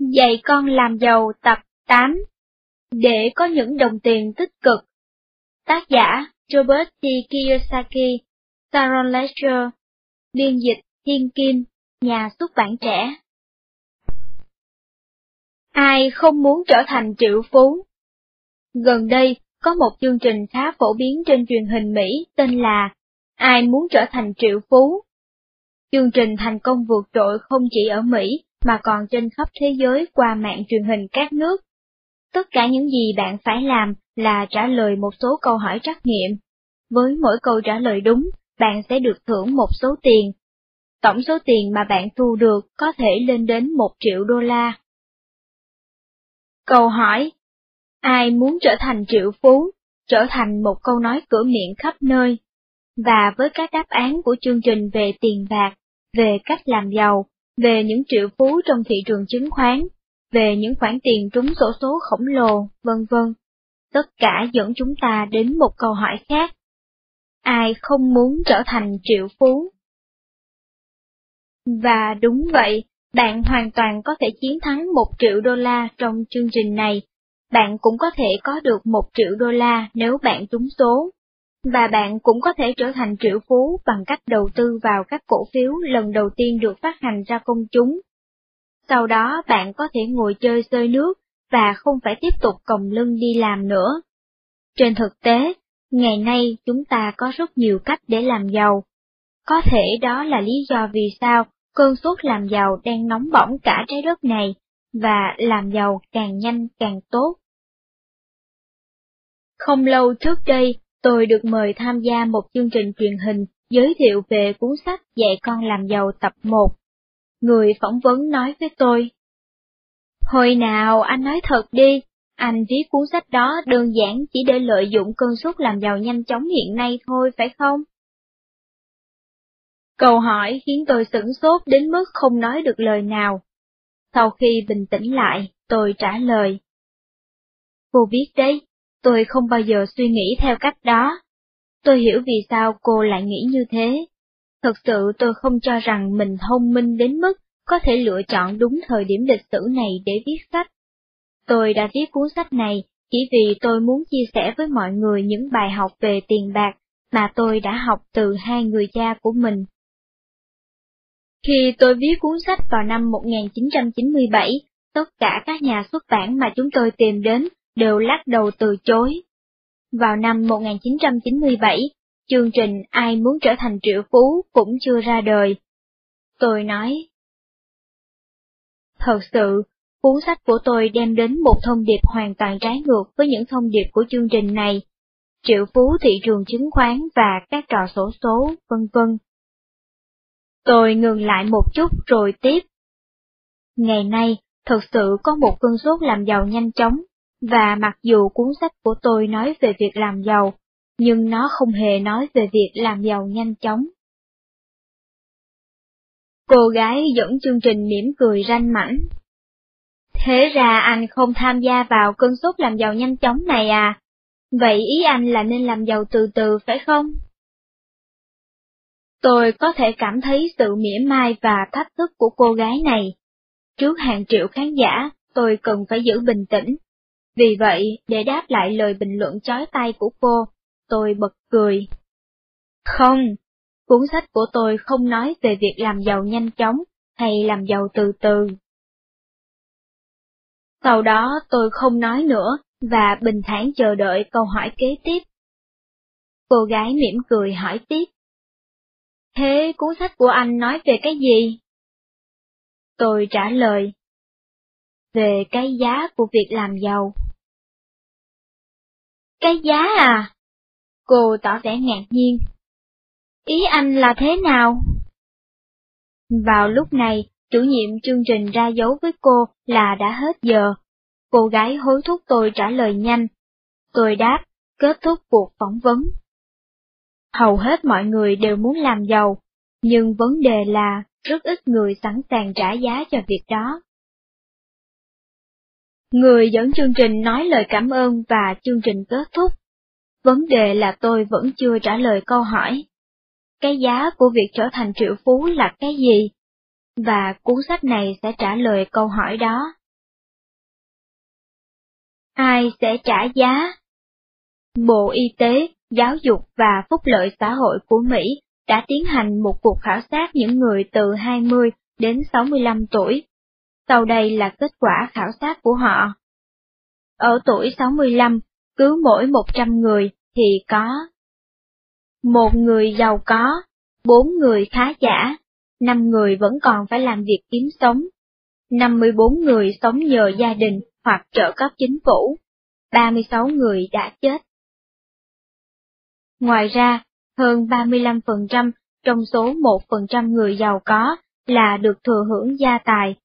Dạy con làm giàu tập 8 Để có những đồng tiền tích cực Tác giả Robert T. Kiyosaki, Sharon Ledger Biên dịch Thiên Kim, nhà xuất bản trẻ Ai không muốn trở thành triệu phú? Gần đây, có một chương trình khá phổ biến trên truyền hình Mỹ tên là Ai muốn trở thành triệu phú? Chương trình thành công vượt trội không chỉ ở Mỹ mà còn trên khắp thế giới qua mạng truyền hình các nước. Tất cả những gì bạn phải làm là trả lời một số câu hỏi trắc nghiệm. Với mỗi câu trả lời đúng, bạn sẽ được thưởng một số tiền. Tổng số tiền mà bạn thu được có thể lên đến một triệu đô la. Câu hỏi Ai muốn trở thành triệu phú, trở thành một câu nói cửa miệng khắp nơi? Và với các đáp án của chương trình về tiền bạc, về cách làm giàu, về những triệu phú trong thị trường chứng khoán, về những khoản tiền trúng sổ số khổng lồ, vân vân. Tất cả dẫn chúng ta đến một câu hỏi khác. Ai không muốn trở thành triệu phú? Và đúng vậy, bạn hoàn toàn có thể chiến thắng một triệu đô la trong chương trình này. Bạn cũng có thể có được một triệu đô la nếu bạn trúng số. Và bạn cũng có thể trở thành triệu phú bằng cách đầu tư vào các cổ phiếu lần đầu tiên được phát hành ra công chúng. Sau đó bạn có thể ngồi chơi sơi nước và không phải tiếp tục còng lưng đi làm nữa. Trên thực tế, ngày nay chúng ta có rất nhiều cách để làm giàu. Có thể đó là lý do vì sao cơn sốt làm giàu đang nóng bỏng cả trái đất này, và làm giàu càng nhanh càng tốt. Không lâu trước đây, tôi được mời tham gia một chương trình truyền hình giới thiệu về cuốn sách Dạy con làm giàu tập 1. Người phỏng vấn nói với tôi. Hồi nào anh nói thật đi, anh viết cuốn sách đó đơn giản chỉ để lợi dụng cơn sốt làm giàu nhanh chóng hiện nay thôi phải không? Câu hỏi khiến tôi sửng sốt đến mức không nói được lời nào. Sau khi bình tĩnh lại, tôi trả lời. Cô biết đấy, tôi không bao giờ suy nghĩ theo cách đó. Tôi hiểu vì sao cô lại nghĩ như thế. Thật sự tôi không cho rằng mình thông minh đến mức có thể lựa chọn đúng thời điểm lịch sử này để viết sách. Tôi đã viết cuốn sách này chỉ vì tôi muốn chia sẻ với mọi người những bài học về tiền bạc mà tôi đã học từ hai người cha của mình. Khi tôi viết cuốn sách vào năm 1997, tất cả các nhà xuất bản mà chúng tôi tìm đến đều lắc đầu từ chối. Vào năm 1997, chương trình Ai muốn trở thành triệu phú cũng chưa ra đời. Tôi nói, Thật sự, cuốn sách của tôi đem đến một thông điệp hoàn toàn trái ngược với những thông điệp của chương trình này. Triệu phú thị trường chứng khoán và các trò sổ số, vân vân. Tôi ngừng lại một chút rồi tiếp. Ngày nay, thật sự có một cơn sốt làm giàu nhanh chóng, và mặc dù cuốn sách của tôi nói về việc làm giàu, nhưng nó không hề nói về việc làm giàu nhanh chóng. Cô gái dẫn chương trình mỉm cười ranh mảnh. Thế ra anh không tham gia vào cơn sốt làm giàu nhanh chóng này à? Vậy ý anh là nên làm giàu từ từ phải không? Tôi có thể cảm thấy sự mỉa mai và thách thức của cô gái này. Trước hàng triệu khán giả, tôi cần phải giữ bình tĩnh. Vì vậy, để đáp lại lời bình luận chói tay của cô, tôi bật cười. Không, cuốn sách của tôi không nói về việc làm giàu nhanh chóng hay làm giàu từ từ. Sau đó tôi không nói nữa và bình thản chờ đợi câu hỏi kế tiếp. Cô gái mỉm cười hỏi tiếp. Thế cuốn sách của anh nói về cái gì? Tôi trả lời. Về cái giá của việc làm giàu. Cái giá à? Cô tỏ vẻ ngạc nhiên. Ý anh là thế nào? Vào lúc này, chủ nhiệm chương trình ra dấu với cô là đã hết giờ. Cô gái hối thúc tôi trả lời nhanh. Tôi đáp, kết thúc cuộc phỏng vấn. Hầu hết mọi người đều muốn làm giàu, nhưng vấn đề là rất ít người sẵn sàng trả giá cho việc đó. Người dẫn chương trình nói lời cảm ơn và chương trình kết thúc. Vấn đề là tôi vẫn chưa trả lời câu hỏi. Cái giá của việc trở thành triệu phú là cái gì? Và cuốn sách này sẽ trả lời câu hỏi đó. Ai sẽ trả giá? Bộ Y tế, Giáo dục và Phúc lợi xã hội của Mỹ đã tiến hành một cuộc khảo sát những người từ 20 đến 65 tuổi. Sau đây là kết quả khảo sát của họ. Ở tuổi 65, cứ mỗi 100 người thì có một người giàu có, bốn người khá giả, năm người vẫn còn phải làm việc kiếm sống, 54 người sống nhờ gia đình hoặc trợ cấp chính phủ, 36 người đã chết. Ngoài ra, hơn 35% trong số 1% người giàu có là được thừa hưởng gia tài,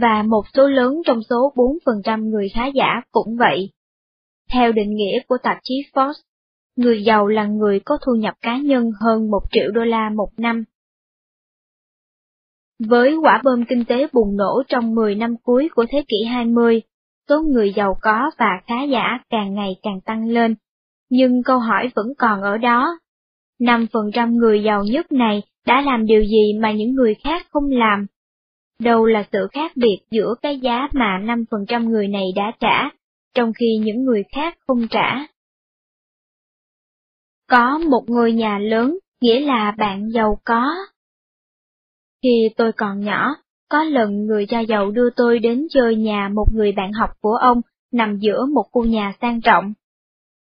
và một số lớn trong số 4% người khá giả cũng vậy. Theo định nghĩa của tạp chí Forbes, người giàu là người có thu nhập cá nhân hơn 1 triệu đô la một năm. Với quả bom kinh tế bùng nổ trong 10 năm cuối của thế kỷ 20, số người giàu có và khá giả càng ngày càng tăng lên, nhưng câu hỏi vẫn còn ở đó. 5% người giàu nhất này đã làm điều gì mà những người khác không làm? Đâu là sự khác biệt giữa cái giá mà 5% người này đã trả, trong khi những người khác không trả? Có một ngôi nhà lớn, nghĩa là bạn giàu có. Khi tôi còn nhỏ, có lần người cha giàu đưa tôi đến chơi nhà một người bạn học của ông nằm giữa một khu nhà sang trọng.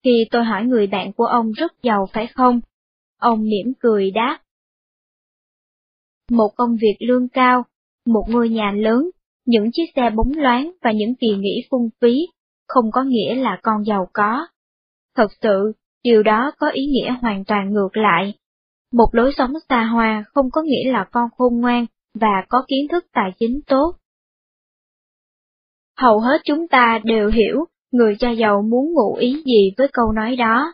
Khi tôi hỏi người bạn của ông rất giàu phải không? Ông mỉm cười đáp. Một công việc lương cao, một ngôi nhà lớn, những chiếc xe bóng loáng và những kỳ nghỉ phung phí, không có nghĩa là con giàu có. Thật sự, điều đó có ý nghĩa hoàn toàn ngược lại. Một lối sống xa hoa không có nghĩa là con khôn ngoan và có kiến thức tài chính tốt. Hầu hết chúng ta đều hiểu người cha giàu muốn ngụ ý gì với câu nói đó,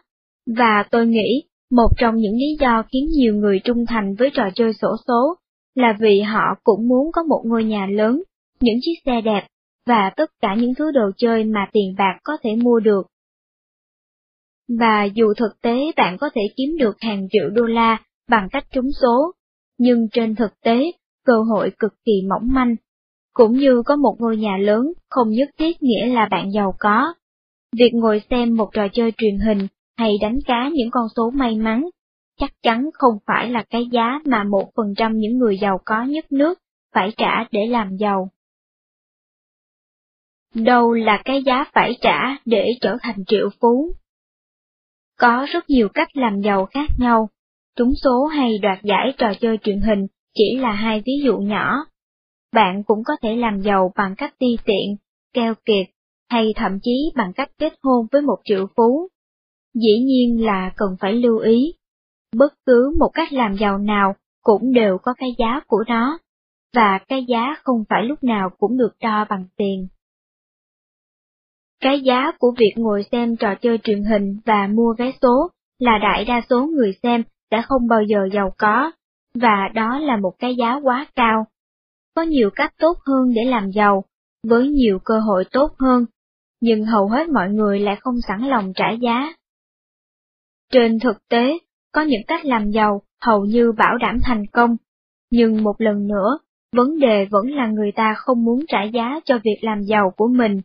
và tôi nghĩ một trong những lý do khiến nhiều người trung thành với trò chơi sổ số là vì họ cũng muốn có một ngôi nhà lớn, những chiếc xe đẹp, và tất cả những thứ đồ chơi mà tiền bạc có thể mua được. Và dù thực tế bạn có thể kiếm được hàng triệu đô la bằng cách trúng số, nhưng trên thực tế, cơ hội cực kỳ mỏng manh. Cũng như có một ngôi nhà lớn không nhất thiết nghĩa là bạn giàu có. Việc ngồi xem một trò chơi truyền hình hay đánh cá những con số may mắn chắc chắn không phải là cái giá mà một phần trăm những người giàu có nhất nước phải trả để làm giàu. Đâu là cái giá phải trả để trở thành triệu phú? Có rất nhiều cách làm giàu khác nhau, trúng số hay đoạt giải trò chơi truyền hình chỉ là hai ví dụ nhỏ. Bạn cũng có thể làm giàu bằng cách ti tiện, keo kiệt, hay thậm chí bằng cách kết hôn với một triệu phú. Dĩ nhiên là cần phải lưu ý, bất cứ một cách làm giàu nào cũng đều có cái giá của nó, và cái giá không phải lúc nào cũng được đo bằng tiền. Cái giá của việc ngồi xem trò chơi truyền hình và mua vé số là đại đa số người xem sẽ không bao giờ giàu có, và đó là một cái giá quá cao. Có nhiều cách tốt hơn để làm giàu, với nhiều cơ hội tốt hơn, nhưng hầu hết mọi người lại không sẵn lòng trả giá. Trên thực tế, có những cách làm giàu hầu như bảo đảm thành công, nhưng một lần nữa, vấn đề vẫn là người ta không muốn trả giá cho việc làm giàu của mình.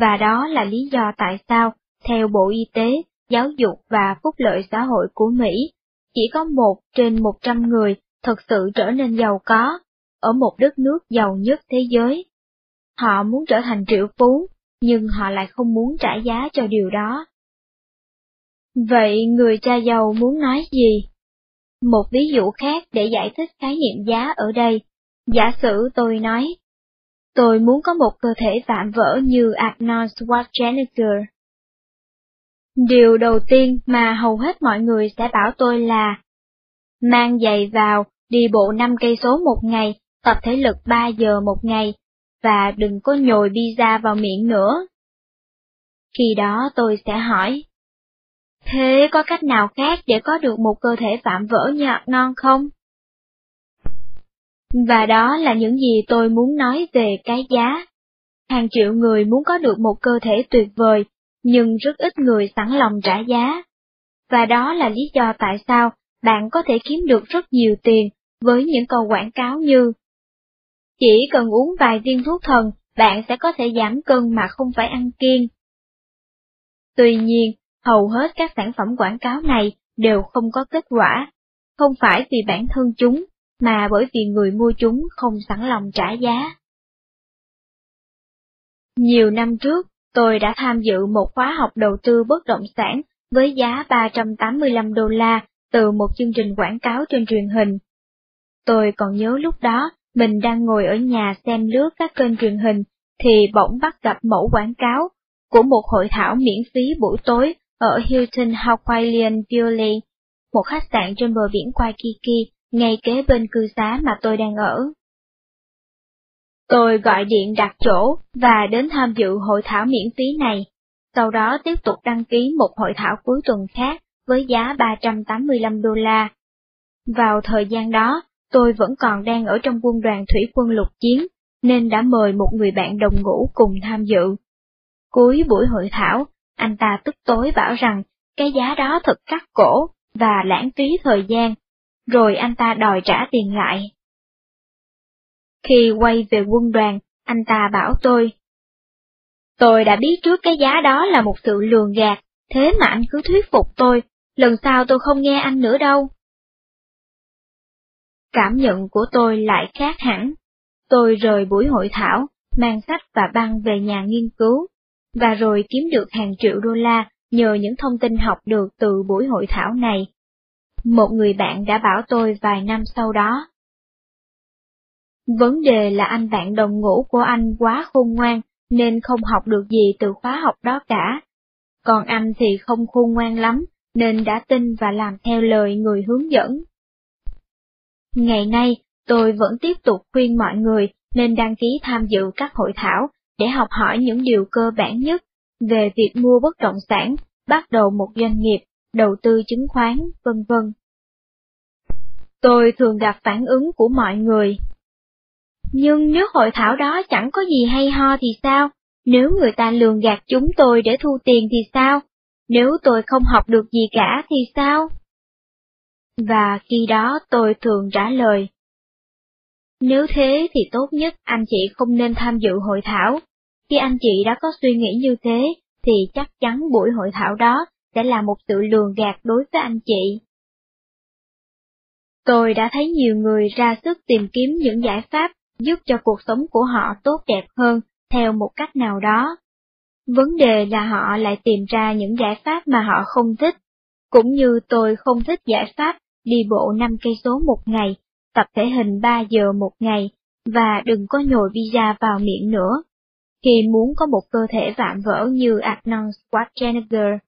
Và đó là lý do tại sao, theo Bộ Y tế, Giáo dục và Phúc lợi xã hội của Mỹ, chỉ có một trên một trăm người thật sự trở nên giàu có, ở một đất nước giàu nhất thế giới. Họ muốn trở thành triệu phú, nhưng họ lại không muốn trả giá cho điều đó. Vậy người cha giàu muốn nói gì? Một ví dụ khác để giải thích khái niệm giá ở đây, giả sử tôi nói, tôi muốn có một cơ thể vạm vỡ như Arnold Schwarzenegger. Điều đầu tiên mà hầu hết mọi người sẽ bảo tôi là, mang giày vào, đi bộ 5 cây số một ngày, tập thể lực 3 giờ một ngày, và đừng có nhồi pizza vào miệng nữa. Khi đó tôi sẽ hỏi, Thế có cách nào khác để có được một cơ thể vạm vỡ như non không? Và đó là những gì tôi muốn nói về cái giá. Hàng triệu người muốn có được một cơ thể tuyệt vời, nhưng rất ít người sẵn lòng trả giá. Và đó là lý do tại sao bạn có thể kiếm được rất nhiều tiền với những câu quảng cáo như Chỉ cần uống vài viên thuốc thần, bạn sẽ có thể giảm cân mà không phải ăn kiêng. Tuy nhiên, hầu hết các sản phẩm quảng cáo này đều không có kết quả, không phải vì bản thân chúng, mà bởi vì người mua chúng không sẵn lòng trả giá. Nhiều năm trước, tôi đã tham dự một khóa học đầu tư bất động sản với giá 385 đô la từ một chương trình quảng cáo trên truyền hình. Tôi còn nhớ lúc đó, mình đang ngồi ở nhà xem lướt các kênh truyền hình, thì bỗng bắt gặp mẫu quảng cáo của một hội thảo miễn phí buổi tối ở Hilton Hawaiian Village, một khách sạn trên bờ biển Waikiki, ngay kế bên cư xá mà tôi đang ở. Tôi gọi điện đặt chỗ và đến tham dự hội thảo miễn phí này, sau đó tiếp tục đăng ký một hội thảo cuối tuần khác với giá 385 đô la. Vào thời gian đó, tôi vẫn còn đang ở trong quân đoàn thủy quân lục chiến, nên đã mời một người bạn đồng ngũ cùng tham dự. Cuối buổi hội thảo, anh ta tức tối bảo rằng cái giá đó thật cắt cổ và lãng phí thời gian, rồi anh ta đòi trả tiền lại. Khi quay về quân đoàn, anh ta bảo tôi. Tôi đã biết trước cái giá đó là một sự lường gạt, thế mà anh cứ thuyết phục tôi, lần sau tôi không nghe anh nữa đâu. Cảm nhận của tôi lại khác hẳn. Tôi rời buổi hội thảo, mang sách và băng về nhà nghiên cứu, và rồi kiếm được hàng triệu đô la nhờ những thông tin học được từ buổi hội thảo này. Một người bạn đã bảo tôi vài năm sau đó. Vấn đề là anh bạn đồng ngũ của anh quá khôn ngoan, nên không học được gì từ khóa học đó cả. Còn anh thì không khôn ngoan lắm, nên đã tin và làm theo lời người hướng dẫn. Ngày nay, tôi vẫn tiếp tục khuyên mọi người nên đăng ký tham dự các hội thảo để học hỏi những điều cơ bản nhất về việc mua bất động sản, bắt đầu một doanh nghiệp, đầu tư chứng khoán, vân vân. Tôi thường gặp phản ứng của mọi người. Nhưng nếu hội thảo đó chẳng có gì hay ho thì sao? Nếu người ta lường gạt chúng tôi để thu tiền thì sao? Nếu tôi không học được gì cả thì sao? Và khi đó tôi thường trả lời. Nếu thế thì tốt nhất anh chị không nên tham dự hội thảo. Khi anh chị đã có suy nghĩ như thế, thì chắc chắn buổi hội thảo đó sẽ là một sự lường gạt đối với anh chị. Tôi đã thấy nhiều người ra sức tìm kiếm những giải pháp giúp cho cuộc sống của họ tốt đẹp hơn theo một cách nào đó. Vấn đề là họ lại tìm ra những giải pháp mà họ không thích, cũng như tôi không thích giải pháp đi bộ 5 cây số một ngày, tập thể hình 3 giờ một ngày, và đừng có nhồi pizza vào miệng nữa. Khi muốn có một cơ thể vạm vỡ như Arnold Schwarzenegger.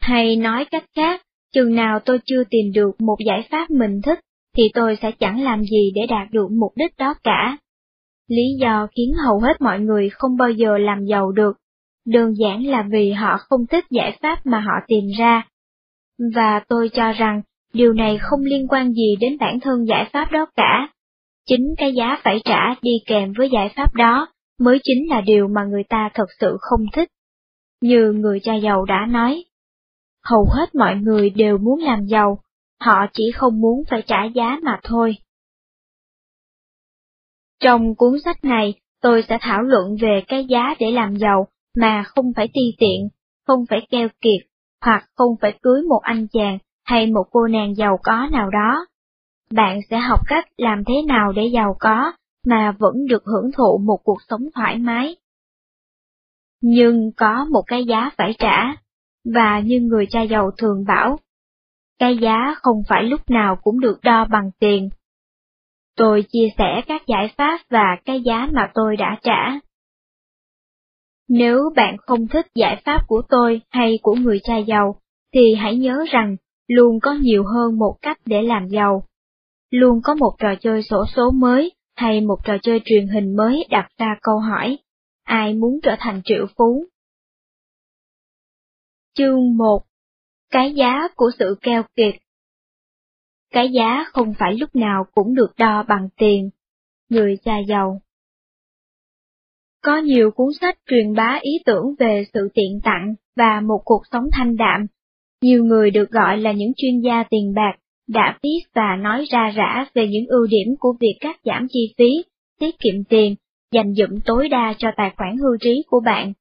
Hay nói cách khác, chừng nào tôi chưa tìm được một giải pháp mình thích, thì tôi sẽ chẳng làm gì để đạt được mục đích đó cả. Lý do khiến hầu hết mọi người không bao giờ làm giàu được, đơn giản là vì họ không thích giải pháp mà họ tìm ra. Và tôi cho rằng, điều này không liên quan gì đến bản thân giải pháp đó cả. Chính cái giá phải trả đi kèm với giải pháp đó mới chính là điều mà người ta thật sự không thích. Như người cha giàu đã nói, hầu hết mọi người đều muốn làm giàu, họ chỉ không muốn phải trả giá mà thôi. Trong cuốn sách này, tôi sẽ thảo luận về cái giá để làm giàu mà không phải ti tiện, không phải keo kiệt, hoặc không phải cưới một anh chàng hay một cô nàng giàu có nào đó. Bạn sẽ học cách làm thế nào để giàu có mà vẫn được hưởng thụ một cuộc sống thoải mái. Nhưng có một cái giá phải trả, và như người cha giàu thường bảo, cái giá không phải lúc nào cũng được đo bằng tiền. Tôi chia sẻ các giải pháp và cái giá mà tôi đã trả. Nếu bạn không thích giải pháp của tôi hay của người cha giàu, thì hãy nhớ rằng luôn có nhiều hơn một cách để làm giàu. Luôn có một trò chơi sổ số mới hay một trò chơi truyền hình mới đặt ra câu hỏi, ai muốn trở thành triệu phú? Chương 1 Cái giá của sự keo kiệt Cái giá không phải lúc nào cũng được đo bằng tiền. Người cha giàu Có nhiều cuốn sách truyền bá ý tưởng về sự tiện tặng và một cuộc sống thanh đạm. Nhiều người được gọi là những chuyên gia tiền bạc đã viết và nói ra rã về những ưu điểm của việc cắt giảm chi phí, tiết kiệm tiền, dành dụm tối đa cho tài khoản hưu trí của bạn.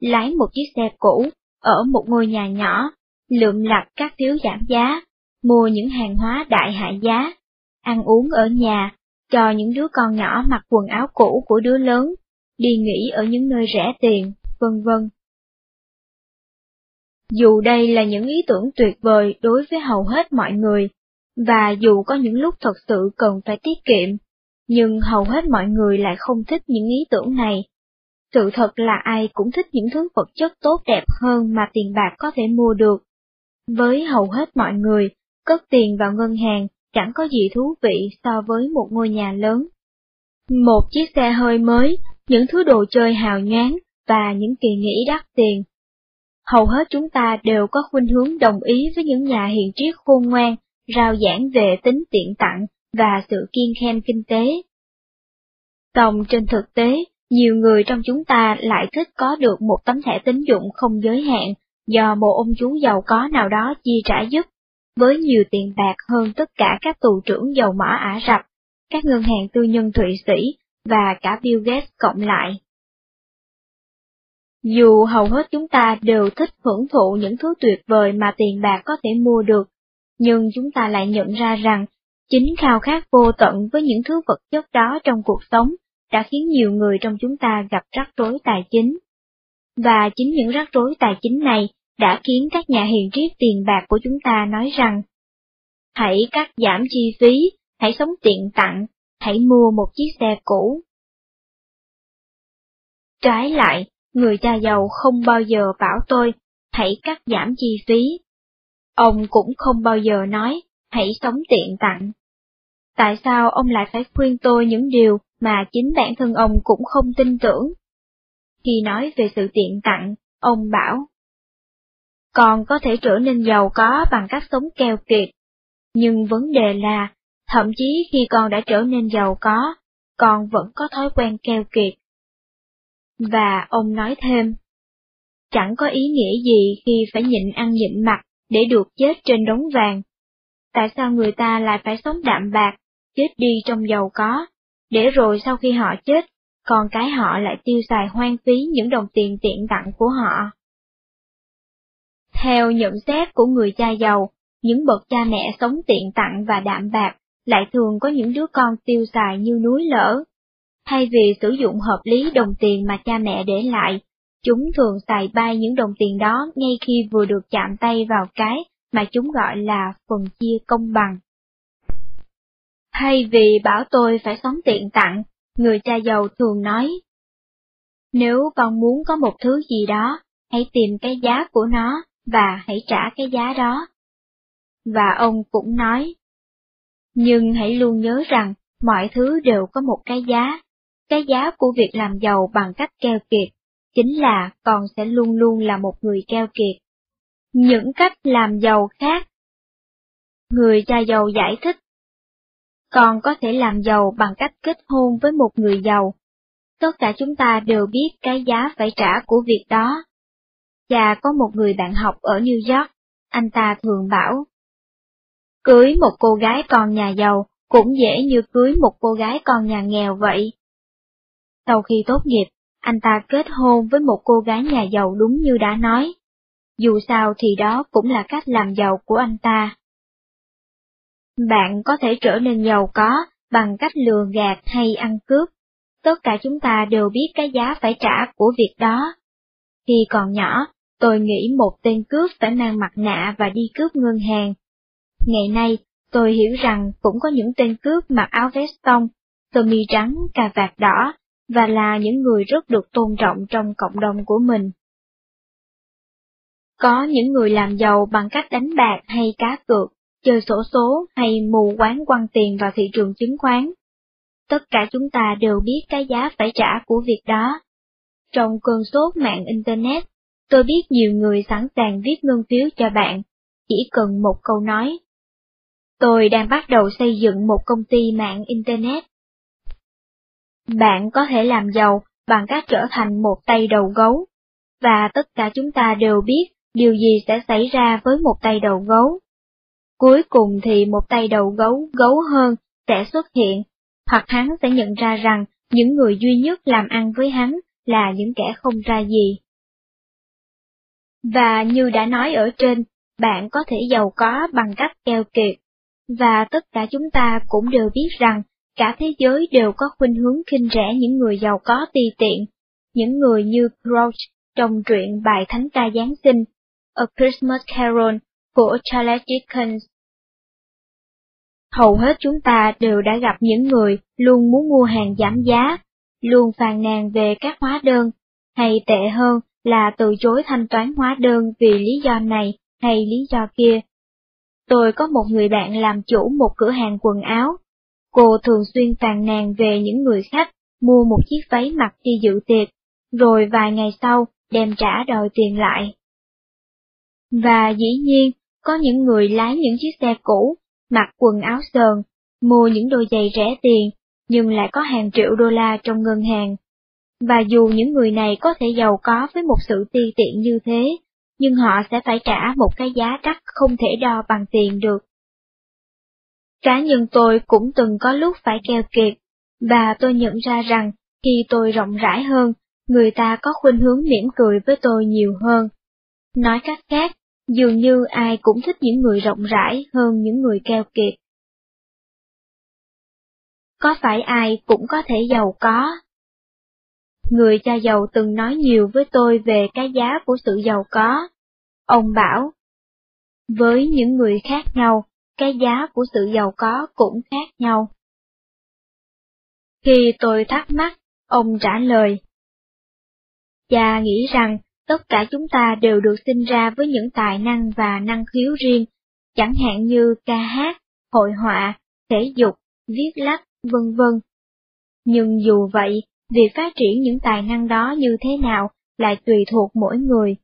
lái một chiếc xe cũ, ở một ngôi nhà nhỏ, lượm lặt các phiếu giảm giá, mua những hàng hóa đại hạ giá, ăn uống ở nhà, cho những đứa con nhỏ mặc quần áo cũ của đứa lớn, đi nghỉ ở những nơi rẻ tiền, vân vân. Dù đây là những ý tưởng tuyệt vời đối với hầu hết mọi người, và dù có những lúc thật sự cần phải tiết kiệm, nhưng hầu hết mọi người lại không thích những ý tưởng này. Sự thật là ai cũng thích những thứ vật chất tốt đẹp hơn mà tiền bạc có thể mua được. Với hầu hết mọi người, cất tiền vào ngân hàng chẳng có gì thú vị so với một ngôi nhà lớn. Một chiếc xe hơi mới, những thứ đồ chơi hào nhoáng và những kỳ nghỉ đắt tiền. Hầu hết chúng ta đều có khuynh hướng đồng ý với những nhà hiền triết khôn ngoan, rao giảng về tính tiện tặng và sự kiên khen kinh tế. Tổng trên thực tế, nhiều người trong chúng ta lại thích có được một tấm thẻ tín dụng không giới hạn do một ông chú giàu có nào đó chi trả giúp, với nhiều tiền bạc hơn tất cả các tù trưởng dầu mỏ Ả Rập, các ngân hàng tư nhân Thụy Sĩ và cả Bill Gates cộng lại. Dù hầu hết chúng ta đều thích hưởng thụ những thứ tuyệt vời mà tiền bạc có thể mua được, nhưng chúng ta lại nhận ra rằng chính khao khát vô tận với những thứ vật chất đó trong cuộc sống đã khiến nhiều người trong chúng ta gặp rắc rối tài chính. Và chính những rắc rối tài chính này đã khiến các nhà hiền triết tiền bạc của chúng ta nói rằng Hãy cắt giảm chi phí, hãy sống tiện tặng, hãy mua một chiếc xe cũ. Trái lại, người cha giàu không bao giờ bảo tôi, hãy cắt giảm chi phí. Ông cũng không bao giờ nói, hãy sống tiện tặng. Tại sao ông lại phải khuyên tôi những điều mà chính bản thân ông cũng không tin tưởng? Khi nói về sự tiện tặng, ông bảo, Con có thể trở nên giàu có bằng cách sống keo kiệt. Nhưng vấn đề là, thậm chí khi con đã trở nên giàu có, con vẫn có thói quen keo kiệt. Và ông nói thêm, chẳng có ý nghĩa gì khi phải nhịn ăn nhịn mặt để được chết trên đống vàng. Tại sao người ta lại phải sống đạm bạc, chết đi trong giàu có, để rồi sau khi họ chết, còn cái họ lại tiêu xài hoang phí những đồng tiền tiện tặng của họ. Theo nhận xét của người cha giàu, những bậc cha mẹ sống tiện tặng và đạm bạc lại thường có những đứa con tiêu xài như núi lỡ. Thay vì sử dụng hợp lý đồng tiền mà cha mẹ để lại, chúng thường xài bay những đồng tiền đó ngay khi vừa được chạm tay vào cái mà chúng gọi là phần chia công bằng. Thay vì bảo tôi phải sống tiện tặng, người cha giàu thường nói, nếu con muốn có một thứ gì đó, hãy tìm cái giá của nó và hãy trả cái giá đó. Và ông cũng nói, nhưng hãy luôn nhớ rằng mọi thứ đều có một cái giá. Cái giá của việc làm giàu bằng cách keo kiệt, chính là con sẽ luôn luôn là một người keo kiệt. Những cách làm giàu khác Người cha giàu giải thích Con có thể làm giàu bằng cách kết hôn với một người giàu. Tất cả chúng ta đều biết cái giá phải trả của việc đó. Cha có một người bạn học ở New York, anh ta thường bảo, Cưới một cô gái con nhà giàu cũng dễ như cưới một cô gái con nhà nghèo vậy. Sau khi tốt nghiệp, anh ta kết hôn với một cô gái nhà giàu đúng như đã nói. Dù sao thì đó cũng là cách làm giàu của anh ta. Bạn có thể trở nên giàu có bằng cách lừa gạt hay ăn cướp. Tất cả chúng ta đều biết cái giá phải trả của việc đó. Khi còn nhỏ, tôi nghĩ một tên cướp phải mang mặt nạ và đi cướp ngân hàng, Ngày nay, tôi hiểu rằng cũng có những tên cướp mặc áo vest tông, sơ mi trắng, cà vạt đỏ, và là những người rất được tôn trọng trong cộng đồng của mình. Có những người làm giàu bằng cách đánh bạc hay cá cược, chơi sổ số hay mù quán quăng tiền vào thị trường chứng khoán. Tất cả chúng ta đều biết cái giá phải trả của việc đó. Trong cơn sốt mạng Internet, tôi biết nhiều người sẵn sàng viết ngân phiếu cho bạn, chỉ cần một câu nói, Tôi đang bắt đầu xây dựng một công ty mạng Internet. Bạn có thể làm giàu bằng cách trở thành một tay đầu gấu, và tất cả chúng ta đều biết điều gì sẽ xảy ra với một tay đầu gấu. Cuối cùng thì một tay đầu gấu gấu hơn sẽ xuất hiện, hoặc hắn sẽ nhận ra rằng những người duy nhất làm ăn với hắn là những kẻ không ra gì. Và như đã nói ở trên, bạn có thể giàu có bằng cách keo kiệt. Và tất cả chúng ta cũng đều biết rằng cả thế giới đều có khuynh hướng khinh rẻ những người giàu có ti tiện, những người như Grouch trong truyện bài thánh ca Giáng sinh, A Christmas Carol của Charles Dickens. Hầu hết chúng ta đều đã gặp những người luôn muốn mua hàng giảm giá, luôn phàn nàn về các hóa đơn, hay tệ hơn là từ chối thanh toán hóa đơn vì lý do này hay lý do kia. Tôi có một người bạn làm chủ một cửa hàng quần áo. Cô thường xuyên phàn nàn về những người khách mua một chiếc váy mặc đi dự tiệc, rồi vài ngày sau đem trả đòi tiền lại. Và dĩ nhiên, có những người lái những chiếc xe cũ, mặc quần áo sờn, mua những đôi giày rẻ tiền, nhưng lại có hàng triệu đô la trong ngân hàng. Và dù những người này có thể giàu có với một sự ti tiện như thế, nhưng họ sẽ phải trả một cái giá đắt không thể đo bằng tiền được. Cá nhân tôi cũng từng có lúc phải keo kiệt, và tôi nhận ra rằng khi tôi rộng rãi hơn, người ta có khuynh hướng mỉm cười với tôi nhiều hơn. Nói cách khác, dường như ai cũng thích những người rộng rãi hơn những người keo kiệt. Có phải ai cũng có thể giàu có? Người cha giàu từng nói nhiều với tôi về cái giá của sự giàu có. Ông bảo, với những người khác nhau, cái giá của sự giàu có cũng khác nhau. Khi tôi thắc mắc, ông trả lời. Cha nghĩ rằng tất cả chúng ta đều được sinh ra với những tài năng và năng khiếu riêng, chẳng hạn như ca hát, hội họa, thể dục, viết lách, vân vân. Nhưng dù vậy, việc phát triển những tài năng đó như thế nào lại tùy thuộc mỗi người,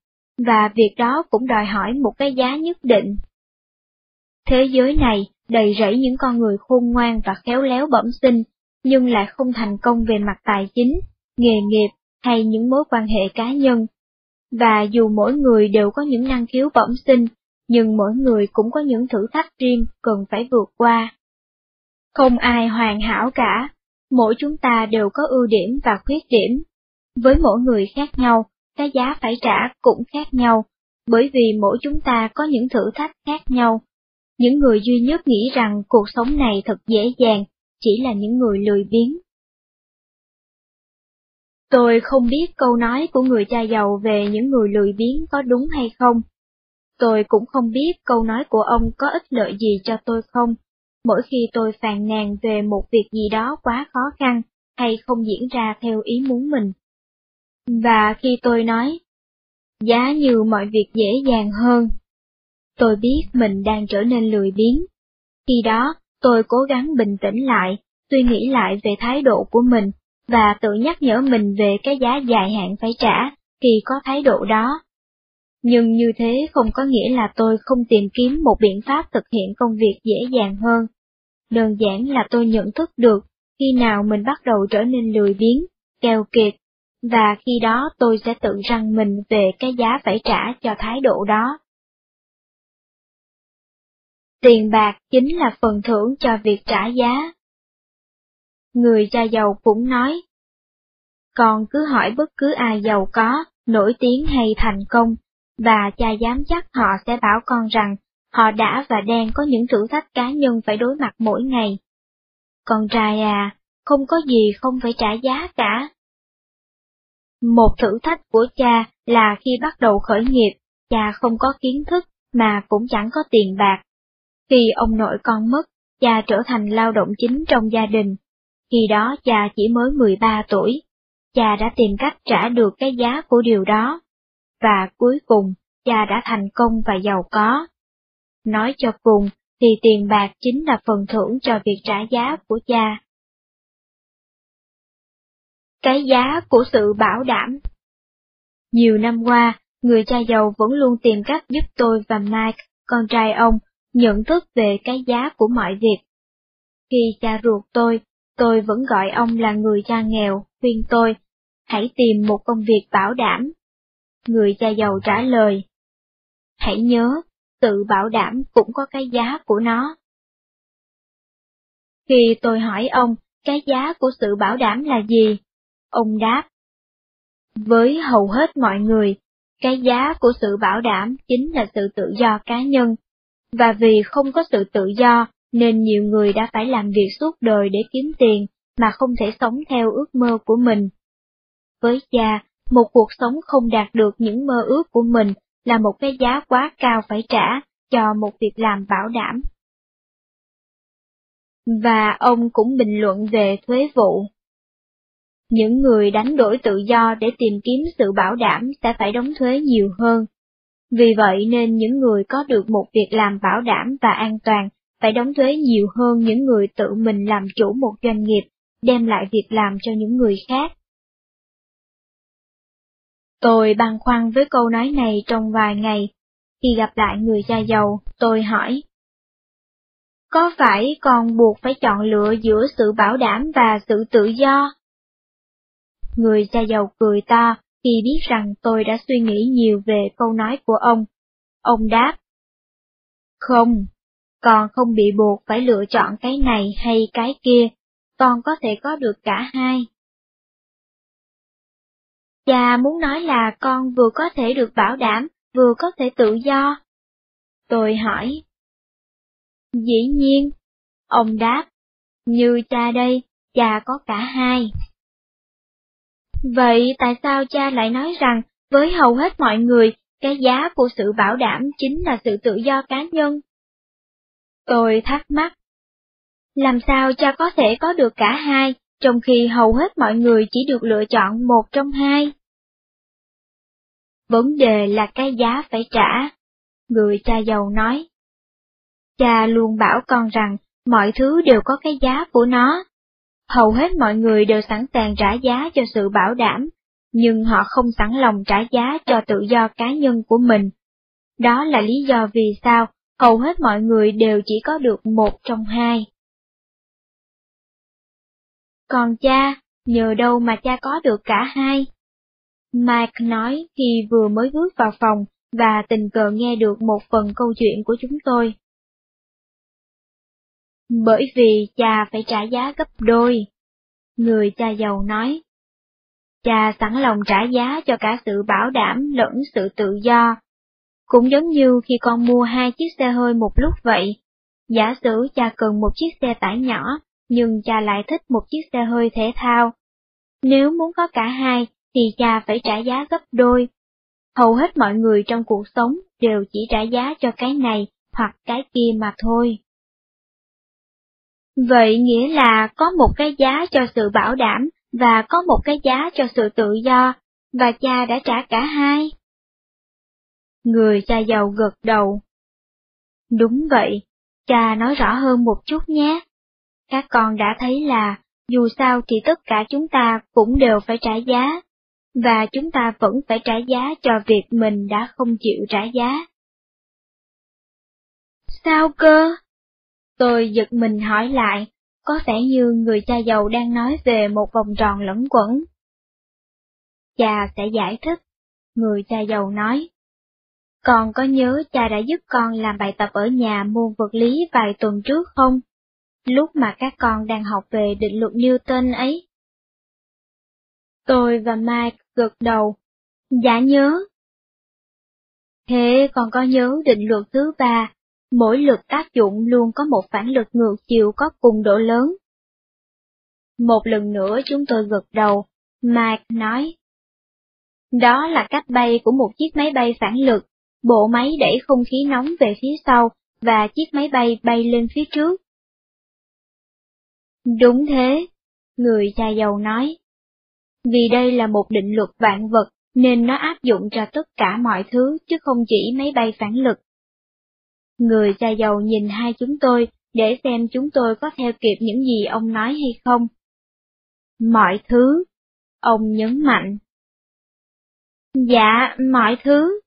và việc đó cũng đòi hỏi một cái giá nhất định. Thế giới này đầy rẫy những con người khôn ngoan và khéo léo bẩm sinh, nhưng lại không thành công về mặt tài chính, nghề nghiệp hay những mối quan hệ cá nhân. Và dù mỗi người đều có những năng khiếu bẩm sinh, nhưng mỗi người cũng có những thử thách riêng cần phải vượt qua. Không ai hoàn hảo cả, mỗi chúng ta đều có ưu điểm và khuyết điểm. Với mỗi người khác nhau, cái giá phải trả cũng khác nhau, bởi vì mỗi chúng ta có những thử thách khác nhau. Những người duy nhất nghĩ rằng cuộc sống này thật dễ dàng, chỉ là những người lười biếng. Tôi không biết câu nói của người cha giàu về những người lười biếng có đúng hay không. Tôi cũng không biết câu nói của ông có ích lợi gì cho tôi không, mỗi khi tôi phàn nàn về một việc gì đó quá khó khăn hay không diễn ra theo ý muốn mình. Và khi tôi nói, giá như mọi việc dễ dàng hơn, tôi biết mình đang trở nên lười biếng. Khi đó, tôi cố gắng bình tĩnh lại, suy nghĩ lại về thái độ của mình, và tự nhắc nhở mình về cái giá dài hạn phải trả khi có thái độ đó. Nhưng như thế không có nghĩa là tôi không tìm kiếm một biện pháp thực hiện công việc dễ dàng hơn. Đơn giản là tôi nhận thức được khi nào mình bắt đầu trở nên lười biếng, keo kiệt, và khi đó tôi sẽ tự răng mình về cái giá phải trả cho thái độ đó. Tiền bạc chính là phần thưởng cho việc trả giá. Người cha giàu cũng nói, con cứ hỏi bất cứ ai giàu có, nổi tiếng hay thành công, và cha dám chắc họ sẽ bảo con rằng họ đã và đang có những thử thách cá nhân phải đối mặt mỗi ngày. Con trai à, không có gì không phải trả giá cả. Một thử thách của cha là khi bắt đầu khởi nghiệp, cha không có kiến thức mà cũng chẳng có tiền bạc. Khi ông nội con mất, cha trở thành lao động chính trong gia đình. Khi đó cha chỉ mới 13 tuổi. Cha đã tìm cách trả được cái giá của điều đó. Và cuối cùng, cha đã thành công và giàu có. Nói cho cùng, thì tiền bạc chính là phần thưởng cho việc trả giá của cha. Cái giá của sự bảo đảm Nhiều năm qua, người cha giàu vẫn luôn tìm cách giúp tôi và Mike, con trai ông, nhận thức về cái giá của mọi việc. Khi cha ruột tôi, tôi vẫn gọi ông là người cha nghèo, khuyên tôi, hãy tìm một công việc bảo đảm. Người cha giàu trả lời, hãy nhớ, tự bảo đảm cũng có cái giá của nó. Khi tôi hỏi ông, cái giá của sự bảo đảm là gì? Ông đáp. Với hầu hết mọi người, Cái giá của sự bảo đảm chính là sự tự do cá nhân, và vì không có sự tự do nên nhiều người đã phải làm việc suốt đời để kiếm tiền mà không thể sống theo ước mơ của mình. Với cha, một cuộc sống không đạt được những mơ ước của mình là một cái giá quá cao phải trả cho một việc làm bảo đảm. Và ông cũng bình luận về thuế vụ. Những người đánh đổi tự do để tìm kiếm sự bảo đảm sẽ phải đóng thuế nhiều hơn. Vì vậy nên những người có được một việc làm bảo đảm và an toàn phải đóng thuế nhiều hơn những người tự mình làm chủ một doanh nghiệp, đem lại việc làm cho những người khác. Tôi băn khoăn với câu nói này trong vài ngày. Khi gặp lại người cha giàu, tôi hỏi. Có phải còn buộc phải chọn lựa giữa sự bảo đảm và sự tự do? Người cha giàu cười to khi biết rằng tôi đã suy nghĩ nhiều về câu nói của ông. Ông đáp. Không, con không bị buộc phải lựa chọn cái này hay cái kia, con có thể có được cả hai. Cha muốn nói là con vừa có thể được bảo đảm, vừa có thể tự do. Tôi hỏi. Dĩ nhiên, ông đáp, như cha đây, cha có cả hai. Vậy tại sao cha lại nói rằng, với hầu hết mọi người, cái giá của sự bảo đảm chính là sự tự do cá nhân? Tôi thắc mắc. Làm sao cha có thể có được cả hai, trong khi hầu hết mọi người chỉ được lựa chọn một trong hai? Vấn đề là cái giá phải trả. Người cha giàu nói. Cha luôn bảo con rằng mọi thứ đều có cái giá của nó. Hầu hết mọi người đều sẵn sàng trả giá cho sự bảo đảm, nhưng họ không sẵn lòng trả giá cho tự do cá nhân của mình. Đó là lý do vì sao hầu hết mọi người đều chỉ có được một trong hai. Còn cha, nhờ đâu mà cha có được cả hai? Mike nói khi vừa mới bước vào phòng và tình cờ nghe được một phần câu chuyện của chúng tôi. Bởi vì cha phải trả giá gấp đôi. Người cha giàu nói. Cha sẵn lòng trả giá cho cả sự bảo đảm lẫn sự tự do. Cũng giống như khi con mua hai chiếc xe hơi một lúc vậy. Giả sử cha cần một chiếc xe tải nhỏ, nhưng cha lại thích một chiếc xe hơi thể thao. Nếu muốn có cả hai, thì cha phải trả giá gấp đôi. Hầu hết mọi người trong cuộc sống đều chỉ trả giá cho cái này hoặc cái kia mà thôi. Vậy nghĩa là có một cái giá cho sự bảo đảm và có một cái giá cho sự tự do, và cha đã trả cả hai. Người cha giàu gật đầu. Đúng vậy, cha nói rõ hơn một chút nhé. Các con đã thấy là, dù sao thì tất cả chúng ta cũng đều phải trả giá, và chúng ta vẫn phải trả giá cho việc mình đã không chịu trả giá. Sao cơ? Tôi giật mình hỏi lại, có vẻ như người cha giàu đang nói về một vòng tròn lẫn quẩn. Cha sẽ giải thích, người cha giàu nói. Con có nhớ cha đã giúp con làm bài tập ở nhà môn vật lý vài tuần trước không? Lúc mà các con đang học về định luật Newton ấy. Tôi và Mike gật đầu. Dạ nhớ. Thế còn có nhớ định luật thứ ba, mỗi lực tác dụng luôn có một phản lực ngược chiều có cùng độ lớn. Một lần nữa chúng tôi gật đầu, Mike nói. Đó là cách bay của một chiếc máy bay phản lực, bộ máy đẩy không khí nóng về phía sau và chiếc máy bay bay lên phía trước. Đúng thế, người cha giàu nói. Vì đây là một định luật vạn vật nên nó áp dụng cho tất cả mọi thứ chứ không chỉ máy bay phản lực. Người cha giàu nhìn hai chúng tôi để xem chúng tôi có theo kịp những gì ông nói hay không. Mọi thứ, ông nhấn mạnh. Dạ, mọi thứ.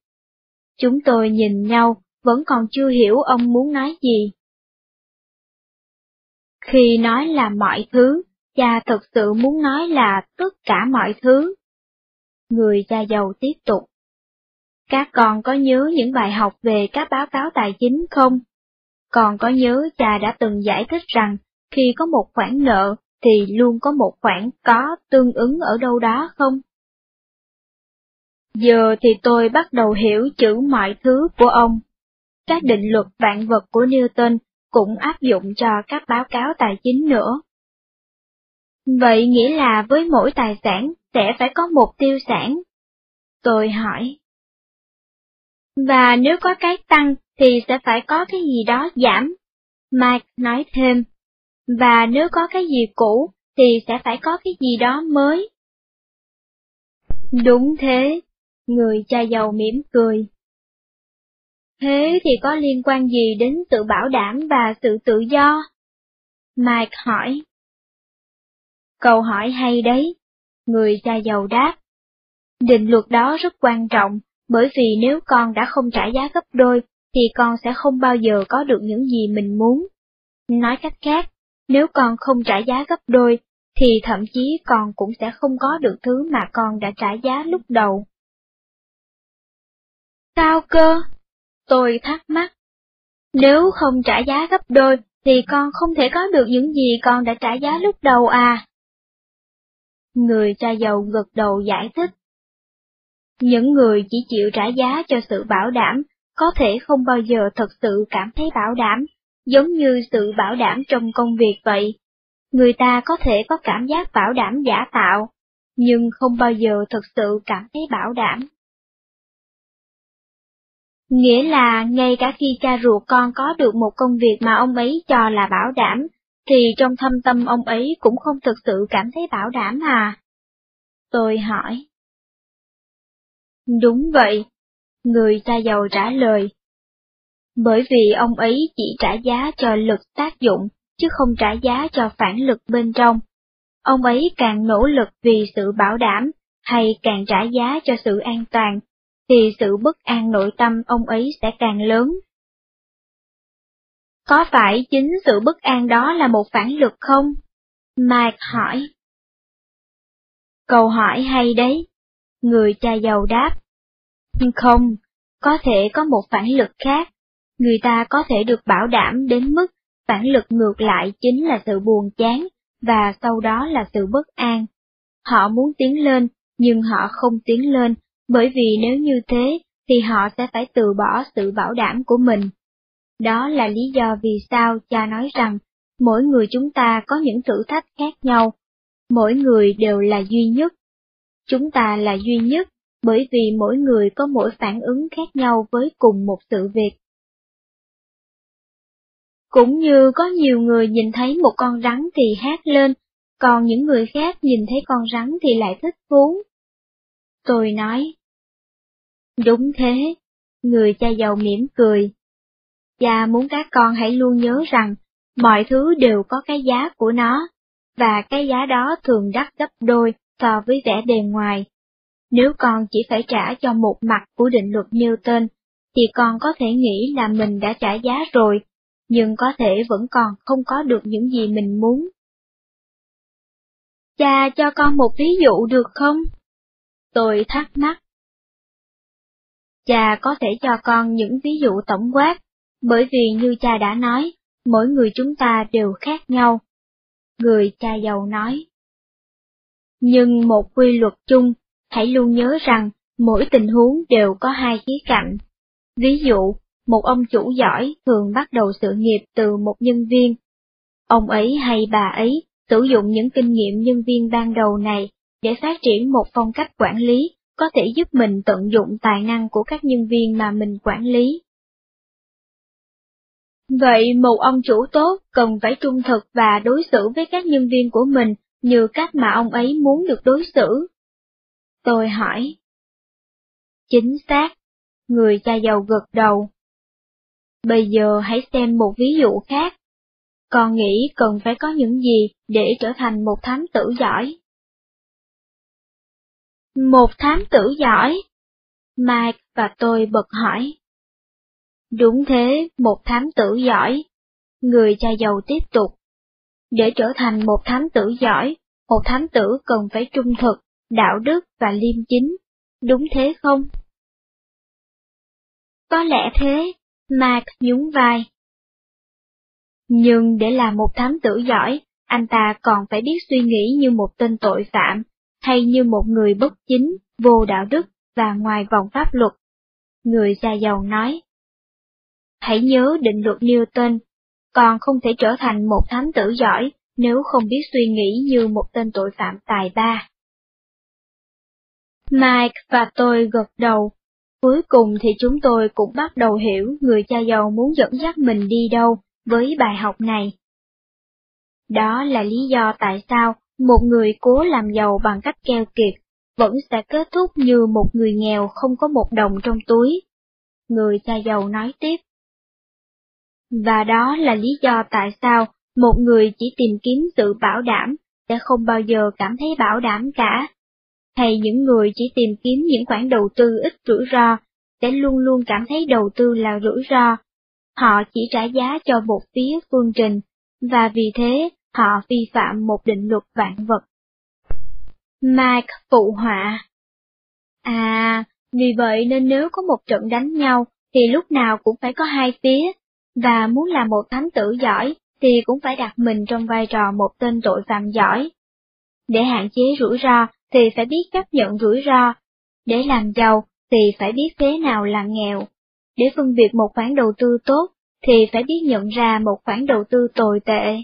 Chúng tôi nhìn nhau, vẫn còn chưa hiểu ông muốn nói gì. Khi nói là mọi thứ, cha thực sự muốn nói là tất cả mọi thứ. Người cha giàu tiếp tục. Các con có nhớ những bài học về các báo cáo tài chính không? Còn có nhớ cha đã từng giải thích rằng, khi có một khoản nợ, thì luôn có một khoản có tương ứng ở đâu đó không? Giờ thì tôi bắt đầu hiểu chữ mọi thứ của ông. Các định luật vạn vật của Newton cũng áp dụng cho các báo cáo tài chính nữa. Vậy nghĩa là với mỗi tài sản sẽ phải có một tiêu sản. Tôi hỏi. Và nếu có cái tăng thì sẽ phải có cái gì đó giảm. Mike nói thêm. Và nếu có cái gì cũ thì sẽ phải có cái gì đó mới. Đúng thế, người cha giàu mỉm cười. Thế thì có liên quan gì đến sự bảo đảm và sự tự do? Mike hỏi. Câu hỏi hay đấy, người cha giàu đáp. Định luật đó rất quan trọng, bởi vì nếu con đã không trả giá gấp đôi, thì con sẽ không bao giờ có được những gì mình muốn. Nói cách khác, nếu con không trả giá gấp đôi, thì thậm chí con cũng sẽ không có được thứ mà con đã trả giá lúc đầu. Sao cơ? Tôi thắc mắc. Nếu không trả giá gấp đôi, thì con không thể có được những gì con đã trả giá lúc đầu à? Người cha giàu gật đầu giải thích. Những người chỉ chịu trả giá cho sự bảo đảm, có thể không bao giờ thật sự cảm thấy bảo đảm, giống như sự bảo đảm trong công việc vậy. Người ta có thể có cảm giác bảo đảm giả tạo, nhưng không bao giờ thực sự cảm thấy bảo đảm. Nghĩa là ngay cả khi cha ruột con có được một công việc mà ông ấy cho là bảo đảm, thì trong thâm tâm ông ấy cũng không thực sự cảm thấy bảo đảm à? Tôi hỏi. Đúng vậy, người cha giàu trả lời. Bởi vì ông ấy chỉ trả giá cho lực tác dụng, chứ không trả giá cho phản lực bên trong. Ông ấy càng nỗ lực vì sự bảo đảm, hay càng trả giá cho sự an toàn, thì sự bất an nội tâm ông ấy sẽ càng lớn. Có phải chính sự bất an đó là một phản lực không? Mike hỏi. Câu hỏi hay đấy. Người cha giàu đáp. Không, có thể có một phản lực khác. Người ta có thể được bảo đảm đến mức phản lực ngược lại chính là sự buồn chán, và sau đó là sự bất an. Họ muốn tiến lên, nhưng họ không tiến lên, bởi vì nếu như thế, thì họ sẽ phải từ bỏ sự bảo đảm của mình. Đó là lý do vì sao cha nói rằng, mỗi người chúng ta có những thử thách khác nhau, mỗi người đều là duy nhất. Chúng ta là duy nhất, bởi vì mỗi người có mỗi phản ứng khác nhau với cùng một sự việc. Cũng như có nhiều người nhìn thấy một con rắn thì hát lên, còn những người khác nhìn thấy con rắn thì lại thích thú. Tôi nói. Đúng thế, người cha giàu mỉm cười. Cha muốn các con hãy luôn nhớ rằng, mọi thứ đều có cái giá của nó, và cái giá đó thường đắt gấp đôi so với vẻ bề ngoài. Nếu con chỉ phải trả cho một mặt của định luật Newton, thì con có thể nghĩ là mình đã trả giá rồi, nhưng có thể vẫn còn không có được những gì mình muốn. Cha cho con một ví dụ được không? Tôi thắc mắc. Cha có thể cho con những ví dụ tổng quát, bởi vì như cha đã nói, mỗi người chúng ta đều khác nhau. Người cha giàu nói. Nhưng một quy luật chung, hãy luôn nhớ rằng mỗi tình huống đều có hai khía cạnh. Ví dụ, một ông chủ giỏi thường bắt đầu sự nghiệp từ một nhân viên. Ông ấy hay bà ấy sử dụng những kinh nghiệm nhân viên ban đầu này để phát triển một phong cách quản lý có thể giúp mình tận dụng tài năng của các nhân viên mà mình quản lý. Vậy một ông chủ tốt cần phải trung thực và đối xử với các nhân viên của mình như cách mà ông ấy muốn được đối xử. Tôi hỏi. Chính xác, người cha giàu gật đầu. Bây giờ hãy xem một ví dụ khác. Con nghĩ cần phải có những gì để trở thành một thám tử giỏi? Một thám tử giỏi? Mike và tôi bật hỏi. Đúng thế, một thám tử giỏi. Người cha giàu tiếp tục. Để trở thành một thám tử giỏi, một thám tử cần phải trung thực, đạo đức và liêm chính. Đúng thế không? Có lẽ thế, Mark nhún vai. Nhưng để làm một thám tử giỏi, anh ta còn phải biết suy nghĩ như một tên tội phạm, hay như một người bất chính, vô đạo đức, và ngoài vòng pháp luật. Người già giàu nói, Hãy nhớ định luật Newton, còn không thể trở thành một thám tử giỏi nếu không biết suy nghĩ như một tên tội phạm tài ba. Mike và tôi gật đầu. Cuối cùng thì chúng tôi cũng bắt đầu hiểu người cha giàu muốn dẫn dắt mình đi đâu với bài học này. Đó là lý do tại sao một người cố làm giàu bằng cách keo kiệt, vẫn sẽ kết thúc như một người nghèo không có một đồng trong túi. Người cha giàu nói tiếp. Và đó là lý do tại sao một người chỉ tìm kiếm sự bảo đảm sẽ không bao giờ cảm thấy bảo đảm cả. Hay những người chỉ tìm kiếm những khoản đầu tư ít rủi ro sẽ luôn luôn cảm thấy đầu tư là rủi ro. Họ chỉ trả giá cho một phía phương trình, và vì thế họ vi phạm một định luật vạn vật. Mike phụ họa À, vì vậy nên nếu có một trận đánh nhau, thì lúc nào cũng phải có hai phía, và muốn làm một thám tử giỏi, thì cũng phải đặt mình trong vai trò một tên tội phạm giỏi. Để hạn chế rủi ro, thì phải biết chấp nhận rủi ro. Để làm giàu, thì phải biết thế nào là nghèo. Để phân biệt một khoản đầu tư tốt, thì phải biết nhận ra một khoản đầu tư tồi tệ.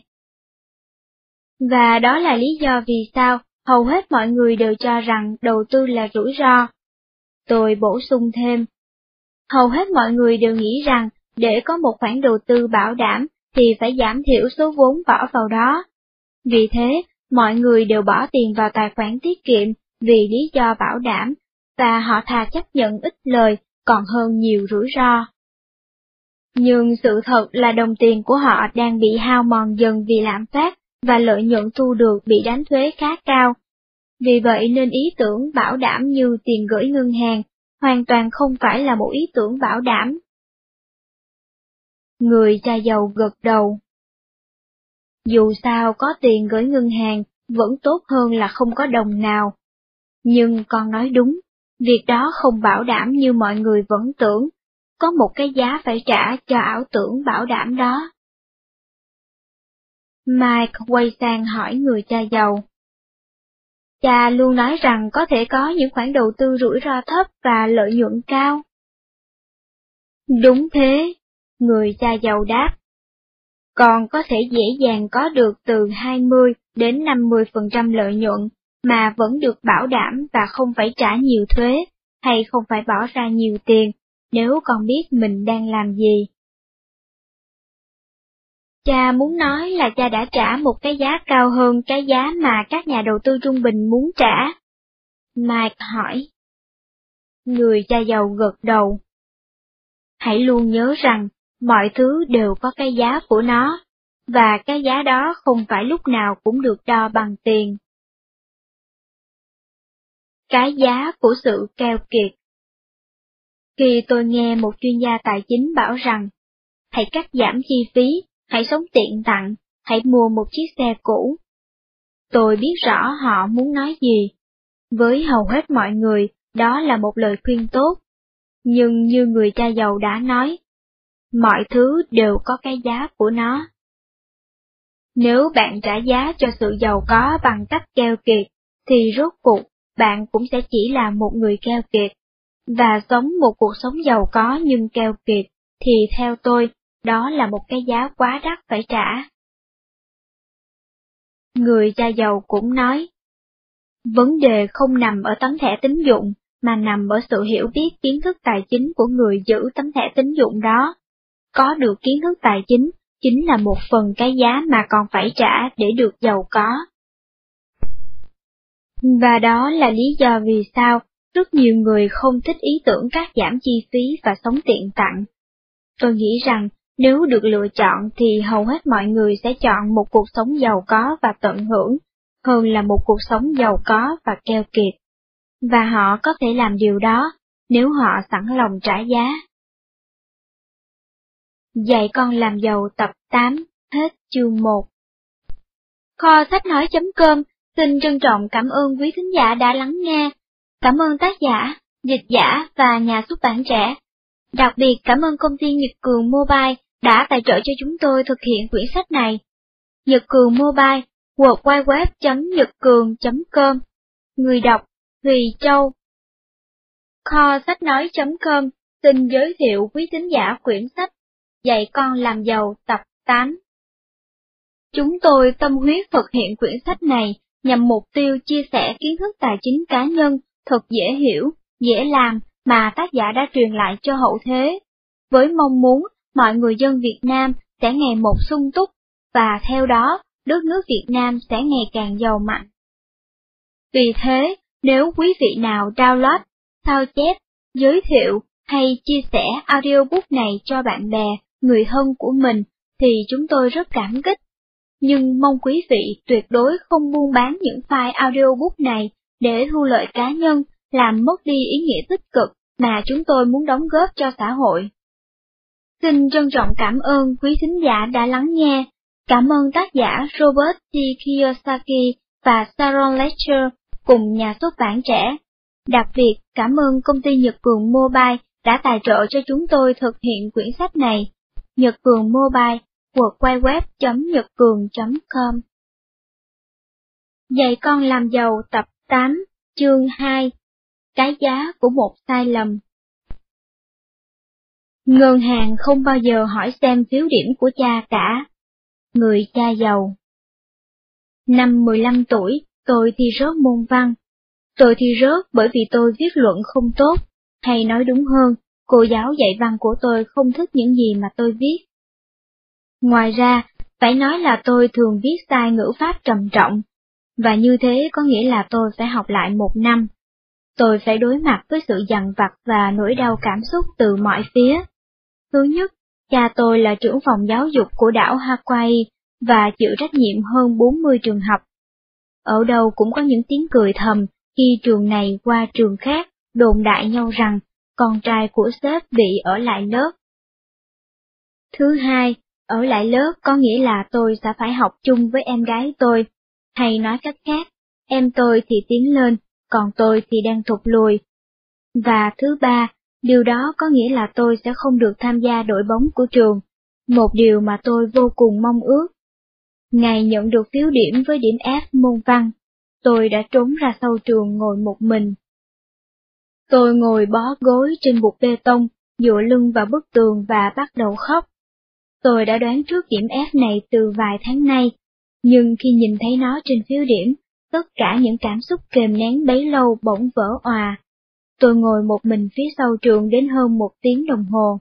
Và đó là lý do vì sao hầu hết mọi người đều cho rằng đầu tư là rủi ro. Tôi bổ sung thêm. Hầu hết mọi người đều nghĩ rằng để có một khoản đầu tư bảo đảm thì phải giảm thiểu số vốn bỏ vào đó. Vì thế, mọi người đều bỏ tiền vào tài khoản tiết kiệm vì lý do bảo đảm, và họ thà chấp nhận ít lời còn hơn nhiều rủi ro. Nhưng sự thật là đồng tiền của họ đang bị hao mòn dần vì lạm phát, và lợi nhuận thu được bị đánh thuế khá cao. Vì vậy nên ý tưởng bảo đảm như tiền gửi ngân hàng hoàn toàn không phải là một ý tưởng bảo đảm. Người cha giàu gật đầu. Dù sao có tiền gửi ngân hàng vẫn tốt hơn là không có đồng nào. Nhưng con nói đúng, việc đó không bảo đảm như mọi người vẫn tưởng, có một cái giá phải trả cho ảo tưởng bảo đảm đó. Mike quay sang hỏi người cha giàu. Cha luôn nói rằng có thể có những khoản đầu tư rủi ro thấp và lợi nhuận cao. Đúng thế, người cha giàu đáp. Còn có thể dễ dàng có được từ 20 đến 50% lợi nhuận mà vẫn được bảo đảm và không phải trả nhiều thuế hay không phải bỏ ra nhiều tiền nếu con biết mình đang làm gì. Cha muốn nói là cha đã trả một cái giá cao hơn cái giá mà các nhà đầu tư trung bình muốn trả. Mike hỏi. Người cha giàu gật đầu. Hãy luôn nhớ rằng, mọi thứ đều có cái giá của nó, và cái giá đó không phải lúc nào cũng được đo bằng tiền. Cái giá của sự keo kiệt Khi tôi nghe một chuyên gia tài chính bảo rằng, hãy cắt giảm chi phí hãy sống tiện tặng, hãy mua một chiếc xe cũ. Tôi biết rõ họ muốn nói gì. Với hầu hết mọi người, đó là một lời khuyên tốt. Nhưng như người cha giàu đã nói, mọi thứ đều có cái giá của nó. Nếu bạn trả giá cho sự giàu có bằng cách keo kiệt, thì rốt cuộc bạn cũng sẽ chỉ là một người keo kiệt. Và sống một cuộc sống giàu có nhưng keo kiệt, thì theo tôi, đó là một cái giá quá đắt phải trả. Người cha giàu cũng nói, vấn đề không nằm ở tấm thẻ tín dụng, mà nằm ở sự hiểu biết kiến thức tài chính của người giữ tấm thẻ tín dụng đó. Có được kiến thức tài chính chính là một phần cái giá mà còn phải trả để được giàu có. Và đó là lý do vì sao rất nhiều người không thích ý tưởng cắt giảm chi phí và sống tiện tặng. Tôi nghĩ rằng nếu được lựa chọn thì hầu hết mọi người sẽ chọn một cuộc sống giàu có và tận hưởng, hơn là một cuộc sống giàu có và keo kiệt. Và họ có thể làm điều đó nếu họ sẵn lòng trả giá. Dạy con làm giàu tập 8, hết chương 1 Kho sách nói.com xin trân trọng cảm ơn quý thính giả đã lắng nghe. Cảm ơn tác giả, dịch giả và nhà xuất bản trẻ. Đặc biệt cảm ơn công ty Nhật Cường Mobile đã tài trợ cho chúng tôi thực hiện quyển sách này. Nhật Cường Mobile, www.nhậtcường.com Người đọc, Thùy Châu Kho sách nói.com xin giới thiệu quý thính giả quyển sách Dạy con làm giàu tập 8. Chúng tôi tâm huyết thực hiện quyển sách này nhằm mục tiêu chia sẻ kiến thức tài chính cá nhân thật dễ hiểu, dễ làm mà tác giả đã truyền lại cho hậu thế, với mong muốn mọi người dân Việt Nam sẽ ngày một sung túc, và theo đó, đất nước Việt Nam sẽ ngày càng giàu mạnh. Vì thế, nếu quý vị nào download, sao chép, giới thiệu hay chia sẻ audiobook này cho bạn bè, người thân của mình, thì chúng tôi rất cảm kích. Nhưng mong quý vị tuyệt đối không buôn bán những file audiobook này để thu lợi cá nhân, làm mất đi ý nghĩa tích cực mà chúng tôi muốn đóng góp cho xã hội. Xin trân trọng cảm ơn quý thính giả đã lắng nghe. Cảm ơn tác giả Robert T. Kiyosaki và Sharon Lecter cùng nhà xuất bản trẻ. Đặc biệt cảm ơn công ty Nhật Cường Mobile đã tài trợ cho chúng tôi thực hiện quyển sách này. Nhật Cường Mobile, www.nhậtcường.com Dạy con làm giàu tập 8, chương 2 Cái giá của một sai lầm Ngân hàng không bao giờ hỏi xem phiếu điểm của cha cả. Người cha giàu Năm 15 tuổi, tôi thi rớt môn văn. Tôi thi rớt bởi vì tôi viết luận không tốt, hay nói đúng hơn, cô giáo dạy văn của tôi không thích những gì mà tôi viết. Ngoài ra, phải nói là tôi thường viết sai ngữ pháp trầm trọng, và như thế có nghĩa là tôi phải học lại một năm. Tôi phải đối mặt với sự dằn vặt và nỗi đau cảm xúc từ mọi phía. Thứ nhất, cha tôi là trưởng phòng giáo dục của đảo Hawaii và chịu trách nhiệm hơn 40 trường học. Ở đâu cũng có những tiếng cười thầm khi trường này qua trường khác đồn đại nhau rằng con trai của sếp bị ở lại lớp. Thứ hai, ở lại lớp có nghĩa là tôi sẽ phải học chung với em gái tôi, hay nói cách khác, em tôi thì tiến lên, còn tôi thì đang thụt lùi. Và thứ ba, điều đó có nghĩa là tôi sẽ không được tham gia đội bóng của trường, một điều mà tôi vô cùng mong ước. Ngày nhận được phiếu điểm với điểm F môn văn, tôi đã trốn ra sau trường ngồi một mình. Tôi ngồi bó gối trên bục bê tông, dựa lưng vào bức tường và bắt đầu khóc. Tôi đã đoán trước điểm F này từ vài tháng nay, nhưng khi nhìn thấy nó trên phiếu điểm, tất cả những cảm xúc kềm nén bấy lâu bỗng vỡ òa. Tôi ngồi một mình phía sau trường đến hơn một tiếng đồng hồ.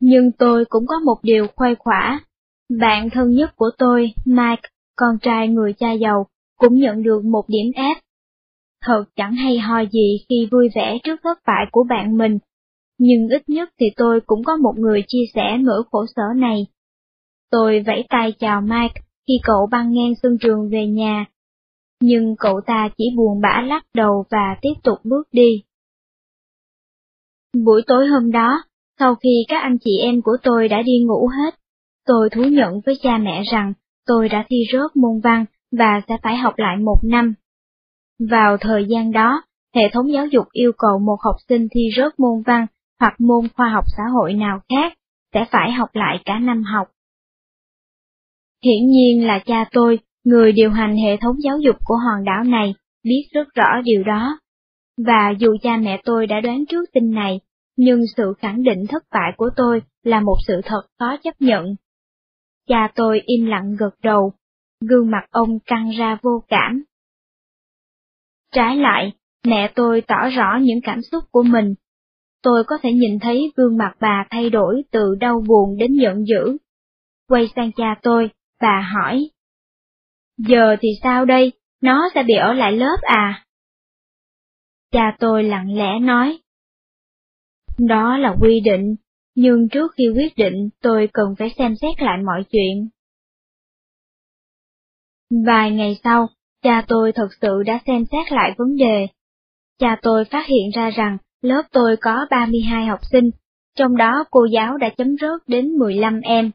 Nhưng tôi cũng có một điều khoai khỏa. Bạn thân nhất của tôi, Mike, con trai người cha giàu, cũng nhận được một điểm F. Thật chẳng hay ho gì khi vui vẻ trước thất bại của bạn mình, nhưng ít nhất thì tôi cũng có một người chia sẻ nỗi khổ sở này. Tôi vẫy tay chào Mike khi cậu băng ngang sân trường về nhà, nhưng cậu ta chỉ buồn bã lắc đầu và tiếp tục bước đi. Buổi tối hôm đó, sau khi các anh chị em của tôi đã đi ngủ hết, tôi thú nhận với cha mẹ rằng tôi đã thi rớt môn văn và sẽ phải học lại một năm. Vào thời gian đó, hệ thống giáo dục yêu cầu một học sinh thi rớt môn văn hoặc môn khoa học xã hội nào khác sẽ phải học lại cả năm học. Hiển nhiên là cha tôi, người điều hành hệ thống giáo dục của hòn đảo này, biết rất rõ điều đó. Và dù cha mẹ tôi đã đoán trước tin này, nhưng sự khẳng định thất bại của tôi là một sự thật khó chấp nhận. Cha tôi im lặng gật đầu, gương mặt ông căng ra vô cảm. Trái lại, mẹ tôi tỏ rõ những cảm xúc của mình. Tôi có thể nhìn thấy gương mặt bà thay đổi từ đau buồn đến giận dữ. Quay sang cha tôi, bà hỏi. Giờ thì sao đây, nó sẽ bị ở lại lớp à? Cha tôi lặng lẽ nói. Đó là quy định, nhưng trước khi quyết định tôi cần phải xem xét lại mọi chuyện. Vài ngày sau, cha tôi thật sự đã xem xét lại vấn đề. Cha tôi phát hiện ra rằng lớp tôi có 32 học sinh, trong đó cô giáo đã chấm rớt đến 15 em.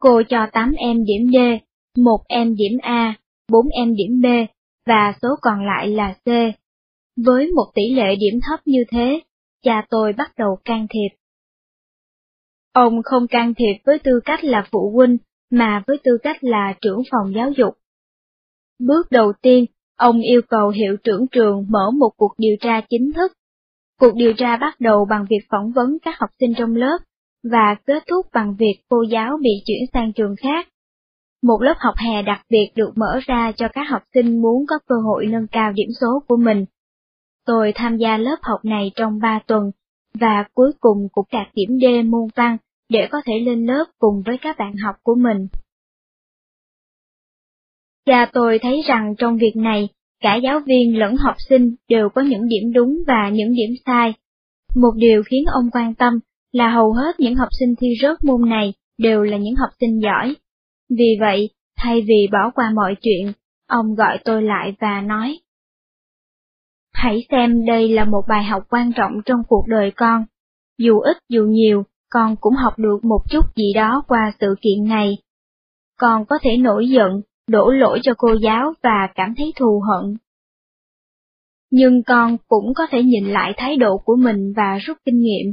Cô cho 8 em điểm D, 1 em điểm A, 4 em điểm B, và số còn lại là C. Với một tỷ lệ điểm thấp như thế, cha tôi bắt đầu can thiệp. Ông không can thiệp với tư cách là phụ huynh, mà với tư cách là trưởng phòng giáo dục. Bước đầu tiên, ông yêu cầu hiệu trưởng trường mở một cuộc điều tra chính thức. Cuộc điều tra bắt đầu bằng việc phỏng vấn các học sinh trong lớp, và kết thúc bằng việc cô giáo bị chuyển sang trường khác. Một lớp học hè đặc biệt được mở ra cho các học sinh muốn có cơ hội nâng cao điểm số của mình. Tôi tham gia lớp học này trong 3 tuần, và cuối cùng cũng đạt điểm D môn văn để có thể lên lớp cùng với các bạn học của mình. Cha tôi thấy rằng trong việc này, cả giáo viên lẫn học sinh đều có những điểm đúng và những điểm sai. Một điều khiến ông quan tâm là hầu hết những học sinh thi rớt môn này đều là những học sinh giỏi. Vì vậy, thay vì bỏ qua mọi chuyện, ông gọi tôi lại và nói. Hãy xem đây là một bài học quan trọng trong cuộc đời con. Dù ít dù nhiều, con cũng học được một chút gì đó qua sự kiện này. Con có thể nổi giận, đổ lỗi cho cô giáo và cảm thấy thù hận. Nhưng con cũng có thể nhìn lại thái độ của mình và rút kinh nghiệm.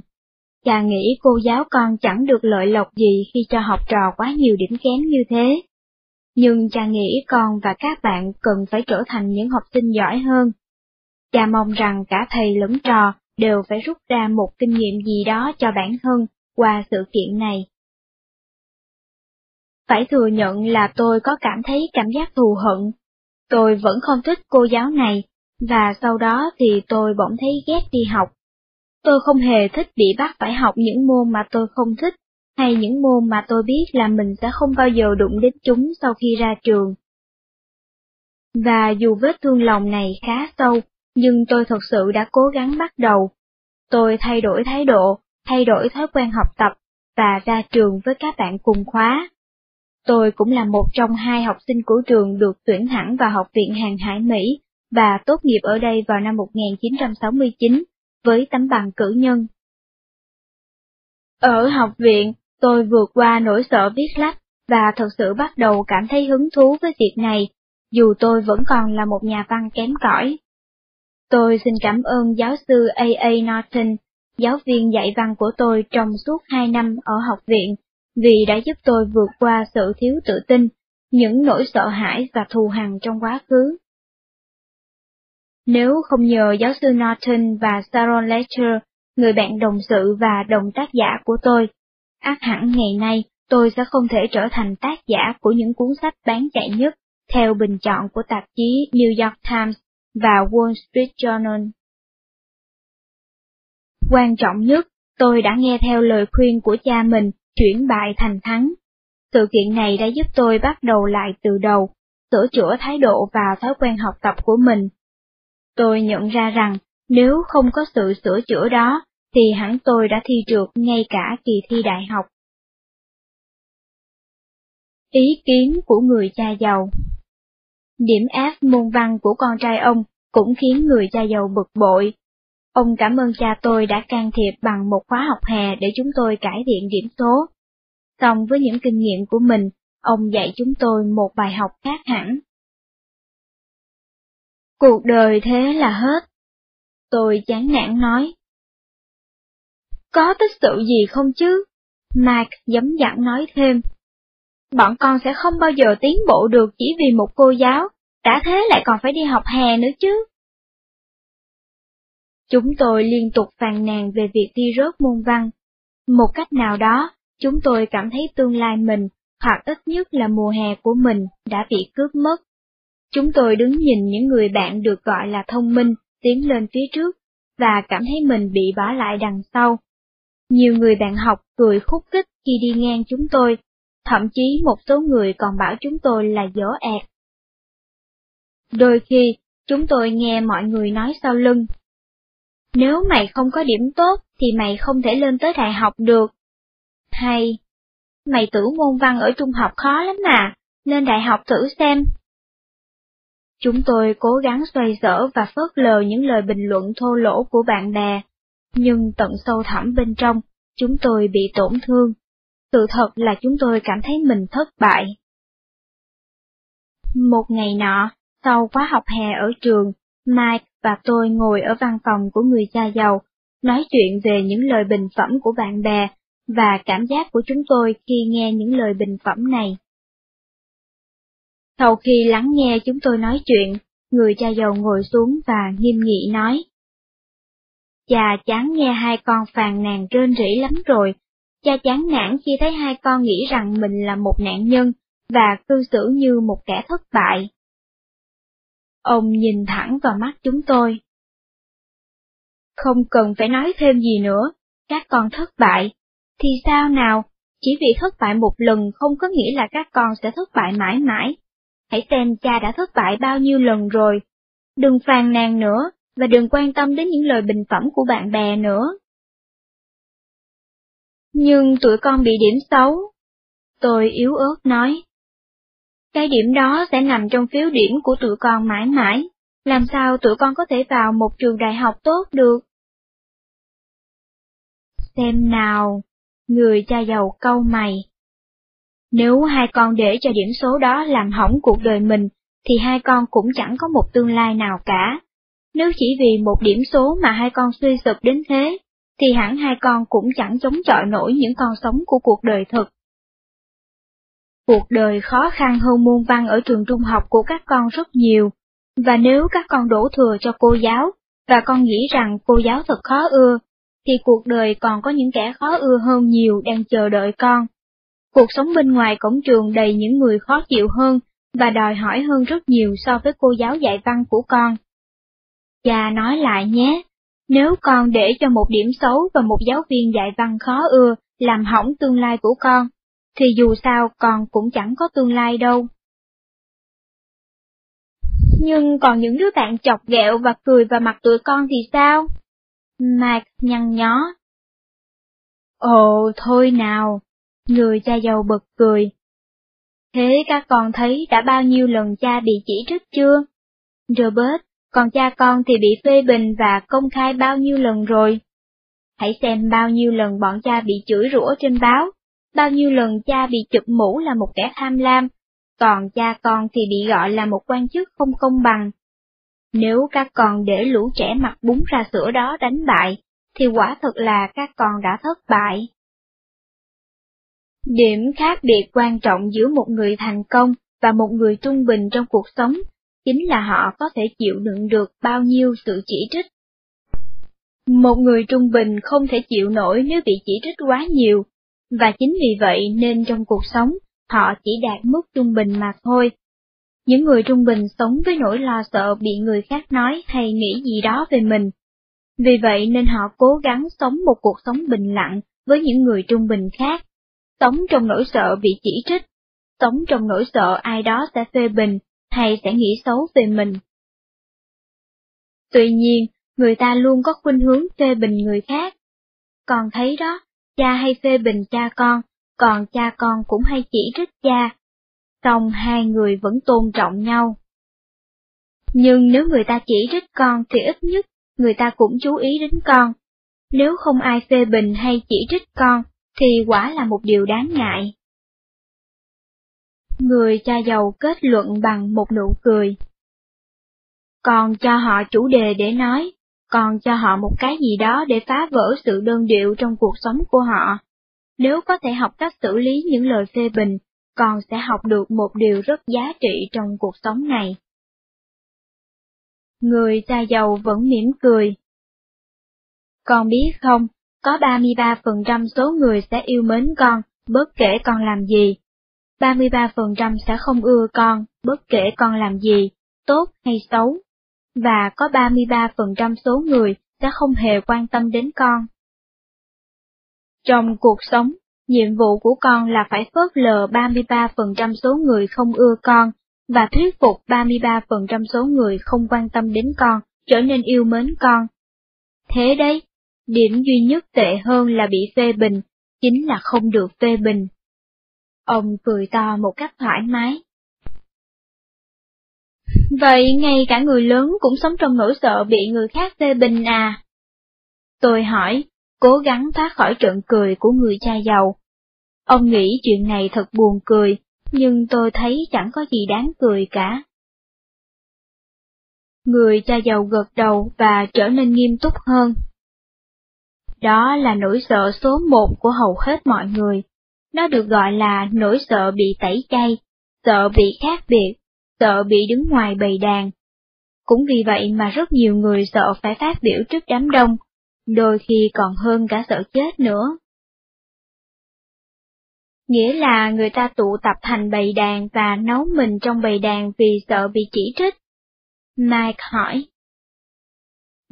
Cha nghĩ cô giáo con chẳng được lợi lộc gì khi cho học trò quá nhiều điểm kém như thế. Nhưng cha nghĩ con và các bạn cần phải trở thành những học sinh giỏi hơn. Cha mong rằng cả thầy lẫn trò đều phải rút ra một kinh nghiệm gì đó cho bản thân qua sự kiện này. Phải thừa nhận là tôi có cảm thấy cảm giác thù hận. Tôi vẫn không thích cô giáo này, và sau đó thì tôi bỗng thấy ghét đi học. Tôi không hề thích bị bắt phải học những môn mà tôi không thích, hay những môn mà tôi biết là mình sẽ không bao giờ đụng đến chúng sau khi ra trường. Và dù vết thương lòng này khá sâu, nhưng tôi thật sự đã cố gắng bắt đầu. Tôi thay đổi thái độ, thay đổi thói quen học tập, và ra trường với các bạn cùng khóa. Tôi cũng là một trong hai học sinh của trường được tuyển thẳng vào Học viện Hàng hải Mỹ và tốt nghiệp ở đây vào năm 1969 với tấm bằng cử nhân. Ở học viện, tôi vượt qua nỗi sợ viết lách và thật sự bắt đầu cảm thấy hứng thú với việc này, dù tôi vẫn còn là một nhà văn kém cỏi. Tôi xin cảm ơn giáo sư A.A. Norton, giáo viên dạy văn của tôi trong suốt hai năm ở học viện, vì đã giúp tôi vượt qua sự thiếu tự tin, những nỗi sợ hãi và thù hằn trong quá khứ. Nếu không nhờ giáo sư Norton và Sharon Lecter, người bạn đồng sự và đồng tác giả của tôi, ác hẳn ngày nay tôi sẽ không thể trở thành tác giả của những cuốn sách bán chạy nhất theo bình chọn của tạp chí New York Times và Wall Street Journal. Quan trọng nhất, tôi đã nghe theo lời khuyên của cha mình chuyển bại thành thắng. Sự kiện này đã giúp tôi bắt đầu lại từ đầu, sửa chữa thái độ và thói quen học tập của mình Tôi nhận ra rằng nếu không có sự sửa chữa đó, thì hẳn tôi đã thi trượt ngay cả kỳ thi đại học. Ý kiến của người cha giàu Điểm F môn văn của con trai ông cũng khiến người cha giàu bực bội. Ông cảm ơn cha tôi đã can thiệp bằng một khóa học hè để chúng tôi cải thiện điểm số. Song với những kinh nghiệm của mình, ông dạy chúng tôi một bài học khác hẳn. Cuộc đời thế là hết. Tôi chán nản nói. Có tích sự gì không chứ? Mark dấm dặn nói thêm. Bọn con sẽ không bao giờ tiến bộ được chỉ vì một cô giáo, đã thế lại còn phải đi học hè nữa chứ. Chúng tôi liên tục phàn nàn về việc thi rớt môn văn. Một cách nào đó, chúng tôi cảm thấy tương lai mình, hoặc ít nhất là mùa hè của mình, đã bị cướp mất. Chúng tôi đứng nhìn những người bạn được gọi là thông minh tiến lên phía trước, và cảm thấy mình bị bỏ lại đằng sau. Nhiều người bạn học cười khúc khích khi đi ngang chúng tôi, thậm chí một số người còn bảo chúng tôi là dỗ ẹt. Đôi khi, chúng tôi nghe mọi người nói sau lưng. Nếu mày không có điểm tốt thì mày không thể lên tới đại học được. Hay, mày tưởng môn văn ở trung học khó lắm mà, lên đại học thử xem. Chúng tôi cố gắng xoay sở và phớt lờ những lời bình luận thô lỗ của bạn bè, nhưng tận sâu thẳm bên trong, chúng tôi bị tổn thương. Sự thật là chúng tôi cảm thấy mình thất bại. Một ngày nọ, sau khóa học hè ở trường, Mike và tôi ngồi ở văn phòng của người cha giàu, nói chuyện về những lời bình phẩm của bạn bè và cảm giác của chúng tôi khi nghe những lời bình phẩm này. Sau khi lắng nghe chúng tôi nói chuyện, người cha giàu ngồi xuống và nghiêm nghị nói. Cha chán nghe hai con phàn nàn rên rỉ lắm rồi, cha chán nản khi thấy hai con nghĩ rằng mình là một nạn nhân và cư xử như một kẻ thất bại. Ông nhìn thẳng vào mắt chúng tôi. Không cần phải nói thêm gì nữa, các con thất bại. Thì sao nào, chỉ vì thất bại một lần không có nghĩa là các con sẽ thất bại mãi mãi. Hãy xem cha đã thất bại bao nhiêu lần rồi. Đừng phàn nàn nữa, và đừng quan tâm đến những lời bình phẩm của bạn bè nữa. Nhưng tụi con bị điểm xấu. Tôi yếu ớt nói. Cái điểm đó sẽ nằm trong phiếu điểm của tụi con mãi mãi, làm sao tụi con có thể vào một trường đại học tốt được? Xem nào, người cha giàu câu mày. Nếu hai con để cho điểm số đó làm hỏng cuộc đời mình, thì hai con cũng chẳng có một tương lai nào cả. Nếu chỉ vì một điểm số mà hai con suy sụp đến thế, thì hẳn hai con cũng chẳng chống chọi nổi những con sống của cuộc đời thực. Cuộc đời khó khăn hơn môn văn ở trường trung học của các con rất nhiều, và nếu các con đổ thừa cho cô giáo, và con nghĩ rằng cô giáo thật khó ưa, thì cuộc đời còn có những kẻ khó ưa hơn nhiều đang chờ đợi con. Cuộc sống bên ngoài cổng trường đầy những người khó chịu hơn và đòi hỏi hơn rất nhiều so với cô giáo dạy văn của con. Cha nói lại nhé, nếu con để cho một điểm xấu và một giáo viên dạy văn khó ưa làm hỏng tương lai của con, thì dù sao con cũng chẳng có tương lai đâu. Nhưng còn những đứa bạn chọc ghẹo và cười vào mặt tụi con thì sao? Mạc nhăn nhó. Ồ, thôi nào, người cha giàu bật cười. Thế các con thấy đã bao nhiêu lần cha bị chỉ trích chưa? Robert, còn cha con thì bị phê bình và công khai bao nhiêu lần rồi. Hãy xem bao nhiêu lần bọn cha bị chửi rủa trên báo, bao nhiêu lần cha bị chụp mũ là một kẻ tham lam, còn cha con thì bị gọi là một quan chức không công bằng. Nếu các con để lũ trẻ mặc bún ra sữa đó đánh bại, thì quả thật là các con đã thất bại. Điểm khác biệt quan trọng giữa một người thành công và một người trung bình trong cuộc sống chính là họ có thể chịu đựng được bao nhiêu sự chỉ trích. Một người trung bình không thể chịu nổi nếu bị chỉ trích quá nhiều, và chính vì vậy nên trong cuộc sống, họ chỉ đạt mức trung bình mà thôi. Những người trung bình sống với nỗi lo sợ bị người khác nói hay nghĩ gì đó về mình. Vì vậy nên họ cố gắng sống một cuộc sống bình lặng với những người trung bình khác, sống trong nỗi sợ bị chỉ trích, sống trong nỗi sợ ai đó sẽ phê bình hay sẽ nghĩ xấu về mình. Tuy nhiên, người ta luôn có khuynh hướng phê bình người khác. Còn thấy đó, cha hay phê bình cha con, còn cha con cũng hay chỉ trích cha. Song hai người vẫn tôn trọng nhau. Nhưng nếu người ta chỉ trích con thì ít nhất người ta cũng chú ý đến con. Nếu không ai phê bình hay chỉ trích con, thì quả là một điều đáng ngại. Người cha giàu kết luận bằng một nụ cười. Còn cho họ chủ đề để nói, còn cho họ một cái gì đó để phá vỡ sự đơn điệu trong cuộc sống của họ. Nếu có thể học cách xử lý những lời phê bình, còn sẽ học được một điều rất giá trị trong cuộc sống này. Người cha giàu vẫn mỉm cười. Con biết không, có 33% số người sẽ yêu mến con, bất kể con làm gì, 33% sẽ không ưa con, bất kể con làm gì, tốt hay xấu. Và có 33% số người sẽ không hề quan tâm đến con. Trong cuộc sống, nhiệm vụ của con là phải phớt lờ 33% số người không ưa con, và thuyết phục 33% số người không quan tâm đến con, trở nên yêu mến con. Thế đấy, điểm duy nhất tệ hơn là bị phê bình, chính là không được phê bình. Ông cười to một cách thoải mái. Vậy ngay cả người lớn cũng sống trong nỗi sợ bị người khác phê bình à? Tôi hỏi, cố gắng thoát khỏi trận cười của người cha giàu. Ông nghĩ chuyện này thật buồn cười, nhưng tôi thấy chẳng có gì đáng cười cả. Người cha giàu gật đầu và trở nên nghiêm túc hơn. Đó là nỗi sợ số một của hầu hết mọi người. Nó được gọi là nỗi sợ bị tẩy chay, sợ bị khác biệt, sợ bị đứng ngoài bầy đàn. Cũng vì vậy mà rất nhiều người sợ phải phát biểu trước đám đông, đôi khi còn hơn cả sợ chết nữa. Nghĩa là người ta tụ tập thành bầy đàn và nấu mình trong bầy đàn vì sợ bị chỉ trích. Mike hỏi.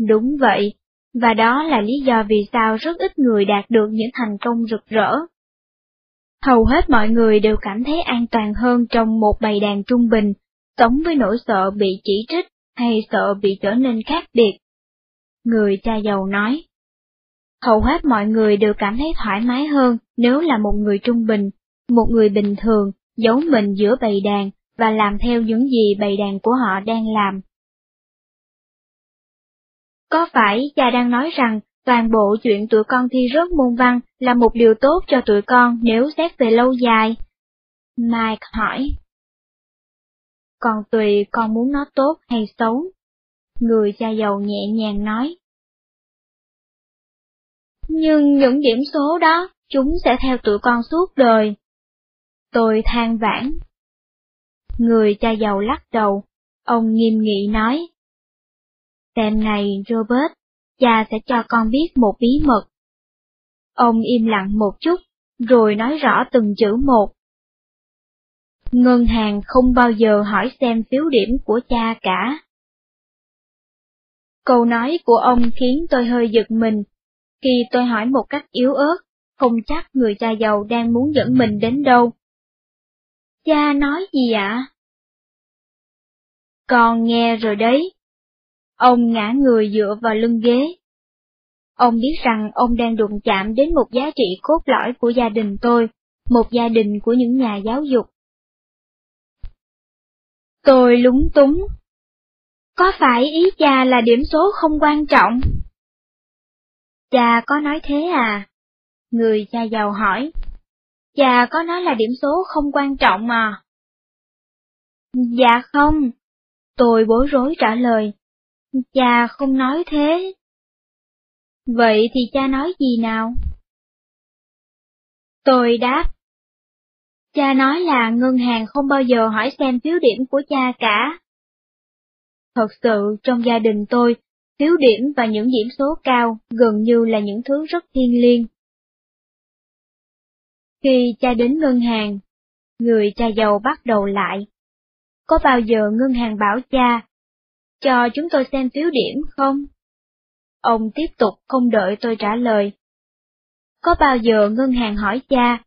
Đúng vậy, và đó là lý do vì sao rất ít người đạt được những thành công rực rỡ. Hầu hết mọi người đều cảm thấy an toàn hơn trong một bầy đàn trung bình, sống với nỗi sợ bị chỉ trích hay sợ bị trở nên khác biệt. Người cha giàu nói. Hầu hết mọi người đều cảm thấy thoải mái hơn nếu là một người trung bình, một người bình thường, giấu mình giữa bầy đàn và làm theo những gì bầy đàn của họ đang làm. Có phải cha đang nói rằng toàn bộ chuyện tụi con thi rớt môn văn là một điều tốt cho tụi con nếu xét về lâu dài? Mike hỏi. Còn tùy con muốn nó tốt hay xấu. Người cha giàu nhẹ nhàng nói. Nhưng những điểm số đó, chúng sẽ theo tụi con suốt đời. Tôi than vãn. Người cha giàu lắc đầu, ông nghiêm nghị nói. Xem này, Robert, cha sẽ cho con biết một bí mật. Ông im lặng một chút, rồi nói rõ từng chữ một. Ngân hàng không bao giờ hỏi xem phiếu điểm của cha cả. Câu nói của ông khiến tôi hơi giật mình, khi tôi hỏi một cách yếu ớt, không chắc người cha giàu đang muốn dẫn mình đến đâu. Cha nói gì ạ? Con nghe rồi đấy. Ông ngã người dựa vào lưng ghế. Ông biết rằng ông đang đụng chạm đến một giá trị cốt lõi của gia đình tôi, một gia đình của những nhà giáo dục. Tôi lúng túng. Có phải ý cha là điểm số không quan trọng? Cha có nói thế à? Người cha giàu hỏi. Cha có nói là điểm số không quan trọng mà. Dạ không. Tôi bối rối trả lời. Cha không nói thế. Vậy thì cha nói gì nào? Tôi đáp. Cha nói là ngân hàng không bao giờ hỏi xem phiếu điểm của cha cả. Thật sự, trong gia đình tôi, phiếu điểm và những điểm số cao gần như là những thứ rất thiêng liêng. Khi cha đến ngân hàng, người cha giàu bắt đầu lại. Có bao giờ ngân hàng bảo cha, cho chúng tôi xem phiếu điểm không? Ông tiếp tục không đợi tôi trả lời. Có bao giờ ngân hàng hỏi cha,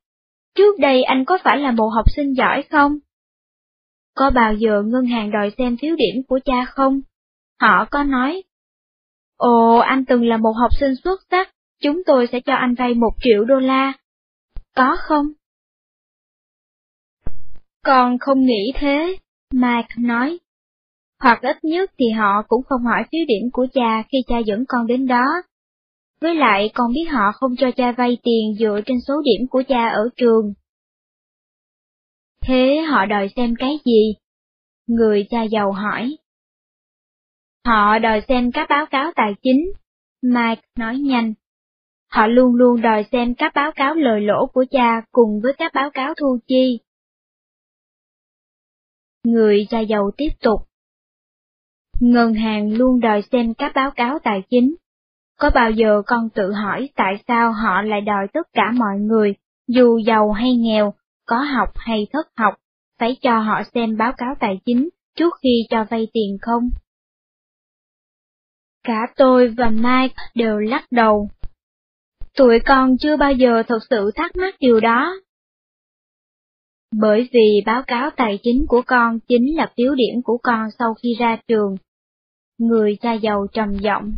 trước đây anh có phải là một học sinh giỏi không? Có bao giờ ngân hàng đòi xem phiếu điểm của cha không? Họ có nói, Ồ, anh từng là một học sinh xuất sắc, chúng tôi sẽ cho anh vay một triệu đô la. Có không? Con không nghĩ thế, Mike nói. Hoặc ít nhất thì họ cũng không hỏi phiếu điểm của cha khi cha dẫn con đến đó. Với lại con biết họ không cho cha vay tiền dựa trên số điểm của cha ở trường. Thế họ đòi xem cái gì? Người cha giàu hỏi. Họ đòi xem các báo cáo tài chính. Mike nói nhanh. Họ luôn luôn đòi xem các báo cáo lời lỗ của cha cùng với các báo cáo thu chi. Người cha giàu tiếp tục. Ngân hàng luôn đòi xem các báo cáo tài chính. Có bao giờ con tự hỏi tại sao họ lại đòi tất cả mọi người, dù giàu hay nghèo, có học hay thất học, phải cho họ xem báo cáo tài chính trước khi cho vay tiền không? Cả tôi và Mike đều lắc đầu. Tụi con chưa bao giờ thực sự thắc mắc điều đó. Bởi vì báo cáo tài chính của con chính là phiếu điểm của con sau khi ra trường. Người cha giàu trầm giọng.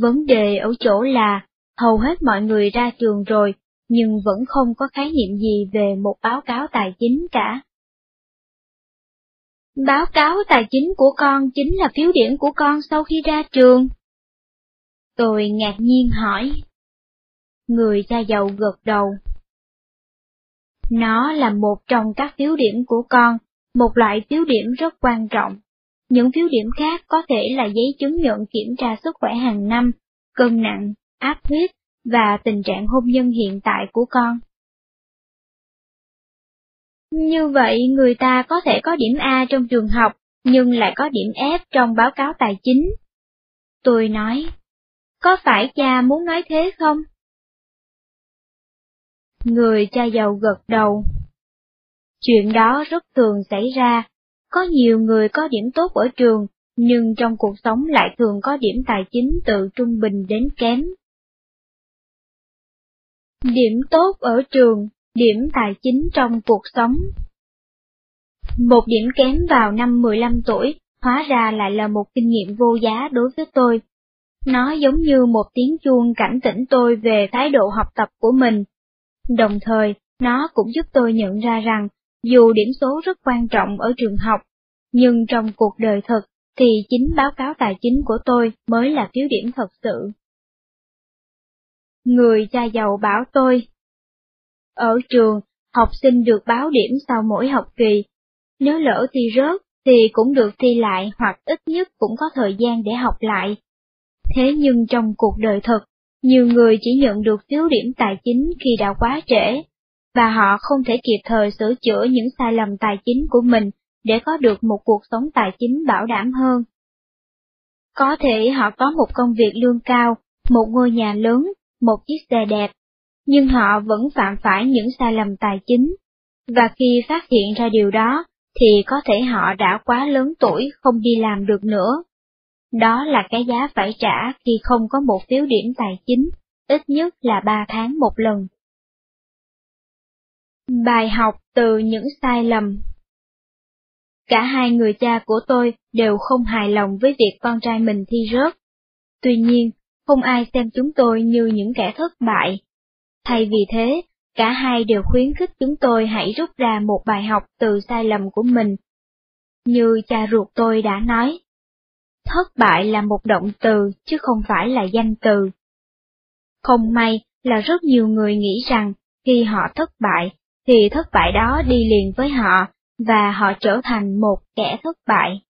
Vấn đề ở chỗ là, hầu hết mọi người ra trường rồi, nhưng vẫn không có khái niệm gì về một báo cáo tài chính cả. Báo cáo tài chính của con chính là phiếu điểm của con sau khi ra trường. Tôi ngạc nhiên hỏi. Người cha giàu gật đầu. Nó là một trong các phiếu điểm của con, một loại phiếu điểm rất quan trọng. Những phiếu điểm khác có thể là giấy chứng nhận kiểm tra sức khỏe hàng năm, cân nặng, áp huyết và tình trạng hôn nhân hiện tại của con. Như vậy người ta có thể có điểm A trong trường học, nhưng lại có điểm F trong báo cáo tài chính. Tôi nói, có phải cha muốn nói thế không? Người cha giàu gật đầu. Chuyện đó rất thường xảy ra, có nhiều người có điểm tốt ở trường, nhưng trong cuộc sống lại thường có điểm tài chính từ trung bình đến kém. Điểm tốt ở trường, điểm tài chính trong cuộc sống. Một điểm kém vào năm 15 tuổi, hóa ra lại là một kinh nghiệm vô giá đối với tôi. Nó giống như một tiếng chuông cảnh tỉnh tôi về thái độ học tập của mình. Đồng thời, nó cũng giúp tôi nhận ra rằng, dù điểm số rất quan trọng ở trường học, nhưng trong cuộc đời thực, thì chính báo cáo tài chính của tôi mới là phiếu điểm thật sự. Người cha giàu bảo tôi, ở trường, học sinh được báo điểm sau mỗi học kỳ, nếu lỡ thi rớt thì cũng được thi lại hoặc ít nhất cũng có thời gian để học lại. Thế nhưng trong cuộc đời thực, nhiều người chỉ nhận được phiếu điểm tài chính khi đã quá trễ, và họ không thể kịp thời sửa chữa những sai lầm tài chính của mình để có được một cuộc sống tài chính bảo đảm hơn. Có thể họ có một công việc lương cao, một ngôi nhà lớn, một chiếc xe đẹp, nhưng họ vẫn phạm phải những sai lầm tài chính, và khi phát hiện ra điều đó, thì có thể họ đã quá lớn tuổi không đi làm được nữa. Đó là cái giá phải trả khi không có một phiếu điểm tài chính, ít nhất là 3 tháng một lần. Bài học từ những sai lầm Cả hai người cha của tôi đều không hài lòng với việc con trai mình thi rớt. Tuy nhiên, không ai xem chúng tôi như những kẻ thất bại. Thay vì thế, cả hai đều khuyến khích chúng tôi hãy rút ra một bài học từ sai lầm của mình. Như cha ruột tôi đã nói, thất bại là một động từ chứ không phải là danh từ. Không may là rất nhiều người nghĩ rằng khi họ thất bại, thì thất bại đó đi liền với họ và họ trở thành một kẻ thất bại.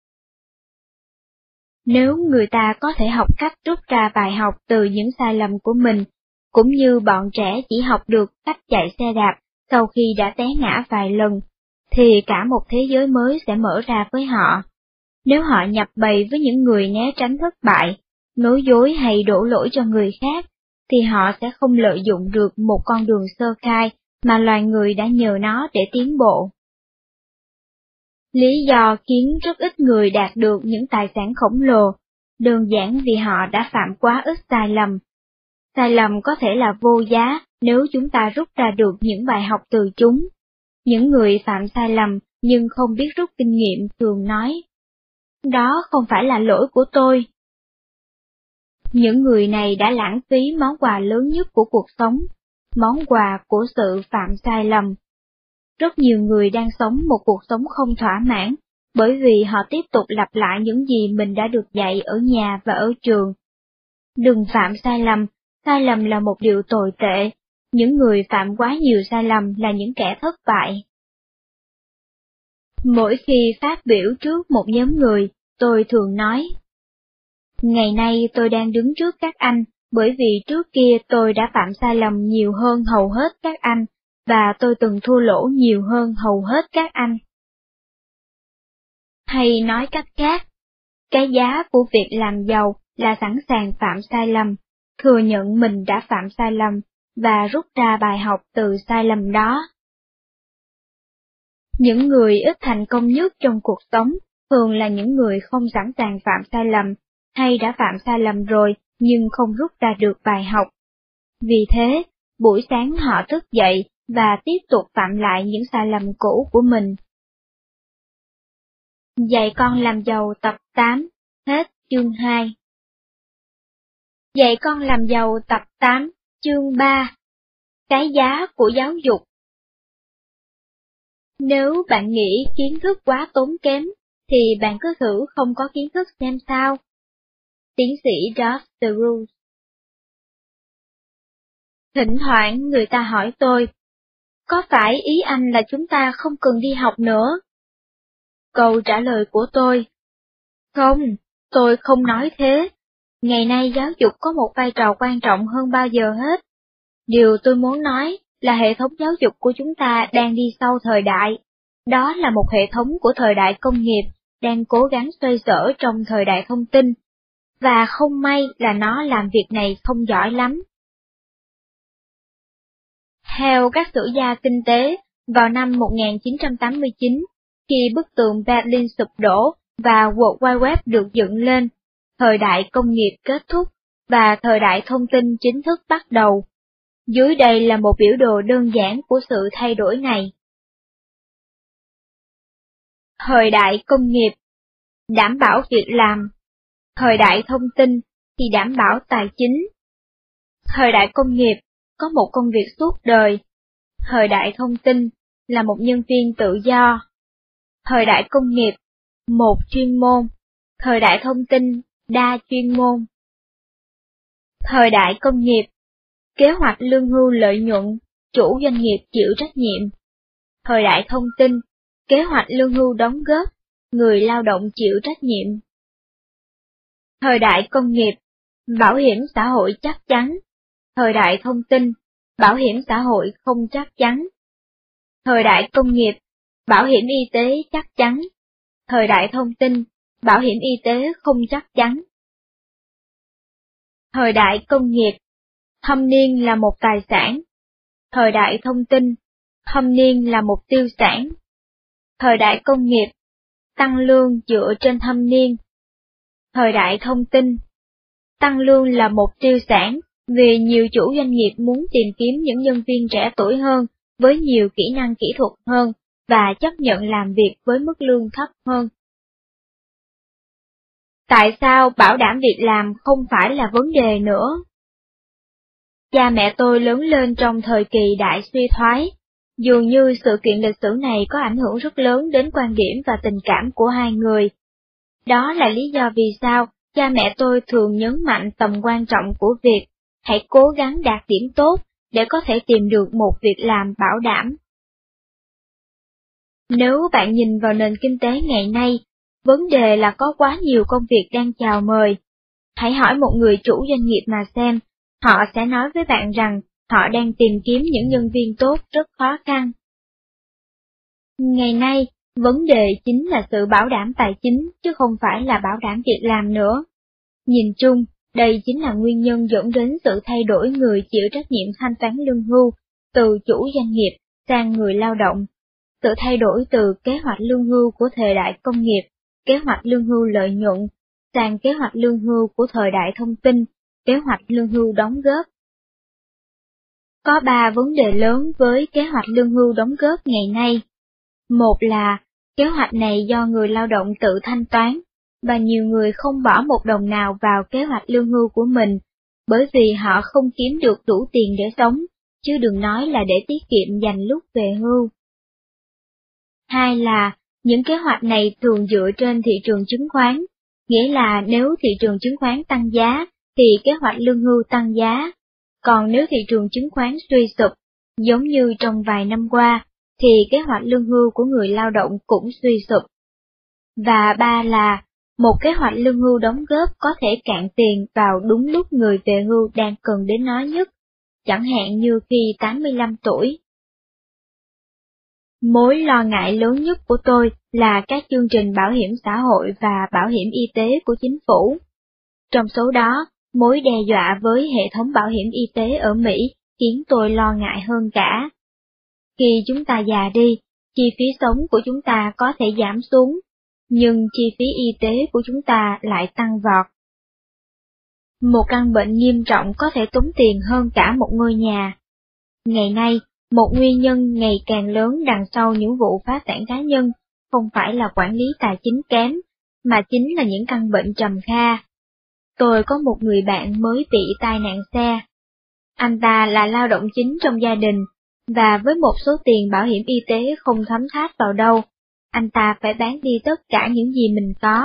Nếu người ta có thể học cách rút ra bài học từ những sai lầm của mình, cũng như bọn trẻ chỉ học được cách chạy xe đạp sau khi đã té ngã vài lần, thì cả một thế giới mới sẽ mở ra với họ. Nếu họ nhập bầy với những người né tránh thất bại, nói dối hay đổ lỗi cho người khác, thì họ sẽ không lợi dụng được một con đường sơ khai mà loài người đã nhờ nó để tiến bộ. Lý do khiến rất ít người đạt được những tài sản khổng lồ, đơn giản vì họ đã phạm quá ít sai lầm. Sai lầm có thể là vô giá nếu chúng ta rút ra được những bài học từ chúng. Những người phạm sai lầm nhưng không biết rút kinh nghiệm thường nói. Đó không phải là lỗi của tôi. Những người này đã lãng phí món quà lớn nhất của cuộc sống, món quà của sự phạm sai lầm. Rất nhiều người đang sống một cuộc sống không thỏa mãn, bởi vì họ tiếp tục lặp lại những gì mình đã được dạy ở nhà và ở trường. Đừng phạm sai lầm, sai lầm là một điều tồi tệ, những người phạm quá nhiều sai lầm là những kẻ thất bại. Mỗi khi phát biểu trước một nhóm người, tôi thường nói. Ngày nay tôi đang đứng trước các anh, bởi vì trước kia tôi đã phạm sai lầm nhiều hơn hầu hết các anh, và tôi từng thua lỗ nhiều hơn hầu hết các anh. Hay nói cách khác, cái giá của việc làm giàu là sẵn sàng phạm sai lầm, thừa nhận mình đã phạm sai lầm, và rút ra bài học từ sai lầm đó. Những người ít thành công nhất trong cuộc sống thường là những người không sẵn sàng phạm sai lầm, hay đã phạm sai lầm rồi nhưng không rút ra được bài học. Vì thế, buổi sáng họ thức dậy và tiếp tục phạm lại những sai lầm cũ của mình. Dạy con làm giàu tập 8, hết chương 2. Dạy con làm giàu tập 8, chương 3. Cái giá của giáo dục Nếu bạn nghĩ kiến thức quá tốn kém, thì bạn cứ thử không có kiến thức xem sao. Tiến sĩ Doug DeRose Thỉnh thoảng người ta hỏi tôi có phải ý anh là chúng ta không cần đi học nữa? Câu trả lời của tôi. Không, tôi không nói thế. Ngày nay giáo dục có một vai trò quan trọng hơn bao giờ hết. Điều tôi muốn nói là hệ thống giáo dục của chúng ta đang đi sau thời đại. Đó là một hệ thống của thời đại công nghiệp, đang cố gắng xoay sở trong thời đại thông tin, và không may là nó làm việc này không giỏi lắm. Theo các sử gia kinh tế, vào năm 1989, khi bức tường Berlin sụp đổ và World Wide Web được dựng lên, thời đại công nghiệp kết thúc và thời đại thông tin chính thức bắt đầu. Dưới đây là một biểu đồ đơn giản của sự thay đổi này. Thời đại công nghiệp Đảm bảo việc làm Thời đại thông tin thì đảm bảo tài chính. Thời đại công nghiệp có một công việc suốt đời. Thời đại thông tin là một nhân viên tự do. Thời đại công nghiệp một chuyên môn. Thời đại thông tin đa chuyên môn. Thời đại công nghiệp Kế hoạch lương hưu lợi nhuận, chủ doanh nghiệp chịu trách nhiệm. Thời đại thông tin, kế hoạch lương hưu đóng góp, người lao động chịu trách nhiệm. Thời đại công nghiệp, bảo hiểm xã hội chắc chắn. Thời đại thông tin, bảo hiểm xã hội không chắc chắn. Thời đại công nghiệp, bảo hiểm y tế chắc chắn. Thời đại thông tin, bảo hiểm y tế không chắc chắn. Thời đại công nghiệp, thâm niên là một tài sản. Thời đại thông tin, thâm niên là một tiêu sản. Thời đại công nghiệp, tăng lương dựa trên thâm niên. Thời đại thông tin, tăng lương là một tiêu sản vì nhiều chủ doanh nghiệp muốn tìm kiếm những nhân viên trẻ tuổi hơn với nhiều kỹ năng kỹ thuật hơn và chấp nhận làm việc với mức lương thấp hơn. Tại sao bảo đảm việc làm không phải là vấn đề nữa? Cha mẹ tôi lớn lên trong thời kỳ đại suy thoái, dường như sự kiện lịch sử này có ảnh hưởng rất lớn đến quan điểm và tình cảm của hai người. Đó là lý do vì sao cha mẹ tôi thường nhấn mạnh tầm quan trọng của việc hãy cố gắng đạt điểm tốt để có thể tìm được một việc làm bảo đảm. Nếu bạn nhìn vào nền kinh tế ngày nay, vấn đề là có quá nhiều công việc đang chào mời. Hãy hỏi một người chủ doanh nghiệp mà xem Họ sẽ nói với bạn rằng họ đang tìm kiếm những nhân viên tốt rất khó khăn. Ngày nay, vấn đề chính là sự bảo đảm tài chính chứ không phải là bảo đảm việc làm nữa. Nhìn chung, đây chính là nguyên nhân dẫn đến sự thay đổi người chịu trách nhiệm thanh toán lương hưu từ chủ doanh nghiệp sang người lao động. Sự thay đổi từ kế hoạch lương hưu của thời đại công nghiệp, kế hoạch lương hưu lợi nhuận, sang kế hoạch lương hưu của thời đại thông tin kế hoạch lương hưu đóng góp. Có ba vấn đề lớn với kế hoạch lương hưu đóng góp ngày nay. Một là, kế hoạch này do người lao động tự thanh toán, và nhiều người không bỏ một đồng nào vào kế hoạch lương hưu của mình, bởi vì họ không kiếm được đủ tiền để sống, chứ đừng nói là để tiết kiệm dành lúc về hưu. Hai là, những kế hoạch này thường dựa trên thị trường chứng khoán, nghĩa là nếu thị trường chứng khoán tăng giá, thì kế hoạch lương hưu tăng giá, còn nếu thị trường chứng khoán suy sụp, giống như trong vài năm qua, thì kế hoạch lương hưu của người lao động cũng suy sụp. Và ba là, một kế hoạch lương hưu đóng góp có thể cạn tiền vào đúng lúc người về hưu đang cần đến nó nhất, chẳng hạn như khi 85 tuổi. Mối lo ngại lớn nhất của tôi là các chương trình bảo hiểm xã hội và bảo hiểm y tế của chính phủ. Trong số đó, Mối đe dọa với hệ thống bảo hiểm y tế ở Mỹ khiến tôi lo ngại hơn cả. Khi chúng ta già đi, chi phí sống của chúng ta có thể giảm xuống, nhưng chi phí y tế của chúng ta lại tăng vọt. Một căn bệnh nghiêm trọng có thể tốn tiền hơn cả một ngôi nhà. Ngày nay, một nguyên nhân ngày càng lớn đằng sau những vụ phá sản cá nhân không phải là quản lý tài chính kém, mà chính là những căn bệnh trầm kha, Tôi có một người bạn mới bị tai nạn xe. Anh ta là lao động chính trong gia đình, và với một số tiền bảo hiểm y tế không thấm tháp vào đâu, anh ta phải bán đi tất cả những gì mình có.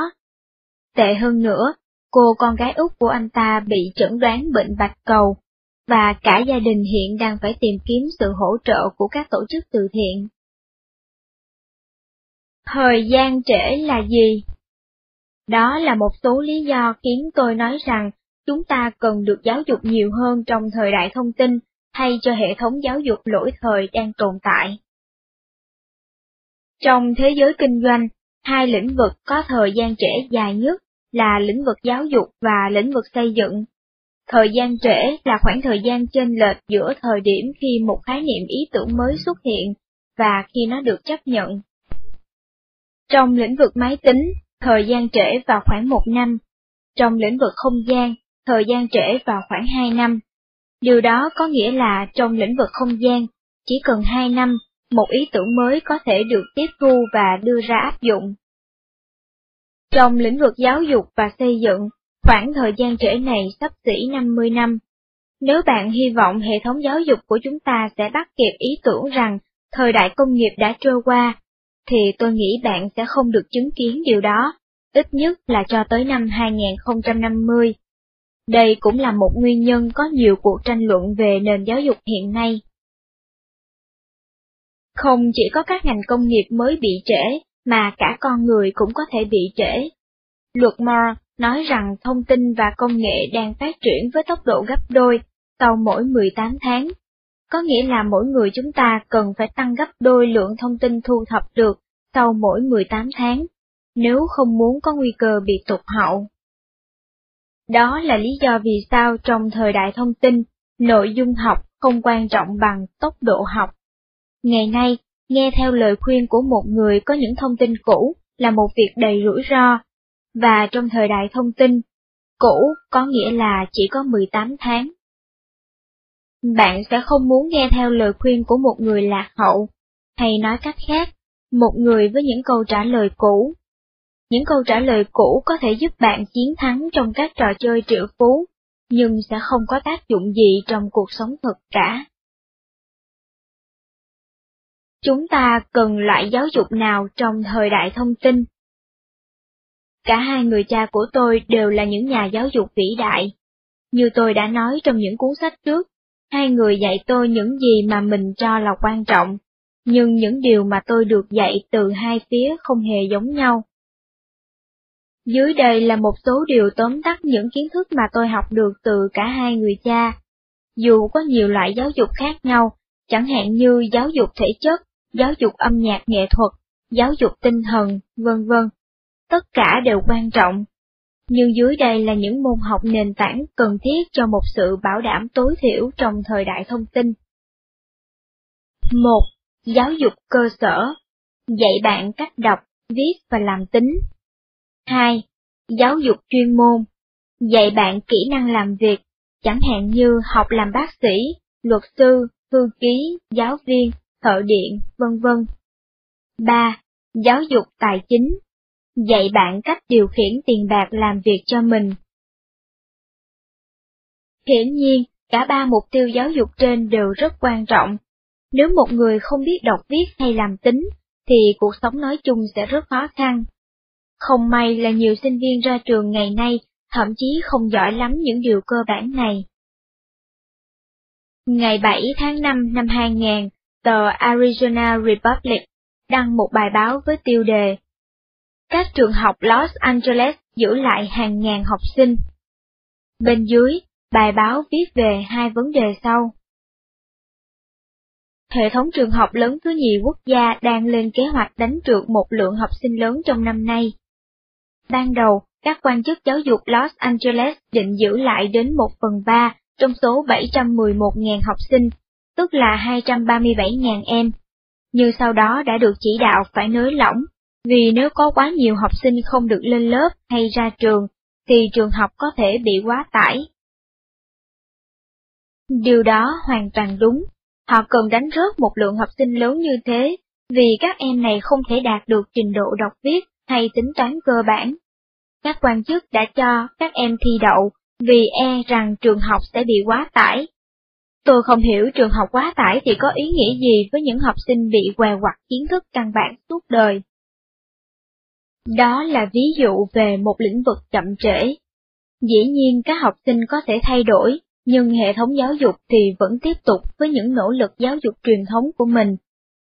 Tệ hơn nữa, cô con gái út của anh ta bị chẩn đoán bệnh bạch cầu, và cả gia đình hiện đang phải tìm kiếm sự hỗ trợ của các tổ chức từ thiện. Thời gian trễ là gì? Đó là một số lý do khiến tôi nói rằng chúng ta cần được giáo dục nhiều hơn trong thời đại thông tin, thay cho hệ thống giáo dục lỗi thời đang tồn tại. Trong thế giới kinh doanh, Hai lĩnh vực có thời gian trễ dài nhất là lĩnh vực giáo dục và lĩnh vực xây dựng. Thời gian trễ là khoảng thời gian chênh lệch giữa thời điểm khi một khái niệm ý tưởng mới xuất hiện và khi nó được chấp nhận. Trong lĩnh vực máy tính, thời gian trễ vào khoảng một năm. Trong lĩnh vực không gian, thời gian trễ vào khoảng hai năm. Điều đó có nghĩa là trong lĩnh vực không gian, chỉ cần hai năm, một ý tưởng mới có thể được tiếp thu và đưa ra áp dụng. Trong lĩnh vực giáo dục và xây dựng, khoảng thời gian trễ này sắp xỉ 50 năm. Nếu bạn hy vọng hệ thống giáo dục của chúng ta sẽ bắt kịp ý tưởng rằng thời đại công nghiệp đã trôi qua, thì tôi nghĩ bạn sẽ không được chứng kiến điều đó, ít nhất là cho tới năm 2050. Đây cũng là một nguyên nhân có nhiều cuộc tranh luận về nền giáo dục hiện nay. Không chỉ có các ngành công nghiệp mới bị trễ, mà cả con người cũng có thể bị trễ. Luật Moore nói rằng thông tin và công nghệ đang phát triển với tốc độ gấp đôi sau mỗi 18 tháng. Có nghĩa là mỗi người chúng ta cần phải tăng gấp đôi lượng thông tin thu thập được sau mỗi 18 tháng, nếu không muốn có nguy cơ bị tụt hậu. Đó là lý do vì sao trong thời đại thông tin, nội dung học không quan trọng bằng tốc độ học. Ngày nay, nghe theo lời khuyên của một người có những thông tin cũ là một việc đầy rủi ro, và trong thời đại thông tin, cũ có nghĩa là chỉ có 18 tháng. Bạn sẽ không muốn nghe theo lời khuyên của một người lạc hậu, hay nói cách khác, một người với những câu trả lời cũ. Những câu trả lời cũ có thể giúp bạn chiến thắng trong các trò chơi triệu phú, nhưng sẽ không có tác dụng gì trong cuộc sống thực cả. Chúng ta cần loại giáo dục nào trong thời đại thông tin? Cả hai người cha của tôi đều là những nhà giáo dục vĩ đại. Như tôi đã nói trong những cuốn sách trước, hai người dạy tôi những gì mà mình cho là quan trọng, nhưng những điều mà tôi được dạy từ hai phía không hề giống nhau. Dưới đây là một số điều tóm tắt những kiến thức mà tôi học được từ cả hai người cha. Dù có nhiều loại giáo dục khác nhau, chẳng hạn như giáo dục thể chất, giáo dục âm nhạc nghệ thuật, giáo dục tinh thần, vân vân. Tất cả đều quan trọng. Nhưng dưới đây là những môn học nền tảng cần thiết cho một sự bảo đảm tối thiểu trong thời đại thông tin. 1. Giáo dục cơ sở. Dạy bạn cách đọc, viết và làm tính. 2. Giáo dục chuyên môn. Dạy bạn kỹ năng làm việc, chẳng hạn như học làm bác sĩ, luật sư, thư ký, giáo viên, thợ điện, vân vân. 3. Giáo dục tài chính. Dạy bạn cách điều khiển tiền bạc làm việc cho mình. Hiển nhiên, cả ba mục tiêu giáo dục trên đều rất quan trọng. Nếu một người không biết đọc viết hay làm tính, thì cuộc sống nói chung sẽ rất khó khăn. Không may là nhiều sinh viên ra trường ngày nay thậm chí không giỏi lắm những điều cơ bản này. Ngày 7 tháng 5 năm 2000, tờ Arizona Republic đăng một bài báo với tiêu đề Các trường học Los Angeles giữ lại hàng ngàn học sinh. Bên dưới, bài báo viết về hai vấn đề sau. Hệ thống trường học lớn thứ nhì quốc gia đang lên kế hoạch đánh trượt một lượng học sinh lớn trong năm nay. Ban đầu, các quan chức giáo dục Los Angeles định giữ lại đến 1 phần 3 trong số 711.000 học sinh tức là 237.000 em, nhưng sau đó đã được chỉ đạo phải nới lỏng, vì nếu có quá nhiều học sinh không được lên lớp hay ra trường, thì trường học có thể bị quá tải. Điều đó hoàn toàn đúng, họ cần đánh rớt một lượng học sinh lớn như thế, vì các em này không thể đạt được trình độ đọc viết hay tính toán cơ bản. Các quan chức đã cho các em thi đậu vì e rằng trường học sẽ bị quá tải, Tôi không hiểu trường học quá tải thì có ý nghĩa gì với những học sinh bị què quặt kiến thức căn bản suốt đời. Đó là ví dụ về một lĩnh vực chậm trễ. Dĩ nhiên các học sinh có thể thay đổi, nhưng hệ thống giáo dục thì vẫn tiếp tục với những nỗ lực giáo dục truyền thống của mình.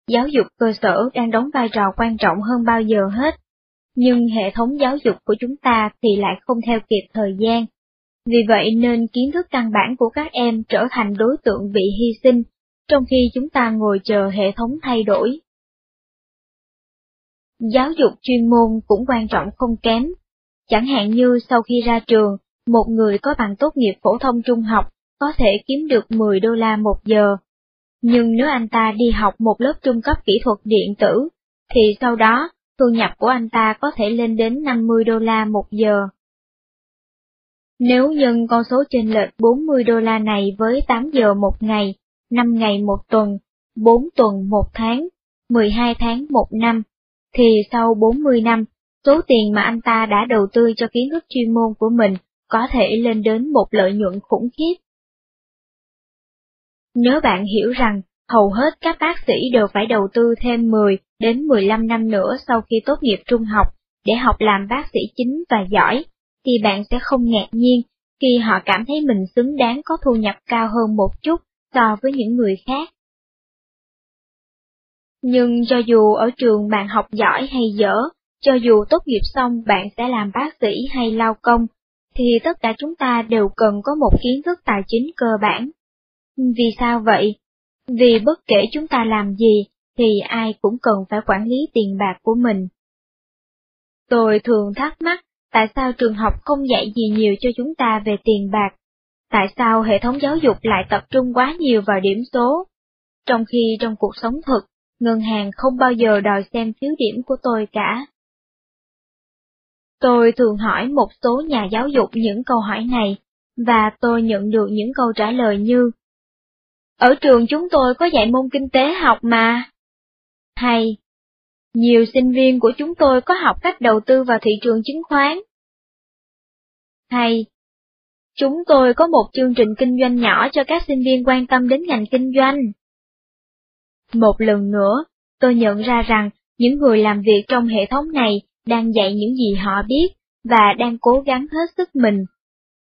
Giáo dục cơ sở đang đóng vai trò quan trọng hơn bao giờ hết, nhưng hệ thống giáo dục của chúng ta thì lại không theo kịp thời gian. Vì vậy nên kiến thức căn bản của các em trở thành đối tượng bị hy sinh, trong khi chúng ta ngồi chờ hệ thống thay đổi. Giáo dục chuyên môn cũng quan trọng không kém. Chẳng hạn như sau khi ra trường, một người có bằng tốt nghiệp phổ thông trung học có thể kiếm được 10 đô la một giờ. Nhưng nếu anh ta đi học một lớp trung cấp kỹ thuật điện tử, thì sau đó thu nhập của anh ta có thể lên đến 50 đô la một giờ. Nếu nhân con số chênh lệch 40 đô la này với 8 giờ một ngày, 5 ngày một tuần, 4 tuần một tháng, 12 tháng một năm, thì sau 40 năm, số tiền mà anh ta đã đầu tư cho kiến thức chuyên môn của mình có thể lên đến một lợi nhuận khủng khiếp. Nếu bạn hiểu rằng hầu hết các bác sĩ đều phải đầu tư thêm 10 đến 15 năm nữa sau khi tốt nghiệp trung học để học làm bác sĩ chính và giỏi, thì bạn sẽ không ngạc nhiên khi họ cảm thấy mình xứng đáng có thu nhập cao hơn một chút so với những người khác. Nhưng cho dù ở trường bạn học giỏi hay dở, cho dù tốt nghiệp xong bạn sẽ làm bác sĩ hay lao công, thì tất cả chúng ta đều cần có một kiến thức tài chính cơ bản. Vì sao vậy? Vì bất kể chúng ta làm gì, thì ai cũng cần phải quản lý tiền bạc của mình. Tôi thường thắc mắc, tại sao trường học không dạy gì nhiều cho chúng ta về tiền bạc? Tại sao hệ thống giáo dục lại tập trung quá nhiều vào điểm số? Trong khi trong cuộc sống thực, ngân hàng không bao giờ đòi xem phiếu điểm của tôi cả. Tôi thường hỏi một số nhà giáo dục những câu hỏi này, và tôi nhận được những câu trả lời như ở trường chúng tôi có dạy môn kinh tế học mà. Hay, nhiều sinh viên của chúng tôi có học cách đầu tư vào thị trường chứng khoán. Hay, chúng tôi có một chương trình kinh doanh nhỏ cho các sinh viên quan tâm đến ngành kinh doanh. Một lần nữa, tôi nhận ra rằng những người làm việc trong hệ thống này đang dạy những gì họ biết và đang cố gắng hết sức mình.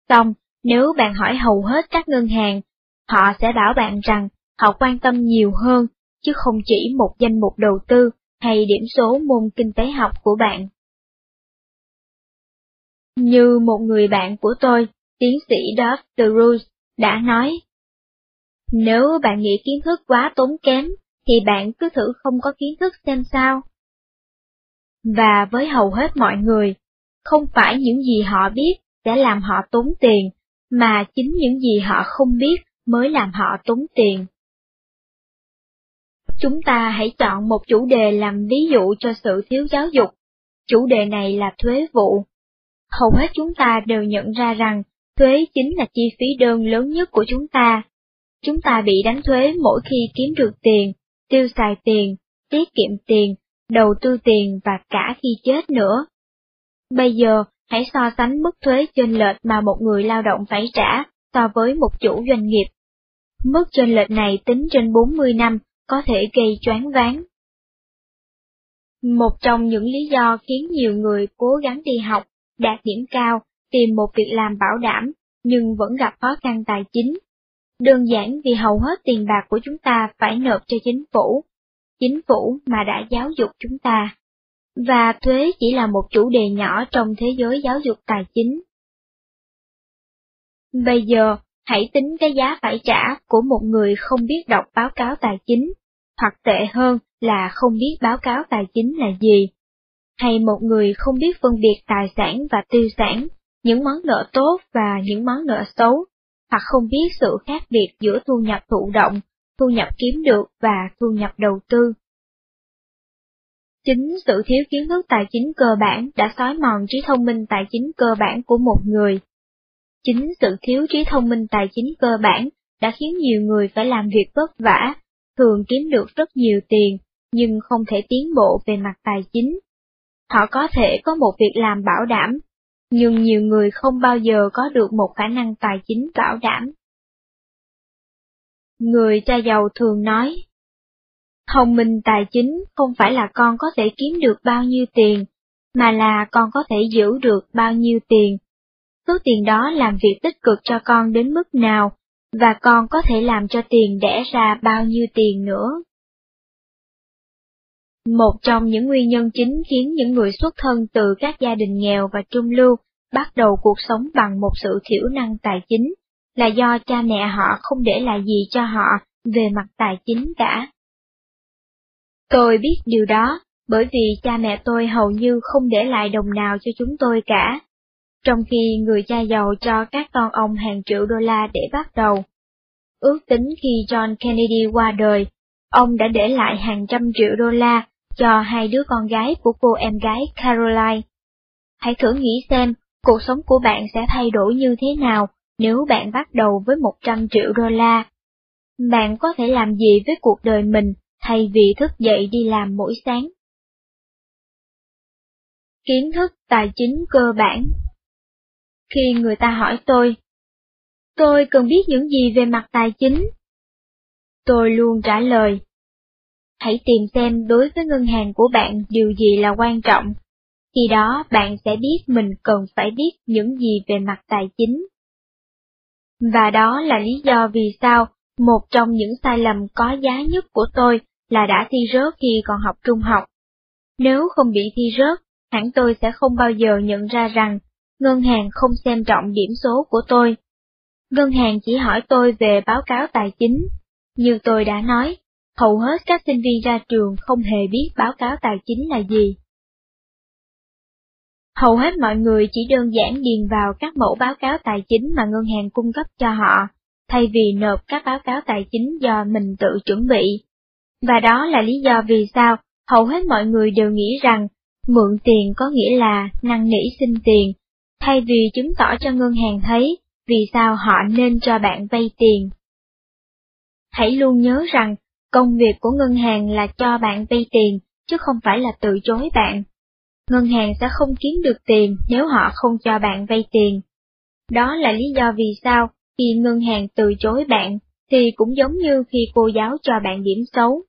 Xong, nếu bạn hỏi hầu hết các ngân hàng, họ sẽ bảo bạn rằng họ quan tâm nhiều hơn, chứ không chỉ một danh mục đầu tư hay điểm số môn kinh tế học của bạn. Như một người bạn của tôi, tiến sĩ Doug DeRose, đã nói, nếu bạn nghĩ kiến thức quá tốn kém, thì bạn cứ thử không có kiến thức xem sao. Và với hầu hết mọi người, không phải những gì họ biết sẽ làm họ tốn tiền, mà chính những gì họ không biết mới làm họ tốn tiền. Chúng ta hãy chọn một chủ đề làm ví dụ cho sự thiếu giáo dục. Chủ đề này là thuế vụ. Hầu hết chúng ta đều nhận ra rằng thuế chính là chi phí đơn lớn nhất của chúng ta. Chúng ta bị đánh thuế mỗi khi kiếm được tiền, tiêu xài tiền, tiết kiệm tiền, đầu tư tiền và cả khi chết nữa. Bây giờ, hãy so sánh mức thuế chênh lệch mà một người lao động phải trả so với một chủ doanh nghiệp. Mức chênh lệch này tính trên 40 năm có thể gây choáng váng. Một trong những lý do khiến nhiều người cố gắng đi học, đạt điểm cao, tìm một việc làm bảo đảm, nhưng vẫn gặp khó khăn tài chính. Đơn giản vì hầu hết tiền bạc của chúng ta phải nộp cho chính phủ, chính phủ mà đã giáo dục chúng ta. Và thuế chỉ là một chủ đề nhỏ trong thế giới giáo dục tài chính. Bây giờ, hãy tính cái giá phải trả của một người không biết đọc báo cáo tài chính, hoặc tệ hơn là không biết báo cáo tài chính là gì. Hay một người không biết phân biệt tài sản và tiêu sản, những món nợ tốt và những món nợ xấu, hoặc không biết sự khác biệt giữa thu nhập thụ động, thu nhập kiếm được và thu nhập đầu tư. Chính sự thiếu kiến thức tài chính cơ bản đã xói mòn trí thông minh tài chính cơ bản của một người. Chính sự thiếu trí thông minh tài chính cơ bản đã khiến nhiều người phải làm việc vất vả, thường kiếm được rất nhiều tiền, nhưng không thể tiến bộ về mặt tài chính. Họ có thể có một việc làm bảo đảm, nhưng nhiều người không bao giờ có được một khả năng tài chính bảo đảm. Người cha giàu thường nói, Thông minh tài chính không phải là con có thể kiếm được bao nhiêu tiền, mà là con có thể giữ được bao nhiêu tiền. Số tiền đó làm việc tích cực cho con đến mức nào, và con có thể làm cho tiền đẻ ra bao nhiêu tiền nữa. Một trong những nguyên nhân chính khiến những người xuất thân từ các gia đình nghèo và trung lưu bắt đầu cuộc sống bằng một sự thiểu năng tài chính, là do cha mẹ họ không để lại gì cho họ về mặt tài chính cả. Tôi biết điều đó, bởi vì cha mẹ tôi hầu như không để lại đồng nào cho chúng tôi cả. Trong khi người cha giàu cho các con ông hàng triệu đô la để bắt đầu. Ước tính khi John Kennedy qua đời, ông đã để lại hàng trăm triệu đô la cho hai đứa con gái của cô em gái Caroline. Hãy thử nghĩ xem, cuộc sống của bạn sẽ thay đổi như thế nào nếu bạn bắt đầu với 100 triệu đô la. Bạn có thể làm gì với cuộc đời mình thay vì thức dậy đi làm mỗi sáng? Kiến thức tài chính cơ bản khi người ta hỏi tôi, tôi cần biết những gì về mặt tài chính? Tôi luôn trả lời, hãy tìm xem đối với ngân hàng của bạn điều gì là quan trọng. Khi đó bạn sẽ biết mình cần phải biết những gì về mặt tài chính. Và đó là lý do vì sao một trong những sai lầm có giá nhất của tôi là đã thi rớt khi còn học trung học. Nếu không bị thi rớt, hẳn tôi sẽ không bao giờ nhận ra rằng ngân hàng không xem trọng điểm số của tôi. Ngân hàng chỉ hỏi tôi về báo cáo tài chính. Như tôi đã nói, hầu hết các sinh viên ra trường không hề biết báo cáo tài chính là gì. Hầu hết mọi người chỉ đơn giản điền vào các mẫu báo cáo tài chính mà ngân hàng cung cấp cho họ, thay vì nộp các báo cáo tài chính do mình tự chuẩn bị. Và đó là lý do vì sao hầu hết mọi người đều nghĩ rằng mượn tiền có nghĩa là năn nỉ xin tiền, thay vì chứng tỏ cho ngân hàng thấy vì sao họ nên cho bạn vay tiền. Hãy luôn nhớ rằng công việc của ngân hàng là cho bạn vay tiền, chứ không phải là từ chối bạn. Ngân hàng sẽ không kiếm được tiền nếu họ không cho bạn vay tiền. Đó là lý do vì sao khi ngân hàng từ chối bạn thì cũng giống như khi cô giáo cho bạn điểm xấu.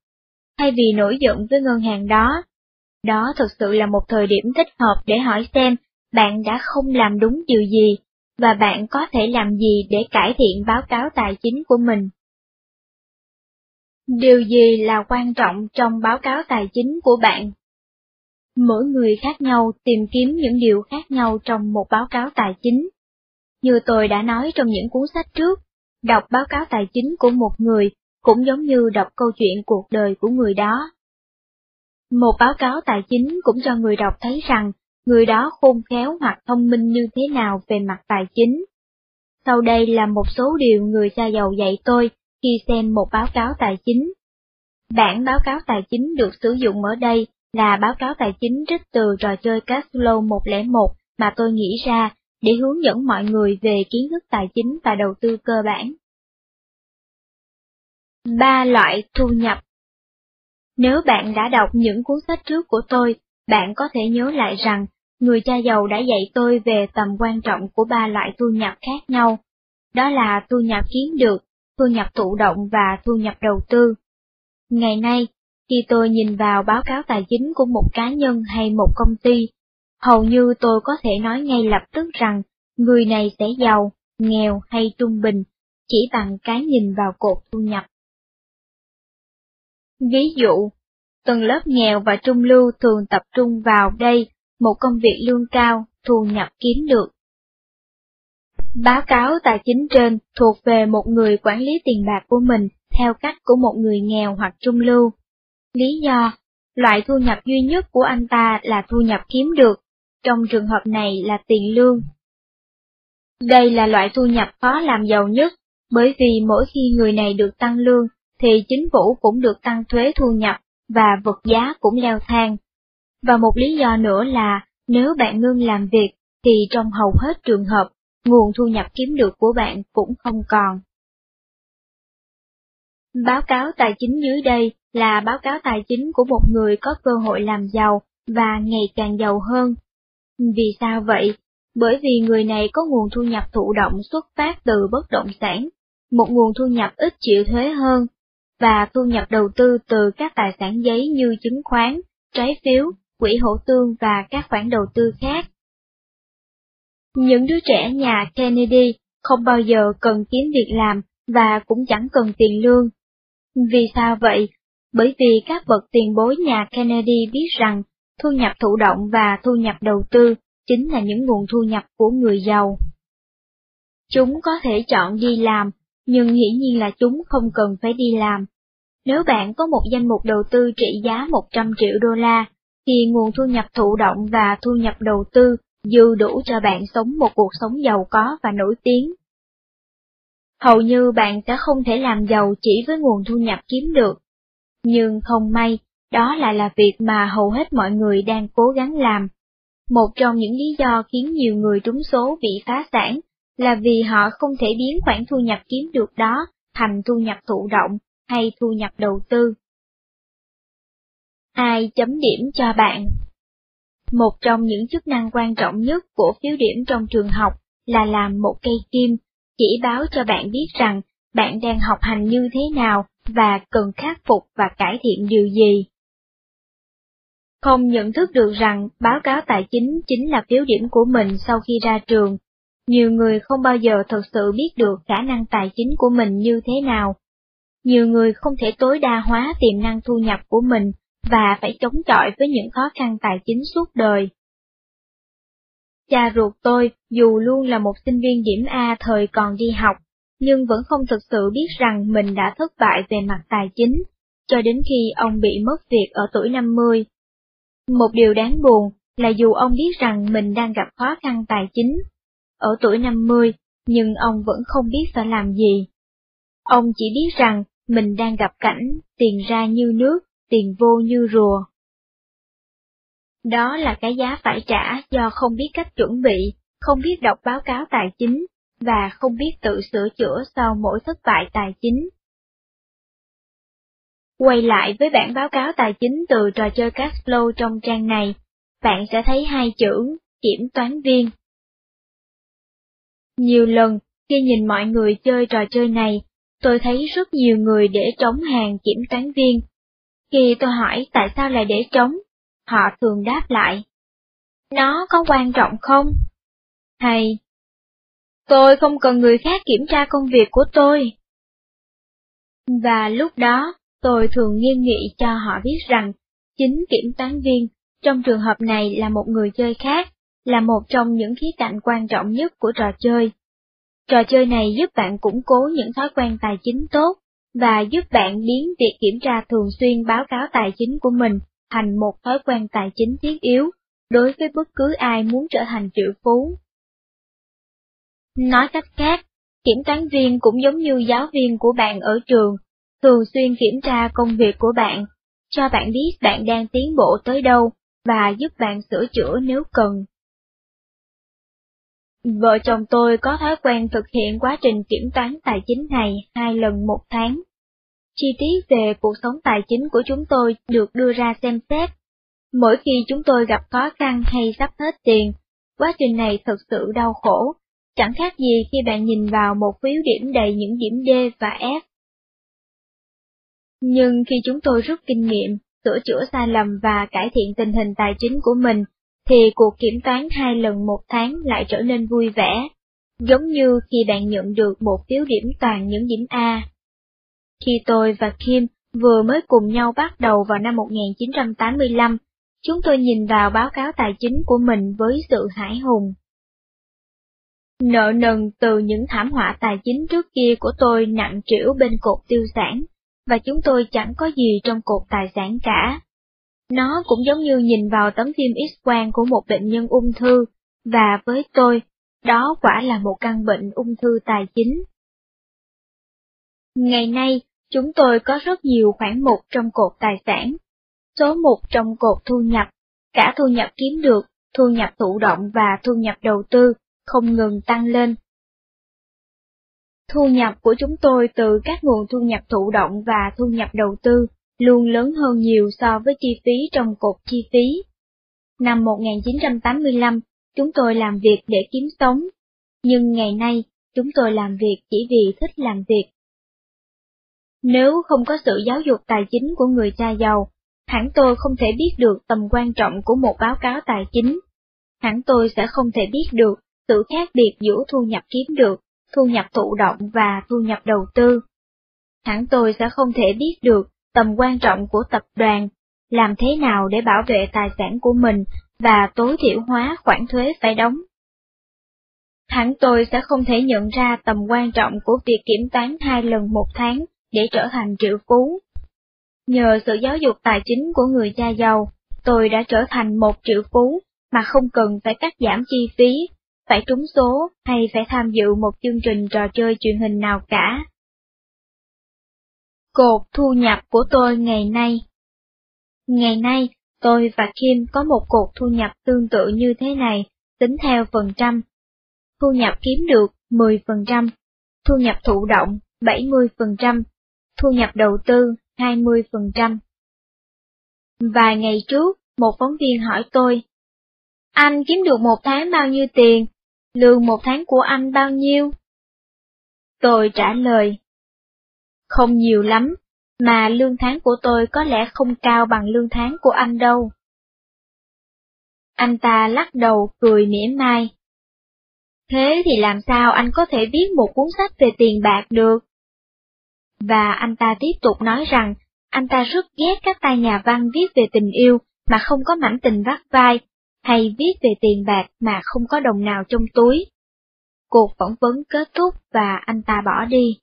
Thay vì nổi giận với ngân hàng đó, đó thực sự là một thời điểm thích hợp để hỏi xem bạn đã không làm đúng điều gì, và bạn có thể làm gì để cải thiện báo cáo tài chính của mình. Điều gì là quan trọng trong báo cáo tài chính của bạn? Mỗi người khác nhau tìm kiếm những điều khác nhau trong một báo cáo tài chính. Như tôi đã nói trong những cuốn sách trước, đọc báo cáo tài chính của một người cũng giống như đọc câu chuyện cuộc đời của người đó. Một báo cáo tài chính cũng cho người đọc thấy rằng người đó khôn khéo hoặc thông minh như thế nào về mặt tài chính. Sau đây là một số điều người cha giàu dạy tôi khi xem một báo cáo tài chính. Bản báo cáo tài chính được sử dụng ở đây là báo cáo tài chính trích từ trò chơi Cashflow 101 mà tôi nghĩ ra để hướng dẫn mọi người về kiến thức tài chính và đầu tư cơ bản. Ba loại thu nhập Nếu bạn đã đọc những cuốn sách trước của tôi, bạn có thể nhớ lại rằng người cha giàu đã dạy tôi về tầm quan trọng của ba loại thu nhập khác nhau. Đó là thu nhập kiếm được, thu nhập thụ động và thu nhập đầu tư. Ngày nay, khi tôi nhìn vào báo cáo tài chính của một cá nhân hay một công ty, hầu như tôi có thể nói ngay lập tức rằng người này sẽ giàu, nghèo hay trung bình, chỉ bằng cái nhìn vào cột thu nhập. Ví dụ, tầng lớp nghèo và trung lưu thường tập trung vào đây một công việc lương cao, thu nhập kiếm được. Báo cáo tài chính trên thuộc về một người quản lý tiền bạc của mình theo cách của một người nghèo hoặc trung lưu. Lý do, loại thu nhập duy nhất của anh ta là thu nhập kiếm được, trong trường hợp này là tiền lương. Đây là loại thu nhập khó làm giàu nhất, bởi vì mỗi khi người này được tăng lương, thì chính phủ cũng được tăng thuế thu nhập, và vật giá cũng leo thang. Và một lý do nữa là, nếu bạn ngưng làm việc, thì trong hầu hết trường hợp, nguồn thu nhập kiếm được của bạn cũng không còn. Báo cáo tài chính dưới đây là báo cáo tài chính của một người có cơ hội làm giàu và ngày càng giàu hơn. Vì sao vậy? Bởi vì người này có nguồn thu nhập thụ động xuất phát từ bất động sản, một nguồn thu nhập ít chịu thuế hơn, và thu nhập đầu tư từ các tài sản giấy như chứng khoán, trái phiếu, quỹ hỗ tương và các khoản đầu tư khác. Những đứa trẻ nhà Kennedy không bao giờ cần kiếm việc làm và cũng chẳng cần tiền lương. Vì sao vậy? Bởi vì các bậc tiền bối nhà Kennedy biết rằng thu nhập thụ động và thu nhập đầu tư chính là những nguồn thu nhập của người giàu. Chúng có thể chọn đi làm, nhưng hiển nhiên là chúng không cần phải đi làm. Nếu bạn có một danh mục đầu tư trị giá 100 triệu đô la, thì nguồn thu nhập thụ động và thu nhập đầu tư dư đủ cho bạn sống một cuộc sống giàu có và nổi tiếng. Hầu như bạn sẽ không thể làm giàu chỉ với nguồn thu nhập kiếm được. Nhưng không may, đó lại là việc mà hầu hết mọi người đang cố gắng làm. Một trong những lý do khiến nhiều người trúng số bị phá sản là vì họ không thể biến khoản thu nhập kiếm được đó thành thu nhập thụ động hay thu nhập đầu tư. Ai chấm điểm cho bạn? Một trong những chức năng quan trọng nhất của phiếu điểm trong trường học là làm một cây kim, chỉ báo cho bạn biết rằng bạn đang học hành như thế nào và cần khắc phục và cải thiện điều gì. Không nhận thức được rằng báo cáo tài chính chính là phiếu điểm của mình sau khi ra trường, nhiều người không bao giờ thực sự biết được khả năng tài chính của mình như thế nào. Nhiều người không thể tối đa hóa tiềm năng thu nhập của mình và phải chống chọi với những khó khăn tài chính suốt đời. Cha ruột tôi, dù luôn là một sinh viên điểm A thời còn đi học, nhưng vẫn không thực sự biết rằng mình đã thất bại về mặt tài chính, cho đến khi ông bị mất việc ở tuổi 50. Một điều đáng buồn là dù ông biết rằng mình đang gặp khó khăn tài chính, ở tuổi 50, nhưng ông vẫn không biết phải làm gì. Ông chỉ biết rằng mình đang gặp cảnh tiền ra như nước, tiền vô như rùa. Đó là cái giá phải trả do không biết cách chuẩn bị, không biết đọc báo cáo tài chính, và không biết tự sửa chữa sau mỗi thất bại tài chính. Quay lại với bản báo cáo tài chính từ trò chơi Cashflow trong trang này, bạn sẽ thấy hai chữ kiểm toán viên. Nhiều lần, khi nhìn mọi người chơi trò chơi này, tôi thấy rất nhiều người để trống hàng kiểm toán viên. Khi tôi hỏi tại sao lại để trống, họ thường đáp lại. Nó có quan trọng không? Hay, tôi không cần người khác kiểm tra công việc của tôi. Và lúc đó, tôi thường nghiêm nghị cho họ biết rằng, chính kiểm toán viên, trong trường hợp này là một người chơi khác, là một trong những khía cạnh quan trọng nhất của trò chơi. Trò chơi này giúp bạn củng cố những thói quen tài chính tốt, và giúp bạn biến việc kiểm tra thường xuyên báo cáo tài chính của mình thành một thói quen tài chính thiết yếu đối với bất cứ ai muốn trở thành triệu phú. Nói cách khác, kiểm toán viên cũng giống như giáo viên của bạn ở trường, thường xuyên kiểm tra công việc của bạn, cho bạn biết bạn đang tiến bộ tới đâu và giúp bạn sửa chữa nếu cần. Vợ chồng tôi có thói quen thực hiện quá trình kiểm toán tài chính này hai lần một tháng. Chi tiết về cuộc sống tài chính của chúng tôi được đưa ra xem xét. Mỗi khi chúng tôi gặp khó khăn hay sắp hết tiền, quá trình này thật sự đau khổ, chẳng khác gì khi bạn nhìn vào một phiếu điểm đầy những điểm D và F. Nhưng khi chúng tôi rút kinh nghiệm, sửa chữa sai lầm và cải thiện tình hình tài chính của mình, thì cuộc kiểm toán hai lần một tháng lại trở nên vui vẻ, giống như khi bạn nhận được một phiếu điểm toàn những điểm A. Khi tôi và Kim vừa mới cùng nhau bắt đầu vào năm 1985, chúng tôi nhìn vào báo cáo tài chính của mình với sự hãi hùng. Nợ nần từ những thảm họa tài chính trước kia của tôi nặng trĩu bên cột tiêu sản, và chúng tôi chẳng có gì trong cột tài sản cả. Nó cũng giống như nhìn vào tấm phim X-quang của một bệnh nhân ung thư, và với tôi, đó quả là một căn bệnh ung thư tài chính. Ngày nay, chúng tôi có rất nhiều khoản mục trong cột tài sản. Số mục trong cột thu nhập, cả thu nhập kiếm được, thu nhập thụ động và thu nhập đầu tư, không ngừng tăng lên. Thu nhập của chúng tôi từ các nguồn thu nhập thụ động và thu nhập đầu tư luôn lớn hơn nhiều so với chi phí trong cột chi phí. Năm 1985, chúng tôi làm việc để kiếm sống, nhưng ngày nay, chúng tôi làm việc chỉ vì thích làm việc. Nếu không có sự giáo dục tài chính của người cha giàu, hẳn tôi không thể biết được tầm quan trọng của một báo cáo tài chính. Hẳn tôi sẽ không thể biết được sự khác biệt giữa thu nhập kiếm được, thu nhập thụ động và thu nhập đầu tư. Hẳn tôi sẽ không thể biết được tầm quan trọng của tập đoàn, làm thế nào để bảo vệ tài sản của mình và tối thiểu hóa khoản thuế phải đóng. Hẳn tôi sẽ không thể nhận ra tầm quan trọng của việc kiểm toán hai lần một tháng để trở thành triệu phú. Nhờ sự giáo dục tài chính của người cha giàu, tôi đã trở thành một triệu phú mà không cần phải cắt giảm chi phí, phải trúng số hay phải tham dự một chương trình trò chơi truyền hình nào cả. Cột thu nhập của tôi ngày nay Ngày nay, tôi và Kim có một cột thu nhập tương tự như thế này, tính theo phần trăm. Thu nhập kiếm được 10%, thu nhập thụ động 70%, thu nhập đầu tư 20%. Vài ngày trước, một phóng viên hỏi tôi, Anh kiếm được một tháng bao nhiêu tiền? Lương một tháng của anh bao nhiêu? Tôi trả lời, không nhiều lắm, mà lương tháng của tôi có lẽ không cao bằng lương tháng của anh đâu. Anh ta lắc đầu cười mỉa mai. Thế thì làm sao anh có thể viết một cuốn sách về tiền bạc được? Và anh ta tiếp tục nói rằng, anh ta rất ghét các tay nhà văn viết về tình yêu mà không có mảnh tình vắt vai, hay viết về tiền bạc mà không có đồng nào trong túi. Cuộc phỏng vấn kết thúc và anh ta bỏ đi.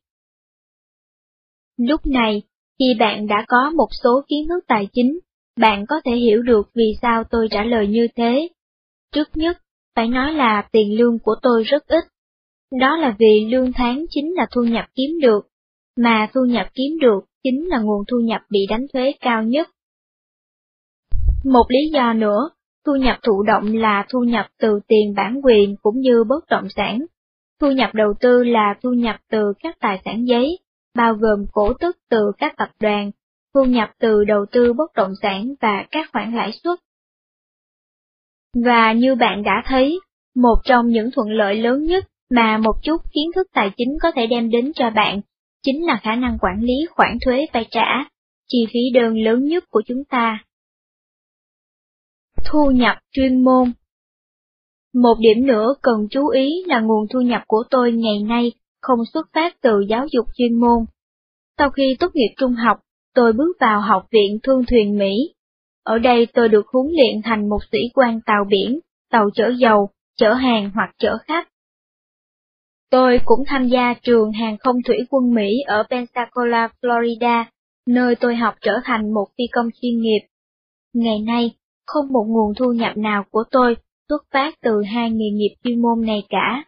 Lúc này, khi bạn đã có một số kiến thức tài chính, bạn có thể hiểu được vì sao tôi trả lời như thế. Trước nhất, phải nói là tiền lương của tôi rất ít. Đó là vì lương tháng chính là thu nhập kiếm được, mà thu nhập kiếm được chính là nguồn thu nhập bị đánh thuế cao nhất. Một lý do nữa, thu nhập thụ động là thu nhập từ tiền bản quyền cũng như bất động sản. Thu nhập đầu tư là thu nhập từ các tài sản giấy, bao gồm cổ tức từ các tập đoàn, thu nhập từ đầu tư bất động sản và các khoản lãi suất. Và như bạn đã thấy, một trong những thuận lợi lớn nhất mà một chút kiến thức tài chính có thể đem đến cho bạn chính là khả năng quản lý khoản thuế phải trả, chi phí đơn lớn nhất của chúng ta. Thu nhập chuyên môn Một điểm nữa cần chú ý là nguồn thu nhập của tôi ngày nay không xuất phát từ giáo dục chuyên môn. Sau khi tốt nghiệp trung học, tôi bước vào Học viện Thương thuyền Mỹ. Ở đây tôi được huấn luyện thành một sĩ quan tàu biển, tàu chở dầu, chở hàng hoặc chở khách. Tôi cũng tham gia trường hàng không thủy quân Mỹ ở Pensacola, Florida, nơi tôi học trở thành một phi công chuyên nghiệp. Ngày nay, không một nguồn thu nhập nào của tôi xuất phát từ hai nghề nghiệp chuyên môn này cả.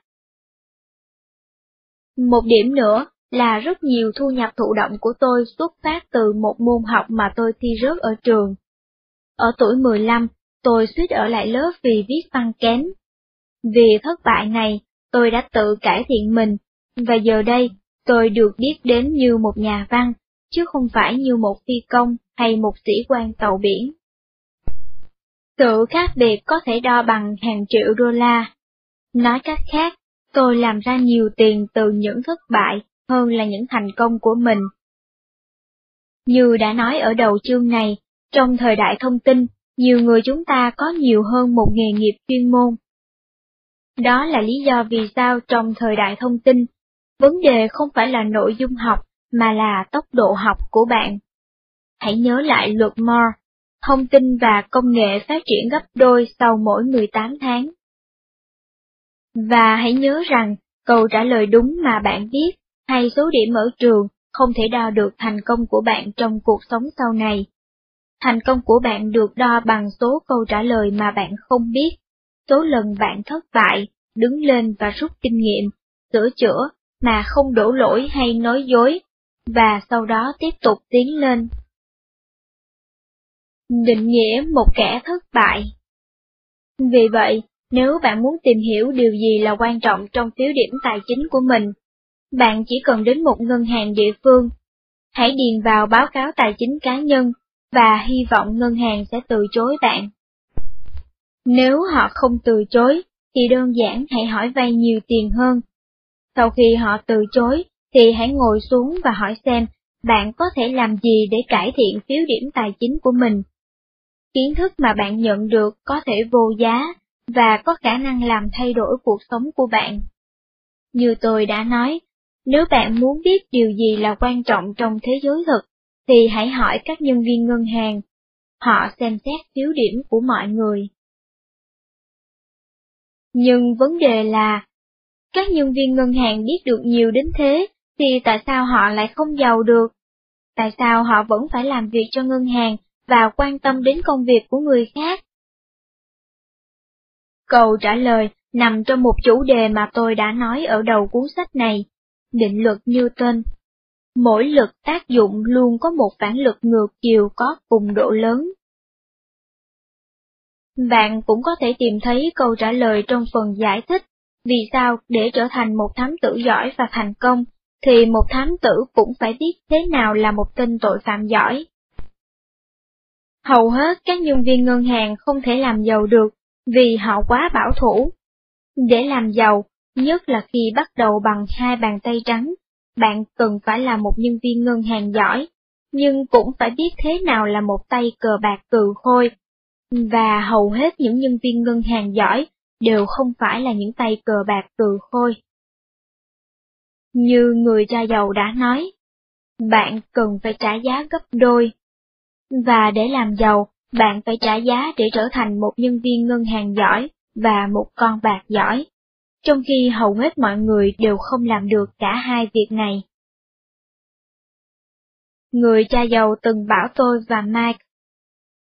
Một điểm nữa là rất nhiều thu nhập thụ động của tôi xuất phát từ một môn học mà tôi thi rớt ở trường. Ở tuổi 15, tôi suýt ở lại lớp vì viết văn kém. Vì thất bại này, tôi đã tự cải thiện mình, và giờ đây, tôi được biết đến như một nhà văn, chứ không phải như một phi công hay một sĩ quan tàu biển. Sự khác biệt có thể đo bằng hàng triệu đô la. Nói cách khác, tôi làm ra nhiều tiền từ những thất bại hơn là những thành công của mình. Như đã nói ở đầu chương này, trong thời đại thông tin, nhiều người chúng ta có nhiều hơn một nghề nghiệp chuyên môn. Đó là lý do vì sao trong thời đại thông tin, vấn đề không phải là nội dung học mà là tốc độ học của bạn. Hãy nhớ lại luật Moore, thông tin và công nghệ phát triển gấp đôi sau mỗi 18 tháng. Và hãy nhớ rằng, câu trả lời đúng mà bạn viết hay số điểm ở trường không thể đo được thành công của bạn trong cuộc sống sau này. Thành công của bạn được đo bằng số câu trả lời mà bạn không biết, số lần bạn thất bại, đứng lên và rút kinh nghiệm, sửa chữa mà không đổ lỗi hay nói dối, và sau đó tiếp tục tiến lên. Định nghĩa một kẻ thất bại Vì vậy, nếu bạn muốn tìm hiểu điều gì là quan trọng trong phiếu điểm tài chính của mình, bạn chỉ cần đến một ngân hàng địa phương. Hãy điền vào báo cáo tài chính cá nhân và hy vọng ngân hàng sẽ từ chối bạn. Nếu họ không từ chối, thì đơn giản hãy hỏi vay nhiều tiền hơn. Sau khi họ từ chối, thì hãy ngồi xuống và hỏi xem bạn có thể làm gì để cải thiện phiếu điểm tài chính của mình. Kiến thức mà bạn nhận được có thể vô giá và có khả năng làm thay đổi cuộc sống của bạn. Như tôi đã nói, nếu bạn muốn biết điều gì là quan trọng trong thế giới thực, thì hãy hỏi các nhân viên ngân hàng. Họ xem xét thiếu điểm của mọi người. Nhưng vấn đề là, các nhân viên ngân hàng biết được nhiều đến thế, thì tại sao họ lại không giàu được? Tại sao họ vẫn phải làm việc cho ngân hàng và quan tâm đến công việc của người khác? Câu trả lời nằm trong một chủ đề mà tôi đã nói ở đầu cuốn sách này, định luật Newton. Mỗi lực tác dụng luôn có một phản lực ngược chiều có cùng độ lớn. Bạn cũng có thể tìm thấy câu trả lời trong phần giải thích vì sao để trở thành một thám tử giỏi và thành công, thì một thám tử cũng phải biết thế nào là một tên tội phạm giỏi. Hầu hết các nhân viên ngân hàng không thể làm giàu được vì họ quá bảo thủ. Để làm giàu, nhất là khi bắt đầu bằng hai bàn tay trắng, bạn cần phải là một nhân viên ngân hàng giỏi, nhưng cũng phải biết thế nào là một tay cờ bạc cừ khôi. Và hầu hết những nhân viên ngân hàng giỏi đều không phải là những tay cờ bạc cừ khôi. Như người cha giàu đã nói, bạn cần phải trả giá gấp đôi. Và để làm giàu, bạn phải trả giá để trở thành một nhân viên ngân hàng giỏi và một con bạc giỏi, trong khi hầu hết mọi người đều không làm được cả hai việc này. Người cha giàu từng bảo tôi và Mike,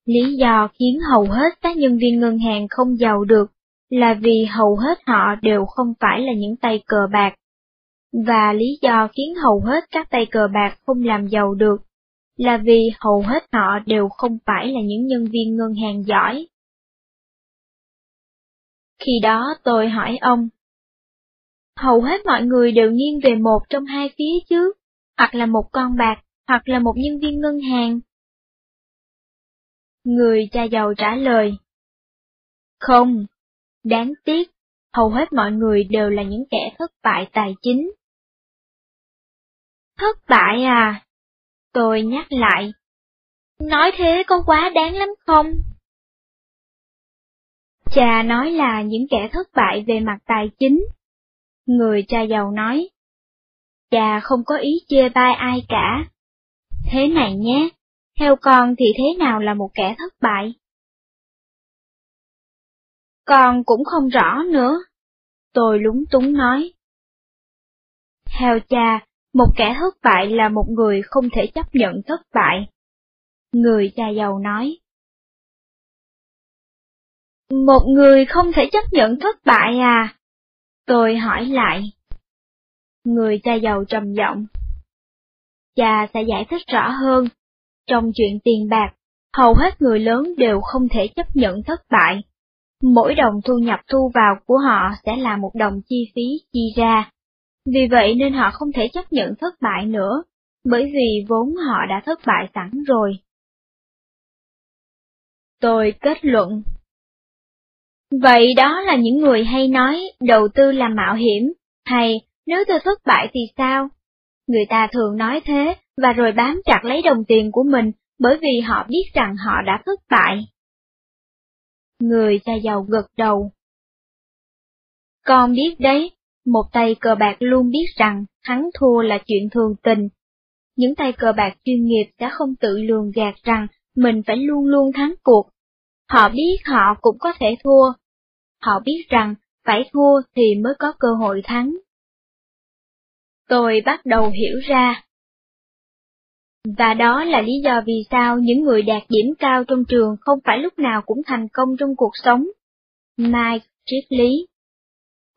lý do khiến hầu hết các nhân viên ngân hàng không giàu được là vì hầu hết họ đều không phải là những tay cờ bạc. Và lý do khiến hầu hết các tay cờ bạc không làm giàu được là vì hầu hết họ đều không phải là những nhân viên ngân hàng giỏi. Khi đó tôi hỏi ông, hầu hết mọi người đều nghiêng về một trong hai phía chứ, hoặc là một con bạc, hoặc là một nhân viên ngân hàng. Người cha giàu trả lời, không, đáng tiếc, hầu hết mọi người đều là những kẻ thất bại tài chính. Thất bại à? Tôi nhắc lại. Nói thế có quá đáng lắm không? Cha nói là những kẻ thất bại về mặt tài chính. Người cha giàu nói. Cha không có ý chê bai ai cả. Thế này nhé, theo con thì thế nào là một kẻ thất bại? Con cũng không rõ nữa. Tôi lúng túng nói. Theo cha, một kẻ thất bại là một người không thể chấp nhận thất bại. Người cha giàu nói. Một người không thể chấp nhận thất bại à? Tôi hỏi lại. Người cha giàu trầm giọng. Cha sẽ giải thích rõ hơn. Trong chuyện tiền bạc, hầu hết người lớn đều không thể chấp nhận thất bại. Mỗi đồng thu nhập thu vào của họ sẽ là một đồng chi phí chi ra. Vì vậy nên họ không thể chấp nhận thất bại nữa, bởi vì vốn họ đã thất bại sẵn rồi. Tôi kết luận. Vậy đó là những người hay nói đầu tư là mạo hiểm, hay nếu tôi thất bại thì sao? Người ta thường nói thế, và rồi bám chặt lấy đồng tiền của mình bởi vì họ biết rằng họ đã thất bại. Người cha giàu gật đầu. Con biết đấy, một tay cờ bạc luôn biết rằng, thắng thua là chuyện thường tình. Những tay cờ bạc chuyên nghiệp đã không tự lường gạt rằng, mình phải luôn luôn thắng cuộc. Họ biết họ cũng có thể thua. Họ biết rằng, phải thua thì mới có cơ hội thắng. Tôi bắt đầu hiểu ra. Và đó là lý do vì sao những người đạt điểm cao trong trường không phải lúc nào cũng thành công trong cuộc sống. Mike triết lý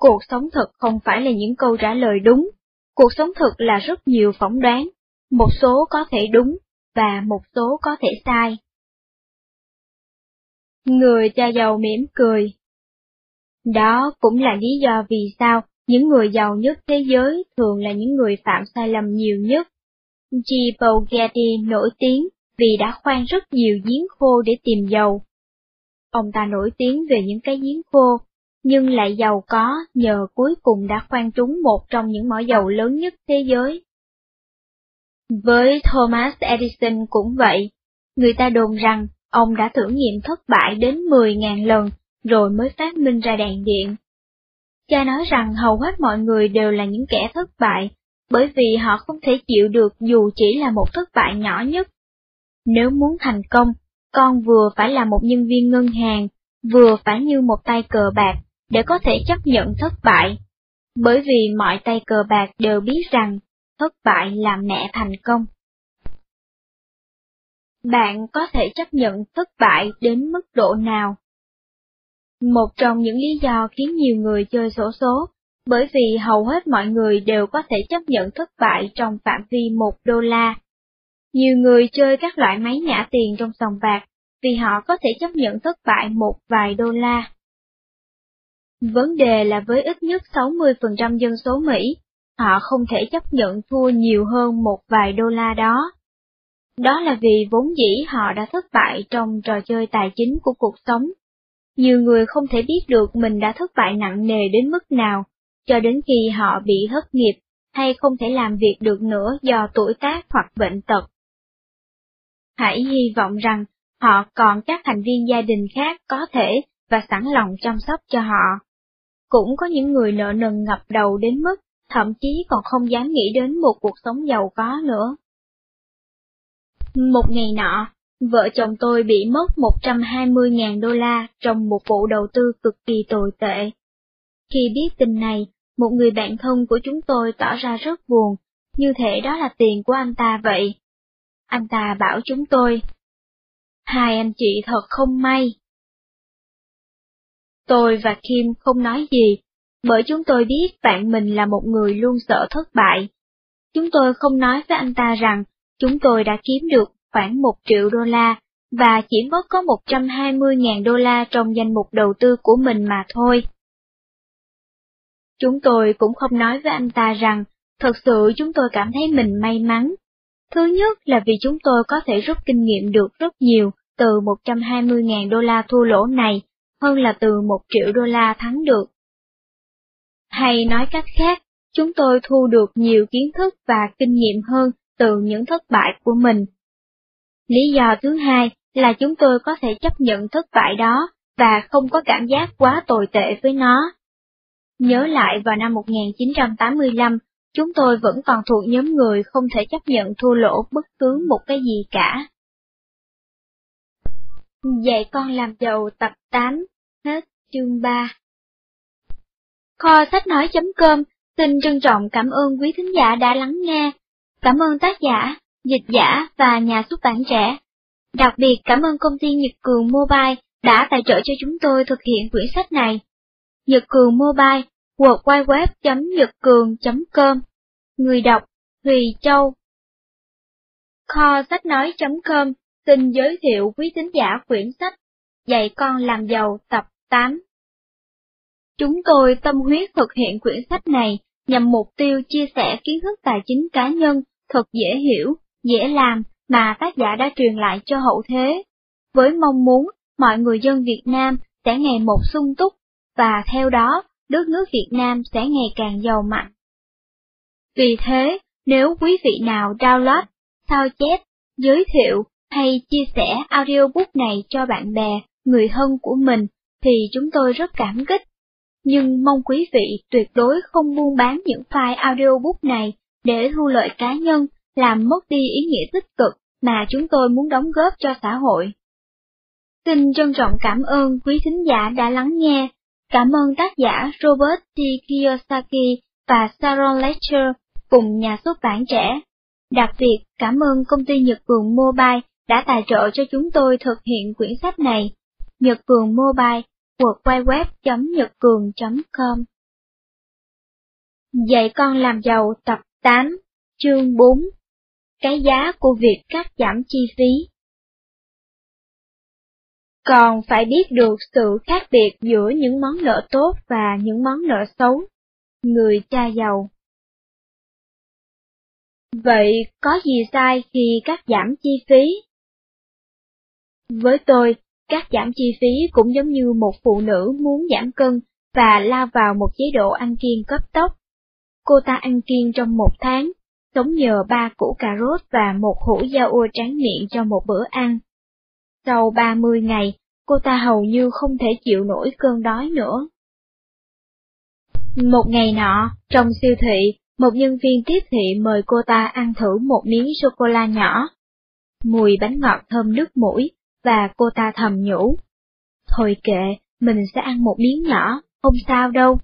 Cuộc sống thực không phải là những câu trả lời đúng, cuộc sống thực là rất nhiều phỏng đoán, một số có thể đúng, và một số có thể sai. Người cha giàu mỉm cười. Đó cũng là lý do vì sao những người giàu nhất thế giới thường là những người phạm sai lầm nhiều nhất. G. Paul Getty nổi tiếng vì đã khoan rất nhiều giếng khô để tìm dầu. Ông ta nổi tiếng về những cái giếng khô nhưng lại giàu có nhờ cuối cùng đã khoan trúng một trong những mỏ dầu lớn nhất thế giới. Với Thomas Edison cũng vậy, người ta đồn rằng ông đã thử nghiệm thất bại đến 10.000 lần rồi mới phát minh ra đèn điện. Cha nói rằng hầu hết mọi người đều là những kẻ thất bại, bởi vì họ không thể chịu được dù chỉ là một thất bại nhỏ nhất. Nếu muốn thành công, con vừa phải là một nhân viên ngân hàng, vừa phải như một tay cờ bạc, để có thể chấp nhận thất bại, bởi vì mọi tay cờ bạc đều biết rằng thất bại là mẹ thành công. Bạn có thể chấp nhận thất bại đến mức độ nào? Một trong những lý do khiến nhiều người chơi sổ số, bởi vì hầu hết mọi người đều có thể chấp nhận thất bại trong phạm vi một đô la. Nhiều người chơi các loại máy nhả tiền trong sòng bạc vì họ có thể chấp nhận thất bại một vài đô la. Vấn đề là với ít nhất 60% dân số Mỹ, họ không thể chấp nhận thua nhiều hơn một vài đô la đó. Đó là vì vốn dĩ họ đã thất bại trong trò chơi tài chính của cuộc sống. Nhiều người không thể biết được mình đã thất bại nặng nề đến mức nào, cho đến khi họ bị thất nghiệp hay không thể làm việc được nữa do tuổi tác hoặc bệnh tật. Hãy hy vọng rằng họ còn các thành viên gia đình khác có thể và sẵn lòng chăm sóc cho họ. Cũng có những người nợ nần ngập đầu đến mức thậm chí còn không dám nghĩ đến một cuộc sống giàu có nữa. Một ngày nọ, vợ chồng tôi bị mất 120.000 đô la trong một vụ đầu tư cực kỳ tồi tệ. Khi biết tin này, một người bạn thân của chúng tôi tỏ ra rất buồn, như thể đó là tiền của anh ta vậy. Anh ta bảo chúng tôi, hai anh chị thật không may. Tôi và Kim không nói gì, bởi chúng tôi biết bạn mình là một người luôn sợ thất bại. Chúng tôi không nói với anh ta rằng chúng tôi đã kiếm được khoảng một triệu đô la và chỉ mất có 120.000 đô la trong danh mục đầu tư của mình mà thôi. Chúng tôi cũng không nói với anh ta rằng, thật sự chúng tôi cảm thấy mình may mắn. Thứ nhất là vì chúng tôi có thể rút kinh nghiệm được rất nhiều từ 120.000 đô la thua lỗ này, hơn là từ 1 triệu đô la thắng được. Hay nói cách khác, chúng tôi thu được nhiều kiến thức và kinh nghiệm hơn từ những thất bại của mình. Lý do thứ hai là chúng tôi có thể chấp nhận thất bại đó và không có cảm giác quá tồi tệ với nó. Nhớ lại vào năm 1985, chúng tôi vẫn còn thuộc nhóm người không thể chấp nhận thua lỗ bất cứ một cái gì cả. Dạy con làm giàu tập 8, hết chương 3 Kho sách nói.com xin trân trọng cảm ơn quý thính giả đã lắng nghe. Cảm ơn tác giả, dịch giả và nhà xuất bản trẻ. Đặc biệt cảm ơn công ty Nhật Cường Mobile đã tài trợ cho chúng tôi thực hiện quyển sách này. Nhật Cường Mobile, www.nhậtcường.com Người đọc, Thùy Châu Kho sách nói.com xin giới thiệu quý thính giả quyển sách Dạy con làm giàu tập 8 Chúng tôi tâm huyết thực hiện quyển sách này nhằm mục tiêu chia sẻ kiến thức tài chính cá nhân thật dễ hiểu, dễ làm mà tác giả đã truyền lại cho hậu thế, với mong muốn mọi người dân Việt Nam sẽ ngày một sung túc, và theo đó, đất nước Việt Nam sẽ ngày càng giàu mạnh. Vì thế, nếu quý vị nào download, sao chép, giới thiệu hay chia sẻ audiobook này cho bạn bè, người thân của mình, thì chúng tôi rất cảm kích nhưng mong quý vị tuyệt đối không buôn bán những file audiobook này để thu lợi cá nhân, làm mất đi ý nghĩa tích cực mà chúng tôi muốn đóng góp cho xã hội. Xin trân trọng cảm ơn quý thính giả đã lắng nghe. Cảm ơn tác giả Robert T. Kiyosaki và Sharon Lecter cùng nhà xuất bản trẻ. Đặc biệt cảm ơn công ty Nhật Cường Mobile đã tài trợ cho chúng tôi thực hiện quyển sách này. Nhật Cường Mobile www.nhậtcường.com Dạy con làm giàu tập 8, chương 4 Cái giá của việc cắt giảm chi phí Còn phải biết được sự khác biệt giữa những món nợ tốt và những món nợ xấu. Người cha giàu Vậy có gì sai khi cắt giảm chi phí? Với tôi, Cắt giảm chi phí cũng giống như một phụ nữ muốn giảm cân và lao vào một chế độ ăn kiêng cấp tốc. Cô ta ăn kiêng trong một tháng, sống nhờ ba củ cà rốt và một hũ da ua tráng miệng cho một bữa ăn. Sau 30 ngày, cô ta hầu như không thể chịu nổi cơn đói nữa. Một ngày nọ, trong siêu thị, một nhân viên tiếp thị mời cô ta ăn thử một miếng sô-cô-la nhỏ. Mùi bánh ngọt thơm nước mũi, và cô ta thầm nhủ. Thôi kệ, mình sẽ ăn một miếng nhỏ, không sao đâu.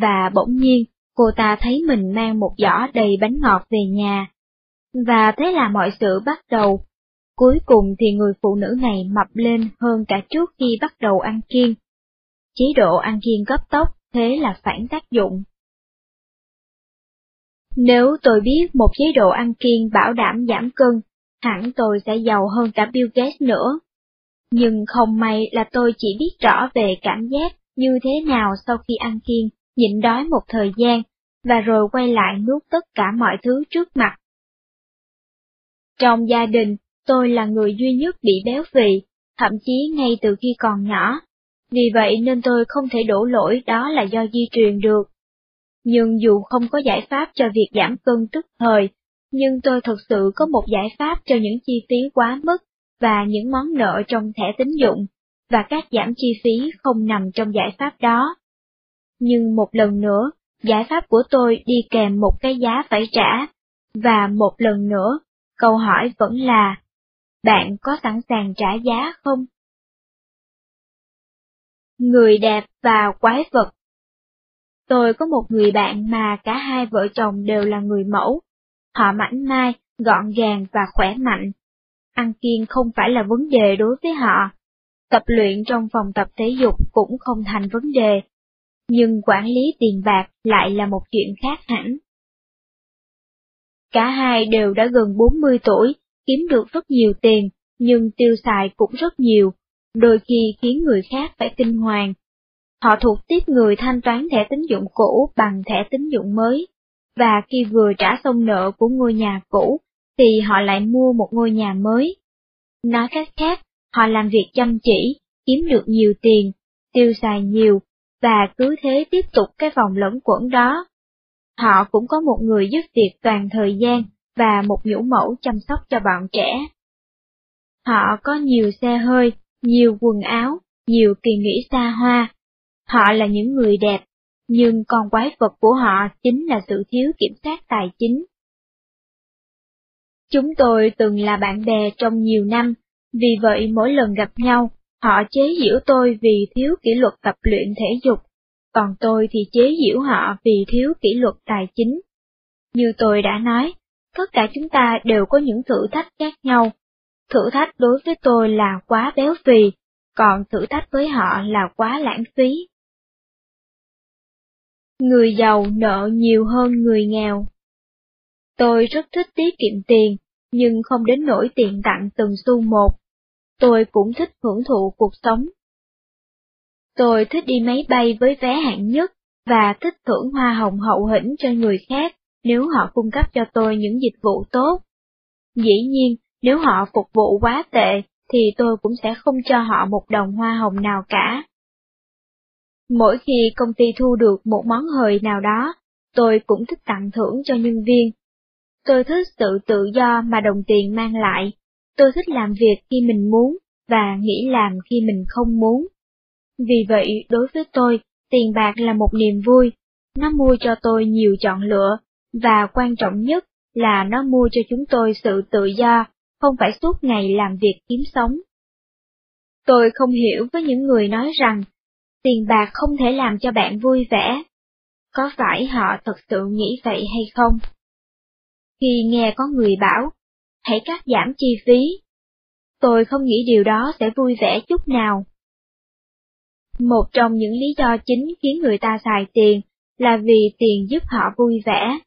Và bỗng nhiên, cô ta thấy mình mang một giỏ đầy bánh ngọt về nhà. Và thế là mọi sự bắt đầu. Cuối cùng thì người phụ nữ này mập lên hơn cả trước khi bắt đầu ăn kiêng. Chế độ ăn kiêng cấp tốc, thế là phản tác dụng. Nếu tôi biết một chế độ ăn kiêng bảo đảm giảm cân, hẳn tôi sẽ giàu hơn cả Bill Gates nữa. Nhưng không may là tôi chỉ biết rõ về cảm giác như thế nào sau khi ăn kiêng, nhịn đói một thời gian, và rồi quay lại nuốt tất cả mọi thứ trước mặt. Trong gia đình, tôi là người duy nhất bị béo phì, thậm chí ngay từ khi còn nhỏ. Vì vậy nên tôi không thể đổ lỗi đó là do di truyền được. Nhưng dù không có giải pháp cho việc giảm cân tức thời, nhưng tôi thực sự có một giải pháp cho những chi phí quá mức và những món nợ trong thẻ tín dụng, và các giảm chi phí không nằm trong giải pháp đó. Nhưng một lần nữa, giải pháp của tôi đi kèm một cái giá phải trả, và một lần nữa, câu hỏi vẫn là, bạn có sẵn sàng trả giá không? Người đẹp và quái vật Tôi có một người bạn mà cả hai vợ chồng đều là người mẫu. Họ mảnh mai, gọn gàng và khỏe mạnh. Ăn kiêng không phải là vấn đề đối với họ. Tập luyện trong phòng tập thể dục cũng không thành vấn đề. Nhưng quản lý tiền bạc lại là một chuyện khác hẳn. Cả hai đều đã gần 40 tuổi, kiếm được rất nhiều tiền, nhưng tiêu xài cũng rất nhiều, đôi khi khiến người khác phải kinh hoàng. Họ thuộc tiếp người thanh toán thẻ tín dụng cũ bằng thẻ tín dụng mới, và khi vừa trả xong nợ của ngôi nhà cũ, thì họ lại mua một ngôi nhà mới. Nói cách khác, họ làm việc chăm chỉ, kiếm được nhiều tiền, tiêu xài nhiều, và cứ thế tiếp tục cái vòng lẫn quẩn đó. Họ cũng có một người giúp việc toàn thời gian và một nhũ mẫu chăm sóc cho bọn trẻ. Họ có nhiều xe hơi, nhiều quần áo, nhiều kỳ nghỉ xa hoa. Họ là những người đẹp, nhưng con quái vật của họ chính là sự thiếu kiểm soát tài chính. Chúng tôi từng là bạn bè trong nhiều năm, vì vậy mỗi lần gặp nhau, họ chế giễu tôi vì thiếu kỷ luật tập luyện thể dục, còn tôi thì chế giễu họ vì thiếu kỷ luật tài chính. Như tôi đã nói, tất cả chúng ta đều có những thử thách khác nhau. Thử thách đối với tôi là quá béo phì, còn thử thách với họ là quá lãng phí. Người giàu nợ nhiều hơn người nghèo. Tôi rất thích tiết kiệm tiền, nhưng không đến nỗi tiền tặng từng xu một. Tôi cũng thích hưởng thụ cuộc sống. Tôi thích đi máy bay với vé hạng nhất, và thích thưởng hoa hồng hậu hĩnh cho người khác nếu họ cung cấp cho tôi những dịch vụ tốt. Dĩ nhiên, nếu họ phục vụ quá tệ, thì tôi cũng sẽ không cho họ một đồng hoa hồng nào cả. Mỗi khi công ty thu được một món hời nào đó, tôi cũng thích tặng thưởng cho nhân viên. Tôi thích sự tự do mà đồng tiền mang lại. Tôi thích làm việc khi mình muốn, và nghĩ làm khi mình không muốn. Vì vậy, đối với tôi, tiền bạc là một niềm vui. Nó mua cho tôi nhiều chọn lựa, và quan trọng nhất là nó mua cho chúng tôi sự tự do, không phải suốt ngày làm việc kiếm sống. Tôi không hiểu với những người nói rằng, tiền bạc không thể làm cho bạn vui vẻ. Có phải họ thật sự nghĩ vậy hay không? Khi nghe có người bảo, hãy cắt giảm chi phí, tôi không nghĩ điều đó sẽ vui vẻ chút nào. Một trong những lý do chính khiến người ta xài tiền là vì tiền giúp họ vui vẻ.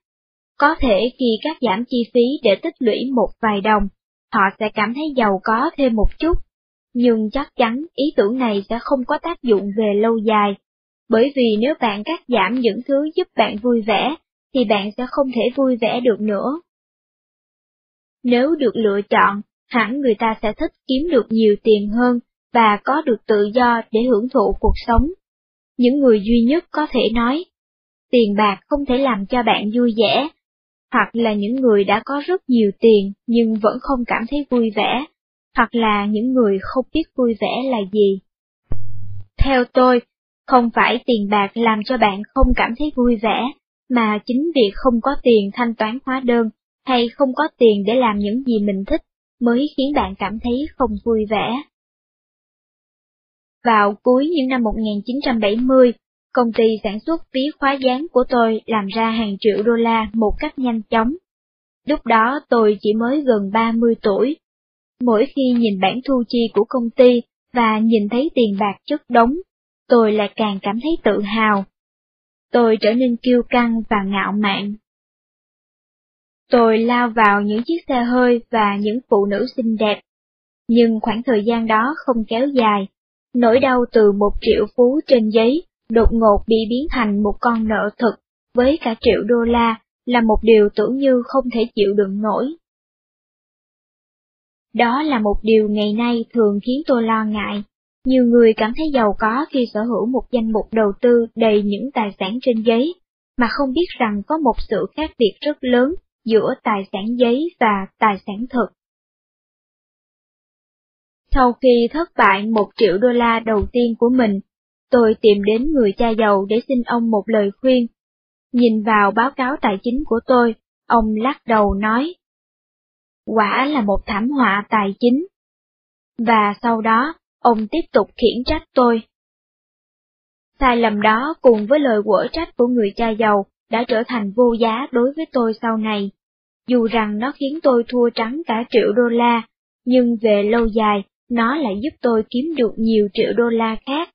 Có thể khi cắt giảm chi phí để tích lũy một vài đồng, họ sẽ cảm thấy giàu có thêm một chút, nhưng chắc chắn ý tưởng này sẽ không có tác dụng về lâu dài, bởi vì nếu bạn cắt giảm những thứ giúp bạn vui vẻ, thì bạn sẽ không thể vui vẻ được nữa. Nếu được lựa chọn, hẳn người ta sẽ thích kiếm được nhiều tiền hơn và có được tự do để hưởng thụ cuộc sống. Những người duy nhất có thể nói, tiền bạc không thể làm cho bạn vui vẻ, hoặc là những người đã có rất nhiều tiền nhưng vẫn không cảm thấy vui vẻ, hoặc là những người không biết vui vẻ là gì. Theo tôi, không phải tiền bạc làm cho bạn không cảm thấy vui vẻ, mà chính việc không có tiền thanh toán hóa đơn, hay không có tiền để làm những gì mình thích, mới khiến bạn cảm thấy không vui vẻ. Vào cuối những năm 1970, công ty sản xuất ví khóa dán của tôi làm ra hàng triệu đô la một cách nhanh chóng. Lúc đó tôi chỉ mới gần 30 tuổi. Mỗi khi nhìn bản thu chi của công ty và nhìn thấy tiền bạc chất đống, tôi lại càng cảm thấy tự hào. Tôi trở nên kiêu căng và ngạo mạn. Tôi lao vào những chiếc xe hơi và những phụ nữ xinh đẹp. Nhưng khoảng thời gian đó không kéo dài. Nỗi đau từ một triệu phú trên giấy đột ngột bị biến thành một con nợ thực với cả triệu đô la là một điều tưởng như không thể chịu đựng nổi. Đó là một điều ngày nay thường khiến tôi lo ngại. Nhiều người cảm thấy giàu có khi sở hữu một danh mục đầu tư đầy những tài sản trên giấy, mà không biết rằng có một sự khác biệt rất lớn giữa tài sản giấy và tài sản thực. Sau khi thất bại một triệu đô la đầu tiên của mình, tôi tìm đến người cha giàu để xin ông một lời khuyên. Nhìn vào báo cáo tài chính của tôi, ông lắc đầu nói, quả là một thảm họa tài chính. Và sau đó, ông tiếp tục khiển trách tôi. Sai lầm đó cùng với lời quở trách của người cha giàu đã trở thành vô giá đối với tôi sau này. Dù rằng nó khiến tôi thua trắng cả triệu đô la, nhưng về lâu dài, nó lại giúp tôi kiếm được nhiều triệu đô la khác.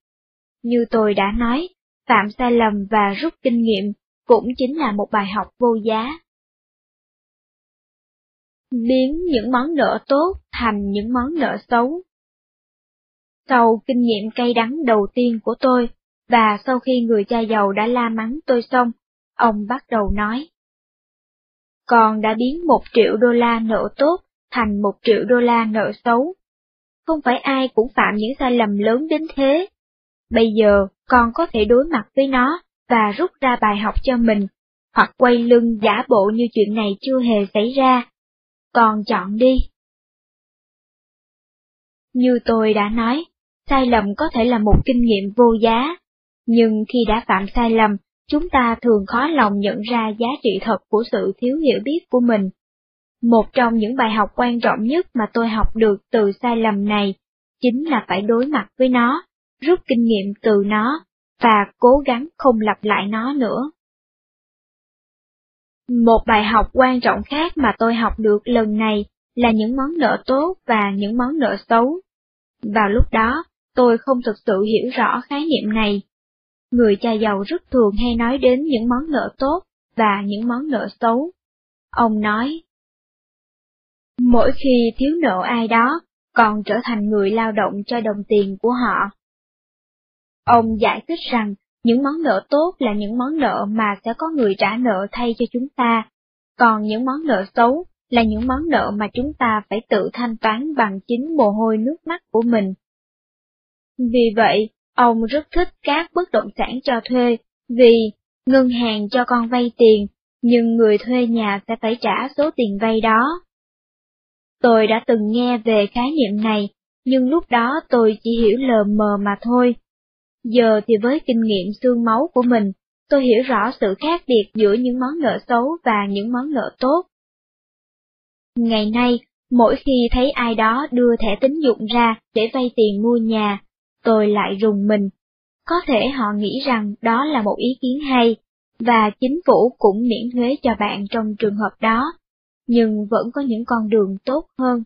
Như tôi đã nói, phạm sai lầm và rút kinh nghiệm cũng chính là một bài học vô giá. Biến những món nợ tốt thành những món nợ xấu. Sau kinh nghiệm cay đắng đầu tiên của tôi, và sau khi người cha giàu đã la mắng tôi xong, ông bắt đầu nói. Con đã biến một triệu đô la nợ tốt thành một triệu đô la nợ xấu. Không phải ai cũng phạm những sai lầm lớn đến thế. Bây giờ, con có thể đối mặt với nó và rút ra bài học cho mình, hoặc quay lưng giả bộ như chuyện này chưa hề xảy ra còn chọn đi. Như tôi đã nói, sai lầm có thể là một kinh nghiệm vô giá, nhưng khi đã phạm sai lầm, chúng ta thường khó lòng nhận ra giá trị thật của sự thiếu hiểu biết của mình. Một trong những bài học quan trọng nhất mà tôi học được từ sai lầm này, chính là phải đối mặt với nó, rút kinh nghiệm từ nó, và cố gắng không lặp lại nó nữa. Một bài học quan trọng khác mà tôi học được lần này là những món nợ tốt và những món nợ xấu. Vào lúc đó, tôi không thực sự hiểu rõ khái niệm này. Người cha giàu rất thường hay nói đến những món nợ tốt và những món nợ xấu. Ông nói, Mỗi khi thiếu nợ ai đó, còn trở thành người lao động cho đồng tiền của họ. Ông giải thích rằng, những món nợ tốt là những món nợ mà sẽ có người trả nợ thay cho chúng ta, còn những món nợ xấu là những món nợ mà chúng ta phải tự thanh toán bằng chính mồ hôi nước mắt của mình. Vì vậy, ông rất thích các bất động sản cho thuê, vì ngân hàng cho con vay tiền, nhưng người thuê nhà sẽ phải trả số tiền vay đó. Tôi đã từng nghe về khái niệm này, nhưng lúc đó tôi chỉ hiểu lờ mờ mà thôi. Giờ thì với kinh nghiệm xương máu của mình, tôi hiểu rõ sự khác biệt giữa những món nợ xấu và những món nợ tốt. Ngày nay, mỗi khi thấy ai đó đưa thẻ tín dụng ra để vay tiền mua nhà, tôi lại rùng mình. Có thể họ nghĩ rằng đó là một ý kiến hay, và chính phủ cũng miễn thuế cho bạn trong trường hợp đó, nhưng vẫn có những con đường tốt hơn.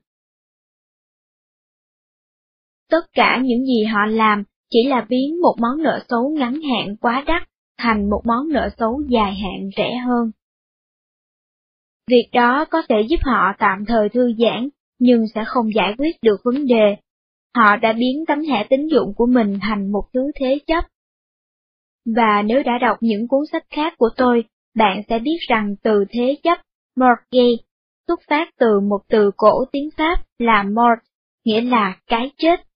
Tất cả những gì họ làm chỉ là biến một món nợ xấu ngắn hạn quá đắt thành một món nợ xấu dài hạn rẻ hơn. Việc đó có thể giúp họ tạm thời thư giãn, nhưng sẽ không giải quyết được vấn đề. Họ đã biến tấm thẻ tín dụng của mình thành một thứ thế chấp. Và nếu đã đọc những cuốn sách khác của tôi, bạn sẽ biết rằng từ thế chấp, mortgage, xuất phát từ một từ cổ tiếng Pháp là mort, nghĩa là cái chết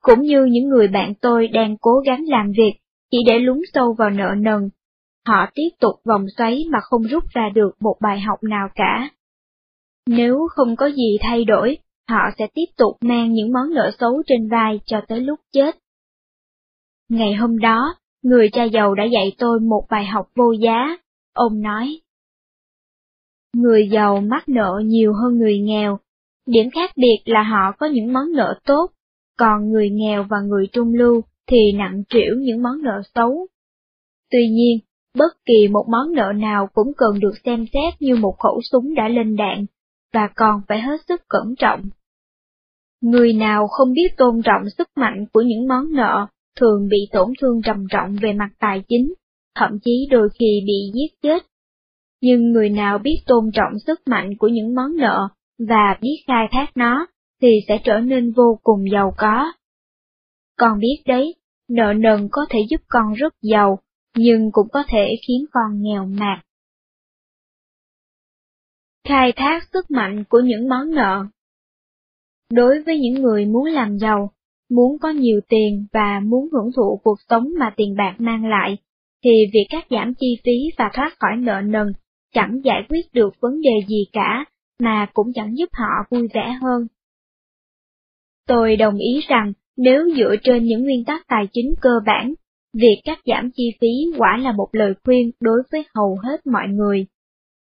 cũng như những người bạn tôi đang cố gắng làm việc chỉ để lún sâu vào nợ nần. Họ tiếp tục vòng xoáy mà không rút ra được một bài học nào cả. Nếu không có gì thay đổi, họ sẽ tiếp tục mang những món nợ xấu trên vai cho tới lúc chết. Ngày hôm đó, người cha giàu đã dạy tôi một bài học vô giá. Ông nói, Người giàu mắc nợ nhiều hơn người nghèo. Điểm khác biệt là họ có những món nợ tốt còn người nghèo và người trung lưu thì nặng trĩu những món nợ xấu. Tuy nhiên, bất kỳ một món nợ nào cũng cần được xem xét như một khẩu súng đã lên đạn, và còn phải hết sức cẩn trọng. Người nào không biết tôn trọng sức mạnh của những món nợ, thường bị tổn thương trầm trọng về mặt tài chính, thậm chí đôi khi bị giết chết. Nhưng người nào biết tôn trọng sức mạnh của những món nợ và biết khai thác nó, thì sẽ trở nên vô cùng giàu có. Con biết đấy, nợ nần có thể giúp con rất giàu, nhưng cũng có thể khiến con nghèo mạt. Khai thác sức mạnh của những món nợ Đối với những người muốn làm giàu, muốn có nhiều tiền và muốn hưởng thụ cuộc sống mà tiền bạc mang lại, thì việc cắt giảm chi phí và thoát khỏi nợ nần chẳng giải quyết được vấn đề gì cả, mà cũng chẳng giúp họ vui vẻ hơn. Tôi đồng ý rằng nếu dựa trên những nguyên tắc tài chính cơ bản, việc cắt giảm chi phí quả là một lời khuyên đối với hầu hết mọi người.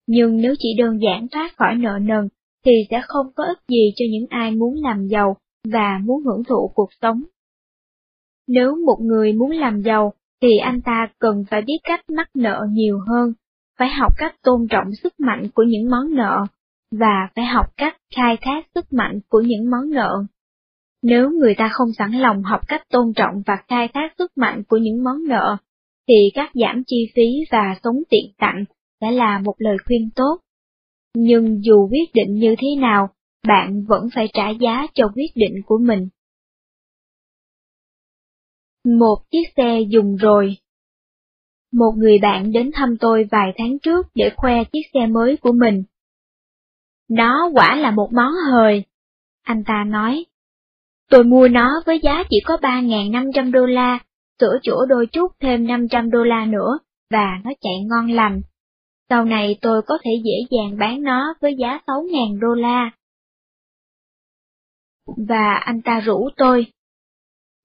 Nhưng nếu chỉ đơn giản thoát khỏi nợ nần, thì sẽ không có ích gì cho những ai muốn làm giàu và muốn hưởng thụ cuộc sống. Nếu một người muốn làm giàu, thì anh ta cần phải biết cách mắc nợ nhiều hơn, phải học cách tôn trọng sức mạnh của những món nợ, và phải học cách khai thác sức mạnh của những món nợ. Nếu người ta không sẵn lòng học cách tôn trọng và khai thác sức mạnh của những món nợ, thì các giảm chi phí và sống tiện tặng sẽ là một lời khuyên tốt. Nhưng dù quyết định như thế nào, bạn vẫn phải trả giá cho quyết định của mình. Một chiếc xe dùng rồi Một người bạn đến thăm tôi vài tháng trước để khoe chiếc xe mới của mình. Nó quả là một món hời, anh ta nói. Tôi mua nó với giá chỉ có 3.500 đô la, sửa chữa đôi chút thêm 500 đô la nữa, và nó chạy ngon lành. Sau này tôi có thể dễ dàng bán nó với giá 6.000 đô la. Và anh ta rủ tôi.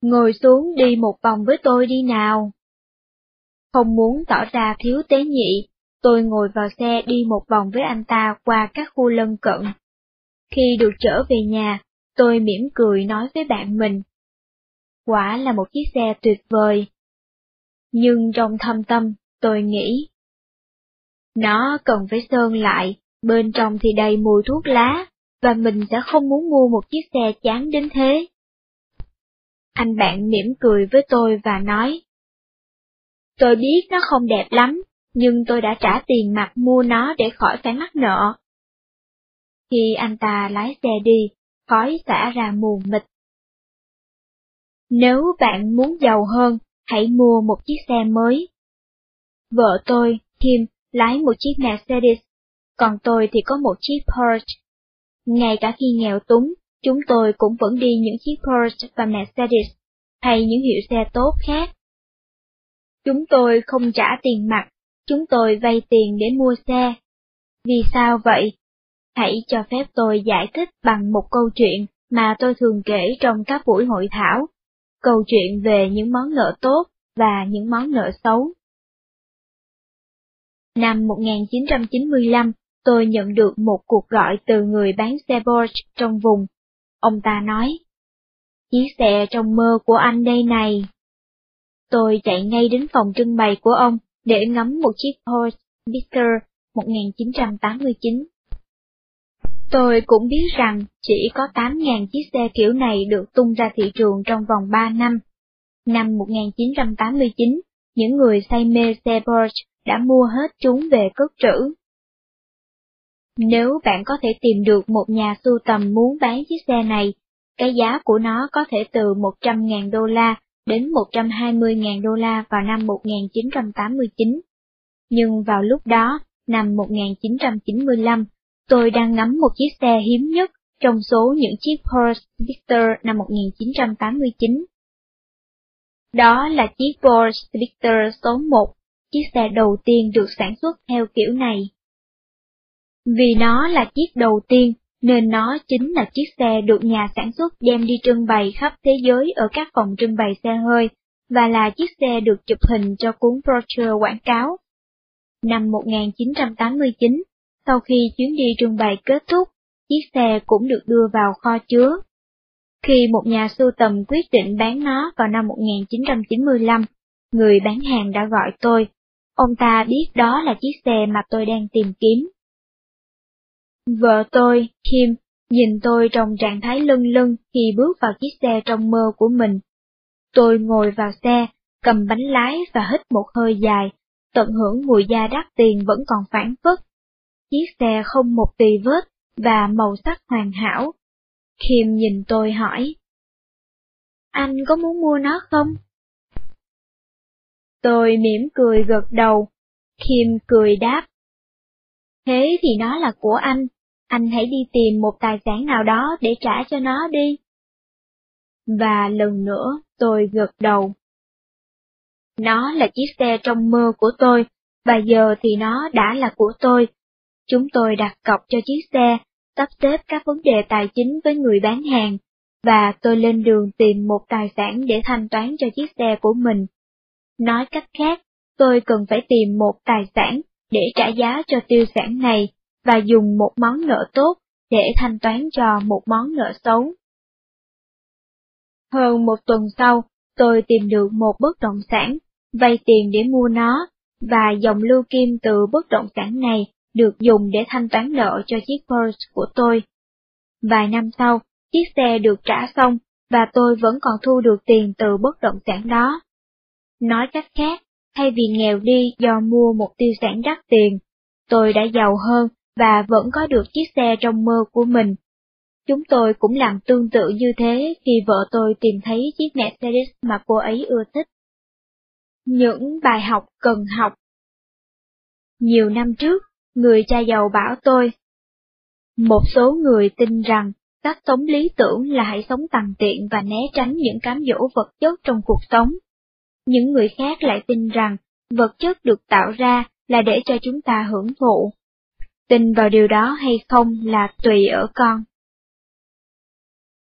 Ngồi xuống đi một vòng với tôi đi nào. Không muốn tỏ ra thiếu tế nhị, tôi ngồi vào xe đi một vòng với anh ta qua các khu lân cận. Khi được trở về nhà, tôi mỉm cười nói với bạn mình. Quả là một chiếc xe tuyệt vời. Nhưng trong thâm tâm, tôi nghĩ. Nó cần phải sơn lại, bên trong thì đầy mùi thuốc lá, và mình sẽ không muốn mua một chiếc xe chán đến thế. Anh bạn mỉm cười với tôi và nói. Tôi biết nó không đẹp lắm, nhưng tôi đã trả tiền mặt mua nó để khỏi phải mắc nợ. Khi anh ta lái xe đi, khói xả ra mù mịt. Nếu bạn muốn giàu hơn, hãy mua một chiếc xe mới. Vợ tôi, Kim, lái một chiếc Mercedes, còn tôi thì có một chiếc Porsche. Ngay cả khi nghèo túng, chúng tôi cũng vẫn đi những chiếc Porsche và Mercedes, hay những hiệu xe tốt khác. Chúng tôi không trả tiền mặt, chúng tôi vay tiền để mua xe. Vì sao vậy? Hãy cho phép tôi giải thích bằng một câu chuyện mà tôi thường kể trong các buổi hội thảo, câu chuyện về những món nợ tốt và những món nợ xấu. Năm 1995, tôi nhận được một cuộc gọi từ người bán xe Porsche trong vùng. Ông ta nói, Chiếc xe trong mơ của anh đây này. Tôi chạy ngay đến phòng trưng bày của ông để ngắm một chiếc Porsche Victor 1989. Tôi cũng biết rằng chỉ có 8.000 chiếc xe kiểu này được tung ra thị trường trong vòng 3 năm. Năm 1989, những người say mê xe Porsche đã mua hết chúng về cất trữ. Nếu bạn có thể tìm được một nhà sưu tầm muốn bán chiếc xe này, cái giá của nó có thể từ 100.000 đô la đến 120.000 đô la vào năm 1989. Nhưng vào lúc đó, năm 1995, tôi đang ngắm một chiếc xe hiếm nhất trong số những chiếc Porsche Victor năm 1989. Đó là chiếc Porsche Victor số 1 chiếc xe đầu tiên được sản xuất theo kiểu này. Vì nó là chiếc đầu tiên, nên nó chính là chiếc xe được nhà sản xuất đem đi trưng bày khắp thế giới ở các phòng trưng bày xe hơi, và là chiếc xe được chụp hình cho cuốn brochure quảng cáo. Năm 1989, sau khi chuyến đi trưng bày kết thúc, chiếc xe cũng được đưa vào kho chứa. Khi một nhà sưu tầm quyết định bán nó vào năm 1995, người bán hàng đã gọi tôi Ông ta biết đó là chiếc xe mà tôi đang tìm kiếm. Vợ tôi, Kim, nhìn tôi trong trạng thái lưng lưng khi bước vào chiếc xe trong mơ của mình. Tôi ngồi vào xe, cầm bánh lái và hít một hơi dài, tận hưởng mùi da đắt tiền vẫn còn phản phất. Chiếc xe không một tì vết và màu sắc hoàn hảo. Khiêm nhìn tôi hỏi. Anh có muốn mua nó không? Tôi mỉm cười gật đầu. Khiêm cười đáp. Thế thì nó là của anh, anh hãy đi tìm một tài sản nào đó để trả cho nó đi. Và lần nữa tôi gật đầu. Nó là chiếc xe trong mơ của tôi, và giờ thì nó đã là của tôi. Chúng tôi đặt cọc cho chiếc xe, sắp xếp các vấn đề tài chính với người bán hàng, và tôi lên đường tìm một tài sản để thanh toán cho chiếc xe của mình. Nói cách khác, tôi cần phải tìm một tài sản để trả giá cho tiêu sản này và dùng một món nợ tốt để thanh toán cho một món nợ xấu. Hơn một tuần sau, tôi tìm được một bất động sản, vay tiền để mua nó, và dòng lưu kim từ bất động sản này được dùng để thanh toán nợ cho chiếc Porsche của tôi. Vài năm sau, chiếc xe được trả xong, và tôi vẫn còn thu được tiền từ bất động sản đó. Nói cách khác, thay vì nghèo đi do mua một tiêu sản đắt tiền, tôi đã giàu hơn và vẫn có được chiếc xe trong mơ của mình. Chúng tôi cũng làm tương tự như thế khi vợ tôi tìm thấy chiếc Mercedes mà cô ấy ưa thích. Những bài học cần học Nhiều năm trước, người cha giàu bảo tôi, một số người tin rằng cách sống lý tưởng là hãy sống tầm tiện và né tránh những cám dỗ vật chất trong cuộc sống. Những người khác lại tin rằng vật chất được tạo ra là để cho chúng ta hưởng thụ. Tin vào điều đó hay không là tùy ở con.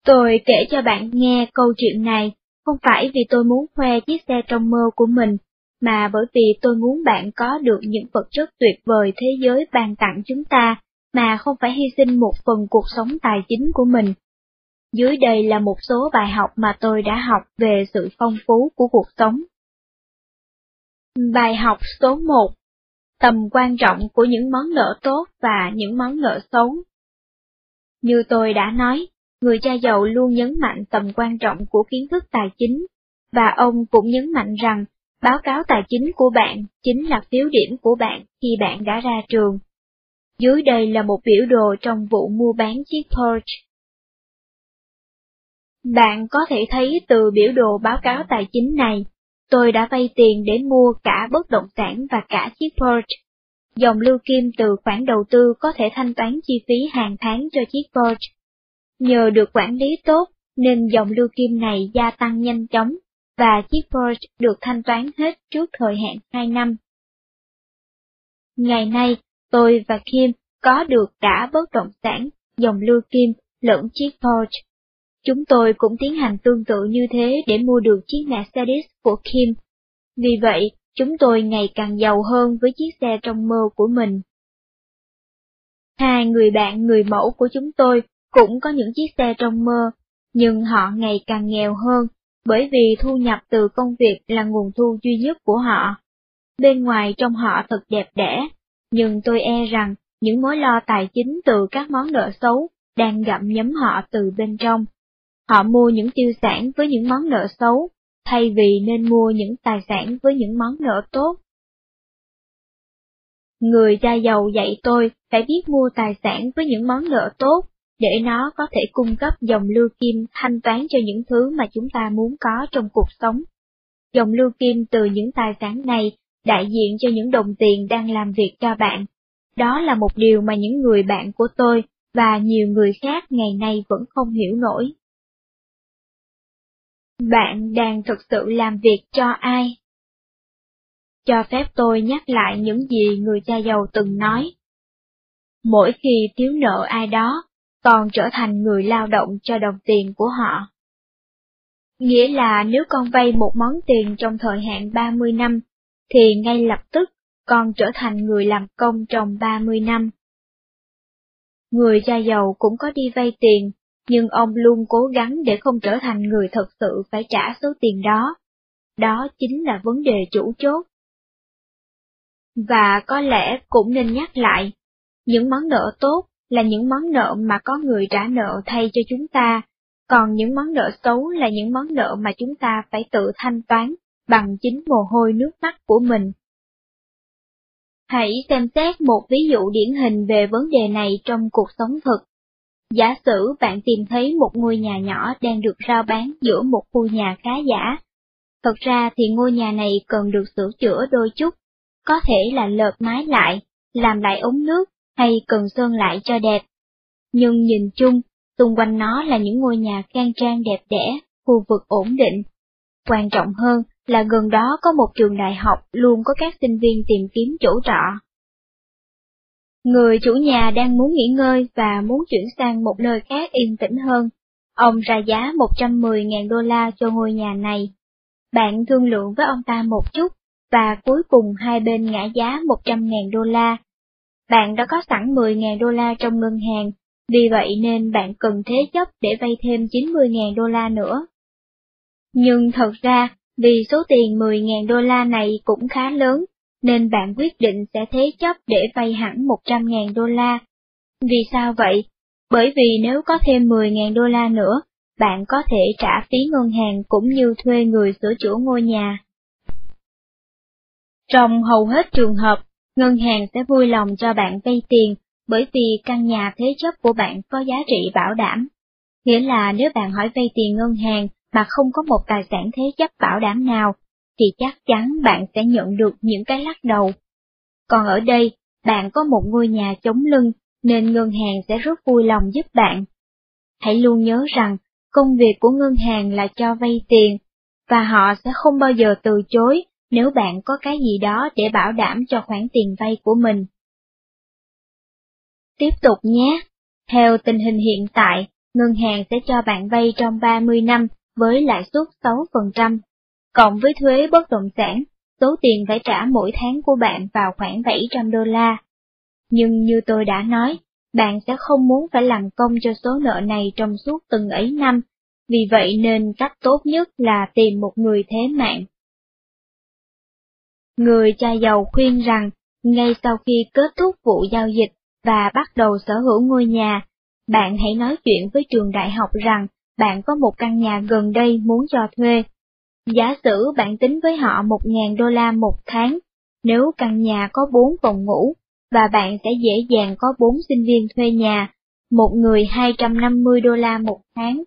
Tôi kể cho bạn nghe câu chuyện này, không phải vì tôi muốn khoe chiếc xe trong mơ của mình, mà bởi vì tôi muốn bạn có được những vật chất tuyệt vời thế giới ban tặng chúng ta, mà không phải hy sinh một phần cuộc sống tài chính của mình. Dưới đây là một số bài học mà tôi đã học về sự phong phú của cuộc sống. Bài học số 1 Tầm quan trọng của những món nợ tốt và những món nợ xấu Như tôi đã nói, người cha giàu luôn nhấn mạnh tầm quan trọng của kiến thức tài chính, và ông cũng nhấn mạnh rằng báo cáo tài chính của bạn chính là phiếu điểm của bạn khi bạn đã ra trường. Dưới đây là một biểu đồ trong vụ mua bán chiếc Porsche. Bạn có thể thấy từ biểu đồ báo cáo tài chính này, tôi đã vay tiền để mua cả bất động sản và cả chiếc Porsche. Dòng lưu kim từ khoản đầu tư có thể thanh toán chi phí hàng tháng cho chiếc Porsche. Nhờ được quản lý tốt, nên dòng lưu kim này gia tăng nhanh chóng, và chiếc Porsche được thanh toán hết trước thời hạn 2 năm. Ngày nay, tôi và Kim có được cả bất động sản, dòng lưu kim, lẫn chiếc Porsche. Chúng tôi cũng tiến hành tương tự như thế để mua được chiếc Mercedes của Kim. Vì vậy, chúng tôi ngày càng giàu hơn với chiếc xe trong mơ của mình. Hai người bạn người mẫu của chúng tôi cũng có những chiếc xe trong mơ, nhưng họ ngày càng nghèo hơn, bởi vì thu nhập từ công việc là nguồn thu duy nhất của họ. Bên ngoài trông họ thật đẹp đẽ, nhưng tôi e rằng những mối lo tài chính từ các món nợ xấu đang gặm nhấm họ từ bên trong. Họ mua những tiêu sản với những món nợ xấu, thay vì nên mua những tài sản với những món nợ tốt. Người cha giàu dạy tôi phải biết mua tài sản với những món nợ tốt, để nó có thể cung cấp dòng lưu kim thanh toán cho những thứ mà chúng ta muốn có trong cuộc sống. Dòng lưu kim từ những tài sản này đại diện cho những đồng tiền đang làm việc cho bạn. Đó là một điều mà những người bạn của tôi và nhiều người khác ngày nay vẫn không hiểu nổi. Bạn đang thực sự làm việc cho ai? Cho phép tôi nhắc lại những gì người cha giàu từng nói. Mỗi khi thiếu nợ ai đó, còn trở thành người lao động cho đồng tiền của họ. Nghĩa là nếu con vay một món tiền trong thời hạn 30 năm, thì ngay lập tức con trở thành người làm công trong 30 năm. Người cha giàu cũng có đi vay tiền, nhưng ông luôn cố gắng để không trở thành người thật sự phải trả số tiền đó. Đó chính là vấn đề chủ chốt. Và có lẽ cũng nên nhắc lại, những món nợ tốt là những món nợ mà có người trả nợ thay cho chúng ta, còn những món nợ xấu là những món nợ mà chúng ta phải tự thanh toán bằng chính mồ hôi nước mắt của mình. Hãy xem xét một ví dụ điển hình về vấn đề này trong cuộc sống thực. Giả sử bạn tìm thấy một ngôi nhà nhỏ đang được rao bán giữa một khu nhà khá giả. Thật ra thì ngôi nhà này cần được sửa chữa đôi chút, có thể là lợp mái lại, làm lại ống nước, hay cần sơn lại cho đẹp. Nhưng nhìn chung, xung quanh nó là những ngôi nhà khang trang đẹp đẽ, khu vực ổn định. Quan trọng hơn là gần đó có một trường đại học luôn có các sinh viên tìm kiếm chỗ trọ. Người chủ nhà đang muốn nghỉ ngơi và muốn chuyển sang một nơi khác yên tĩnh hơn. Ông ra giá 110.000 đô la cho ngôi nhà này. Bạn thương lượng với ông ta một chút, và cuối cùng hai bên ngã giá 100.000 đô la. Bạn đã có sẵn 10.000 đô la trong ngân hàng, vì vậy nên bạn cần thế chấp để vay thêm 90.000 đô la nữa. Nhưng thật ra, vì số tiền 10.000 đô la này cũng khá lớn, nên bạn quyết định sẽ thế chấp để vay hẳn 100.000 đô la. Vì sao vậy? Bởi vì nếu có thêm 10.000 đô la nữa, bạn có thể trả phí ngân hàng cũng như thuê người sửa chữa ngôi nhà. Trong hầu hết trường hợp, ngân hàng sẽ vui lòng cho bạn vay tiền bởi vì căn nhà thế chấp của bạn có giá trị bảo đảm. Nghĩa là nếu bạn hỏi vay tiền ngân hàng mà không có một tài sản thế chấp bảo đảm nào, thì chắc chắn bạn sẽ nhận được những cái lắc đầu. Còn ở đây, bạn có một ngôi nhà chống lưng, nên ngân hàng sẽ rất vui lòng giúp bạn. Hãy luôn nhớ rằng, công việc của ngân hàng là cho vay tiền, và họ sẽ không bao giờ từ chối nếu bạn có cái gì đó để bảo đảm cho khoản tiền vay của mình. Tiếp tục nhé! Theo tình hình hiện tại, ngân hàng sẽ cho bạn vay trong 30 năm với lãi suất 6%, cộng với thuế bất động sản, số tiền phải trả mỗi tháng của bạn vào khoảng 700 đô la. Nhưng như tôi đã nói, bạn sẽ không muốn phải làm công cho số nợ này trong suốt từng ấy năm, vì vậy nên cách tốt nhất là tìm một người thế mạng. Người cha giàu khuyên rằng, ngay sau khi kết thúc vụ giao dịch và bắt đầu sở hữu ngôi nhà, bạn hãy nói chuyện với trường đại học rằng bạn có một căn nhà gần đây muốn cho thuê. Giả sử bạn tính với họ 1.000 đô la một tháng, nếu căn nhà có 4 phòng ngủ, và bạn sẽ dễ dàng có 4 sinh viên thuê nhà, một người 250 đô la một tháng.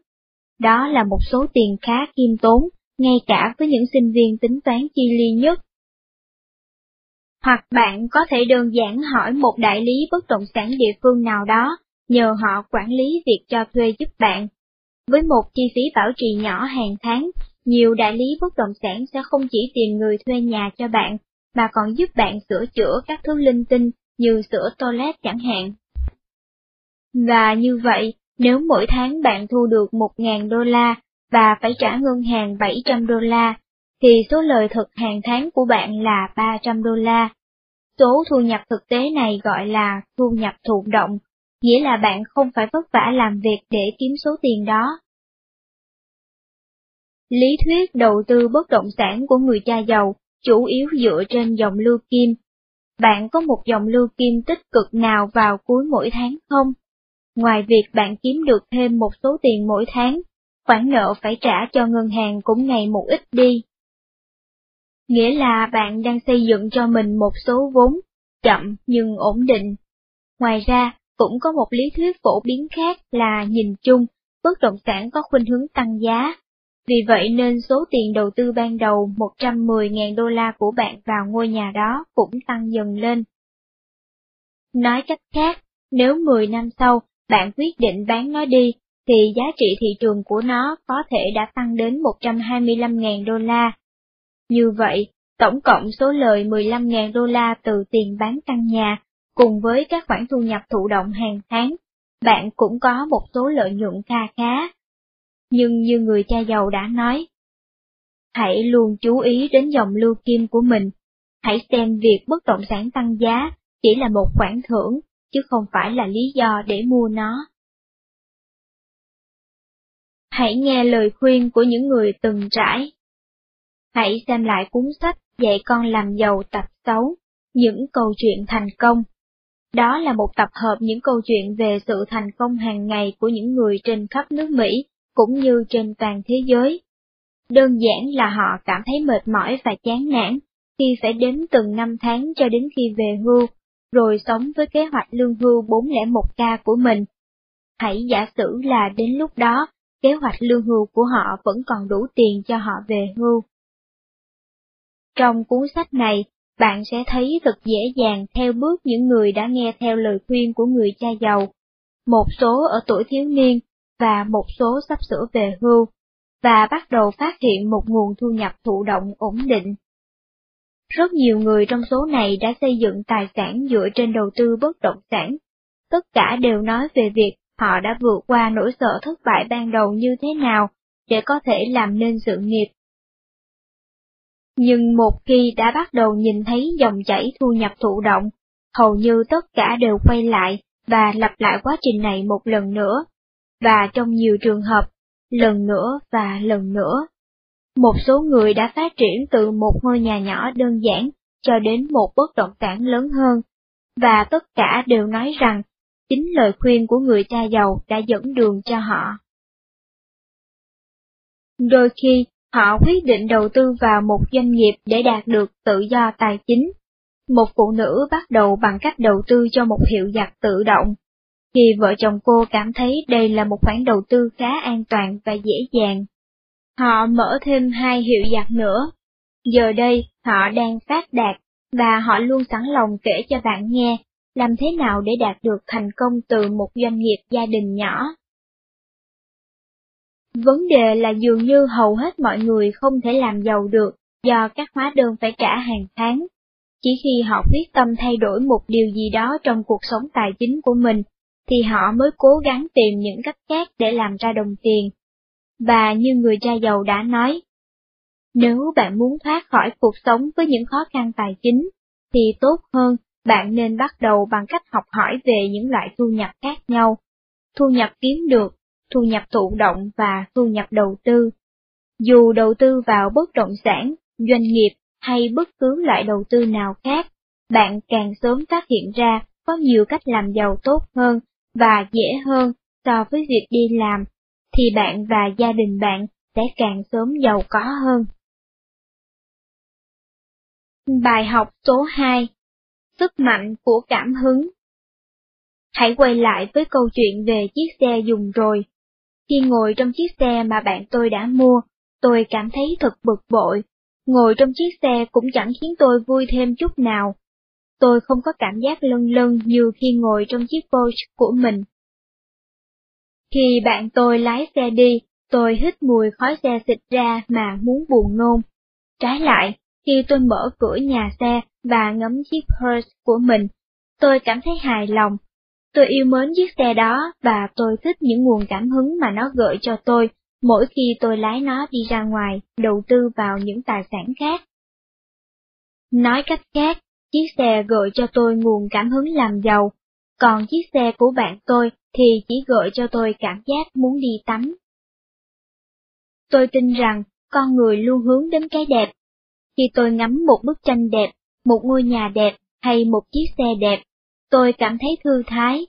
Đó là một số tiền khá kiêm tốn, ngay cả với những sinh viên tính toán chi ly nhất. Hoặc bạn có thể đơn giản hỏi một đại lý bất động sản địa phương nào đó, nhờ họ quản lý việc cho thuê giúp bạn. Với một chi phí bảo trì nhỏ hàng tháng, nhiều đại lý bất động sản sẽ không chỉ tìm người thuê nhà cho bạn, mà còn giúp bạn sửa chữa các thứ linh tinh như sửa toilet chẳng hạn. Và như vậy, nếu mỗi tháng bạn thu được 1.000 đô la và phải trả ngân hàng 700 đô la, thì số lời thực hàng tháng của bạn là 300 đô la. Số thu nhập thực tế này gọi là thu nhập thụ động, nghĩa là bạn không phải vất vả làm việc để kiếm số tiền đó. Lý thuyết đầu tư bất động sản của người cha giàu chủ yếu dựa trên dòng lưu kim. Bạn có một dòng lưu kim tích cực nào vào cuối mỗi tháng không? Ngoài việc bạn kiếm được thêm một số tiền mỗi tháng, khoản nợ phải trả cho ngân hàng cũng ngày một ít đi. Nghĩa là bạn đang xây dựng cho mình một số vốn, chậm nhưng ổn định. Ngoài ra, cũng có một lý thuyết phổ biến khác là nhìn chung, bất động sản có khuynh hướng tăng giá. Vì vậy nên số tiền đầu tư ban đầu 110.000 đô la của bạn vào ngôi nhà đó cũng tăng dần lên. Nói cách khác, nếu 10 năm sau bạn quyết định bán nó đi, thì giá trị thị trường của nó có thể đã tăng đến 125.000 đô la. Như vậy, tổng cộng số lời 15.000 đô la từ tiền bán căn nhà cùng với các khoản thu nhập thụ động hàng tháng, bạn cũng có một số lợi nhuận kha khá. Nhưng như người cha giàu đã nói, hãy luôn chú ý đến dòng lưu kim của mình, hãy xem việc bất động sản tăng giá chỉ là một khoản thưởng, chứ không phải là lý do để mua nó. Hãy nghe lời khuyên của những người từng trải. Hãy xem lại cuốn sách Dạy con làm giàu tập 6, những câu chuyện thành công Đó là một tập hợp những câu chuyện về sự thành công hàng ngày của những người trên khắp nước Mỹ, cũng như trên toàn thế giới. Đơn giản là họ cảm thấy mệt mỏi và chán nản khi phải đếm từng năm tháng cho đến khi về hưu, rồi sống với kế hoạch lương hưu 401k của mình. Hãy giả sử là đến lúc đó, kế hoạch lương hưu của họ vẫn còn đủ tiền cho họ về hưu. Trong cuốn sách này, bạn sẽ thấy thật dễ dàng theo bước những người đã nghe theo lời khuyên của người cha giàu, một số ở tuổi thiếu niên và một số sắp sửa về hưu, và bắt đầu phát hiện một nguồn thu nhập thụ động ổn định. Rất nhiều người trong số này đã xây dựng tài sản dựa trên đầu tư bất động sản. Tất cả đều nói về việc họ đã vượt qua nỗi sợ thất bại ban đầu như thế nào để có thể làm nên sự nghiệp nhưng một khi đã bắt đầu nhìn thấy dòng chảy thu nhập thụ động, hầu như tất cả đều quay lại và lặp lại quá trình này một lần nữa, và trong nhiều trường hợp, lần nữa và lần nữa. Một số người đã phát triển từ một ngôi nhà nhỏ đơn giản cho đến một bất động sản lớn hơn, và tất cả đều nói rằng chính lời khuyên của người cha giàu đã dẫn đường cho họ. Đôi khi, Họ quyết định đầu tư vào một doanh nghiệp để đạt được tự do tài chính. Một phụ nữ bắt đầu bằng cách đầu tư cho một hiệu giặt tự động. Khi vợ chồng cô cảm thấy đây là một khoản đầu tư khá an toàn và dễ dàng. Họ mở thêm hai hiệu giặt nữa. Giờ đây, họ đang phát đạt, và họ luôn sẵn lòng kể cho bạn nghe làm thế nào để đạt được thành công từ một doanh nghiệp gia đình nhỏ. Vấn đề là dường như hầu hết mọi người không thể làm giàu được do các hóa đơn phải trả hàng tháng. Chỉ khi họ quyết tâm thay đổi một điều gì đó trong cuộc sống tài chính của mình, thì họ mới cố gắng tìm những cách khác để làm ra đồng tiền. Và như người cha giàu đã nói, nếu bạn muốn thoát khỏi cuộc sống với những khó khăn tài chính, thì tốt hơn bạn nên bắt đầu bằng cách học hỏi về những loại thu nhập khác nhau. Thu nhập kiếm được thu nhập thụ động và thu nhập đầu tư. Dù đầu tư vào bất động sản, doanh nghiệp hay bất cứ loại đầu tư nào khác, bạn càng sớm phát hiện ra có nhiều cách làm giàu tốt hơn và dễ hơn so với việc đi làm, thì bạn và gia đình bạn sẽ càng sớm giàu có hơn. Bài học số 2 Sức mạnh của cảm hứng Hãy quay lại với câu chuyện về chiếc xe dùng rồi. Khi ngồi trong chiếc xe mà bạn tôi đã mua, tôi cảm thấy thật bực bội. Ngồi trong chiếc xe cũng chẳng khiến tôi vui thêm chút nào. Tôi không có cảm giác lân lân như khi ngồi trong chiếc Porsche của mình. Khi bạn tôi lái xe đi, tôi hít mùi khói xe xịt ra mà muốn buồn nôn. Trái lại, khi tôi mở cửa nhà xe và ngắm chiếc Porsche của mình, tôi cảm thấy hài lòng Tôi yêu mến chiếc xe đó và tôi thích những nguồn cảm hứng mà nó gợi cho tôi mỗi khi tôi lái nó đi ra ngoài, đầu tư vào những tài sản khác. Nói cách khác, chiếc xe gợi cho tôi nguồn cảm hứng làm giàu, còn chiếc xe của bạn tôi thì chỉ gợi cho tôi cảm giác muốn đi tắm. Tôi tin rằng con người luôn hướng đến cái đẹp. Khi tôi ngắm một bức tranh đẹp, một ngôi nhà đẹp hay một chiếc xe đẹp, tôi cảm thấy thư thái.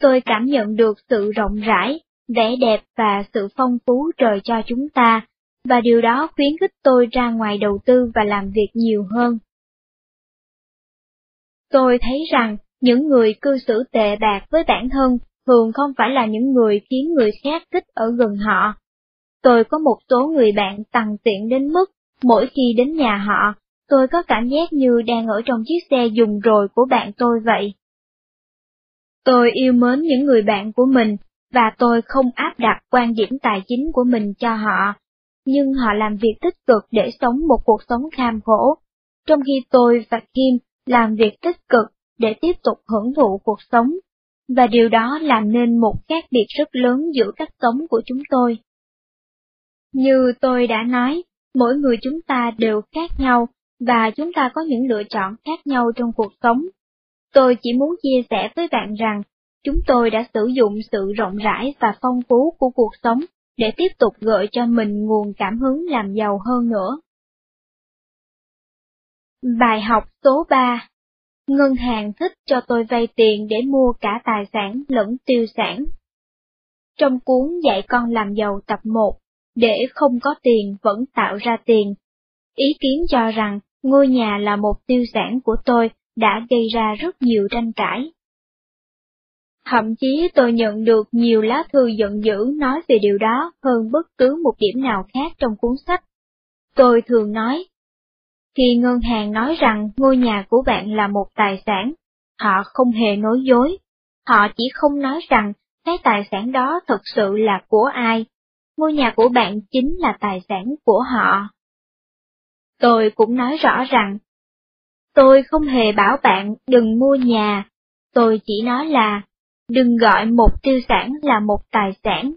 Tôi cảm nhận được sự rộng rãi, vẻ đẹp và sự phong phú trời cho chúng ta, và điều đó khuyến khích tôi ra ngoài đầu tư và làm việc nhiều hơn. Tôi thấy rằng những người cư xử tệ bạc với bản thân thường không phải là những người khiến người khác thích ở gần họ. Tôi có một số người bạn tăng tiện đến mức mỗi khi đến nhà họ, tôi có cảm giác như đang ở trong chiếc xe dùng rồi của bạn tôi vậy. Tôi yêu mến những người bạn của mình, và tôi không áp đặt quan điểm tài chính của mình cho họ, nhưng họ làm việc tích cực để sống một cuộc sống kham khổ, trong khi tôi và Kim làm việc tích cực để tiếp tục hưởng thụ cuộc sống, và điều đó làm nên một khác biệt rất lớn giữa cách sống của chúng tôi. Như tôi đã nói, mỗi người chúng ta đều khác nhau, và chúng ta có những lựa chọn khác nhau trong cuộc sống. Tôi chỉ muốn chia sẻ với bạn rằng, chúng tôi đã sử dụng sự rộng rãi và phong phú của cuộc sống để tiếp tục gợi cho mình nguồn cảm hứng làm giàu hơn nữa. Bài học số 3 Ngân hàng thích cho tôi vay tiền để mua cả tài sản lẫn tiêu sản. Trong cuốn dạy con làm giàu tập 1, để không có tiền vẫn tạo ra tiền. Ý kiến cho rằng ngôi nhà là một tiêu sản của tôi đã gây ra rất nhiều tranh cãi. Thậm chí tôi nhận được nhiều lá thư giận dữ nói về điều đó hơn bất cứ một điểm nào khác trong cuốn sách. Tôi thường nói, khi ngân hàng nói rằng ngôi nhà của bạn là một tài sản, họ không hề nói dối. Họ chỉ không nói rằng cái tài sản đó thực sự là của ai. Ngôi nhà của bạn chính là tài sản của họ. Tôi cũng nói rõ rằng, tôi không hề bảo bạn đừng mua nhà, tôi chỉ nói là đừng gọi một tiêu sản là một tài sản.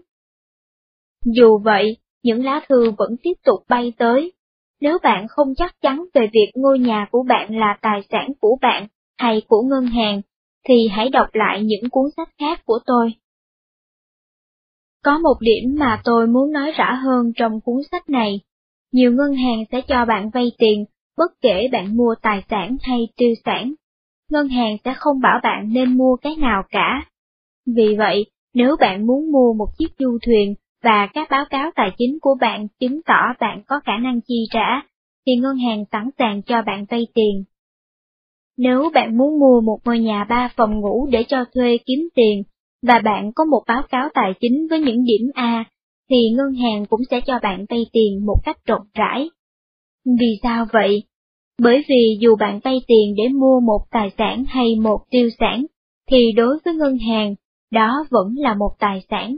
Dù vậy, những lá thư vẫn tiếp tục bay tới. Nếu bạn không chắc chắn về việc ngôi nhà của bạn là tài sản của bạn hay của ngân hàng, thì hãy đọc lại những cuốn sách khác của tôi. Có một điểm mà tôi muốn nói rõ hơn trong cuốn sách này. Nhiều ngân hàng sẽ cho bạn vay tiền, bất kể bạn mua tài sản hay tiêu sản. Ngân hàng sẽ không bảo bạn nên mua cái nào cả. Vì vậy, nếu bạn muốn mua một chiếc du thuyền và các báo cáo tài chính của bạn chứng tỏ bạn có khả năng chi trả, thì ngân hàng sẵn sàng cho bạn vay tiền. Nếu bạn muốn mua một ngôi nhà ba phòng ngủ để cho thuê kiếm tiền, và bạn có một báo cáo tài chính với những điểm A, thì ngân hàng cũng sẽ cho bạn vay tiền một cách rộng rãi. Vì sao vậy? Bởi vì dù bạn vay tiền để mua một tài sản hay một tiêu sản, thì đối với ngân hàng, đó vẫn là một tài sản.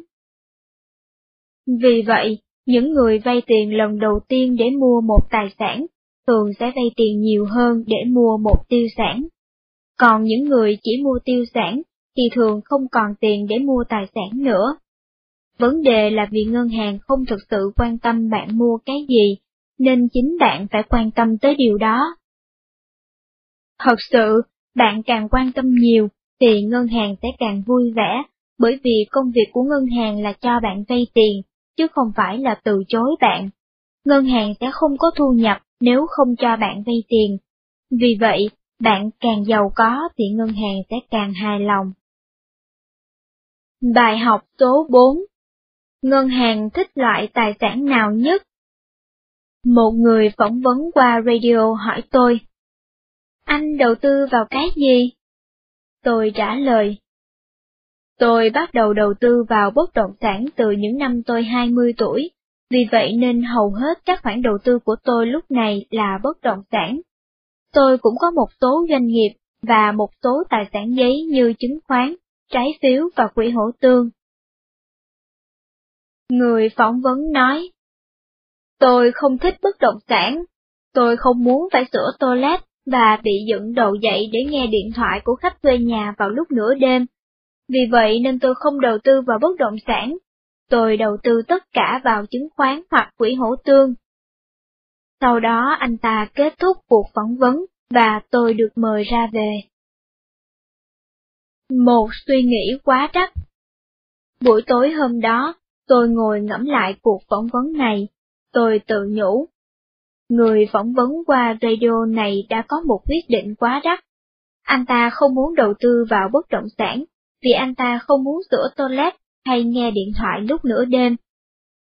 Vì vậy, những người vay tiền lần đầu tiên để mua một tài sản, thường sẽ vay tiền nhiều hơn để mua một tiêu sản. Còn những người chỉ mua tiêu sản thì thường không còn tiền để mua tài sản nữa. Vấn đề là vì ngân hàng không thực sự quan tâm bạn mua cái gì, nên chính bạn phải quan tâm tới điều đó. Thật sự, bạn càng quan tâm nhiều, thì ngân hàng sẽ càng vui vẻ, bởi vì công việc của ngân hàng là cho bạn vay tiền, chứ không phải là từ chối bạn. Ngân hàng sẽ không có thu nhập nếu không cho bạn vay tiền. Vì vậy, bạn càng giàu có thì ngân hàng sẽ càng hài lòng. Bài học số 4 Ngân hàng thích loại tài sản nào nhất? Một người phỏng vấn qua radio hỏi tôi. Anh đầu tư vào cái gì? Tôi trả lời. Tôi bắt đầu đầu tư vào bất động sản từ những năm tôi 20 tuổi, vì vậy nên hầu hết các khoản đầu tư của tôi lúc này là bất động sản. Tôi cũng có một số doanh nghiệp và một số tài sản giấy như chứng khoán, trái phiếu và quỹ hỗ tương. Người phỏng vấn nói, Tôi không thích bất động sản, tôi không muốn phải sửa toilet và bị dựng đầu dậy để nghe điện thoại của khách thuê nhà vào lúc nửa đêm. Vì vậy nên tôi không đầu tư vào bất động sản, tôi đầu tư tất cả vào chứng khoán hoặc quỹ hỗ tương. Sau đó anh ta kết thúc cuộc phỏng vấn và tôi được mời ra về. Một suy nghĩ quá đắt. Buổi tối hôm đó, tôi ngồi ngẫm lại cuộc phỏng vấn này, tôi tự nhủ. Người phỏng vấn qua radio này đã có một quyết định quá đắt. Anh ta không muốn đầu tư vào bất động sản, vì anh ta không muốn sửa toilet hay nghe điện thoại lúc nửa đêm.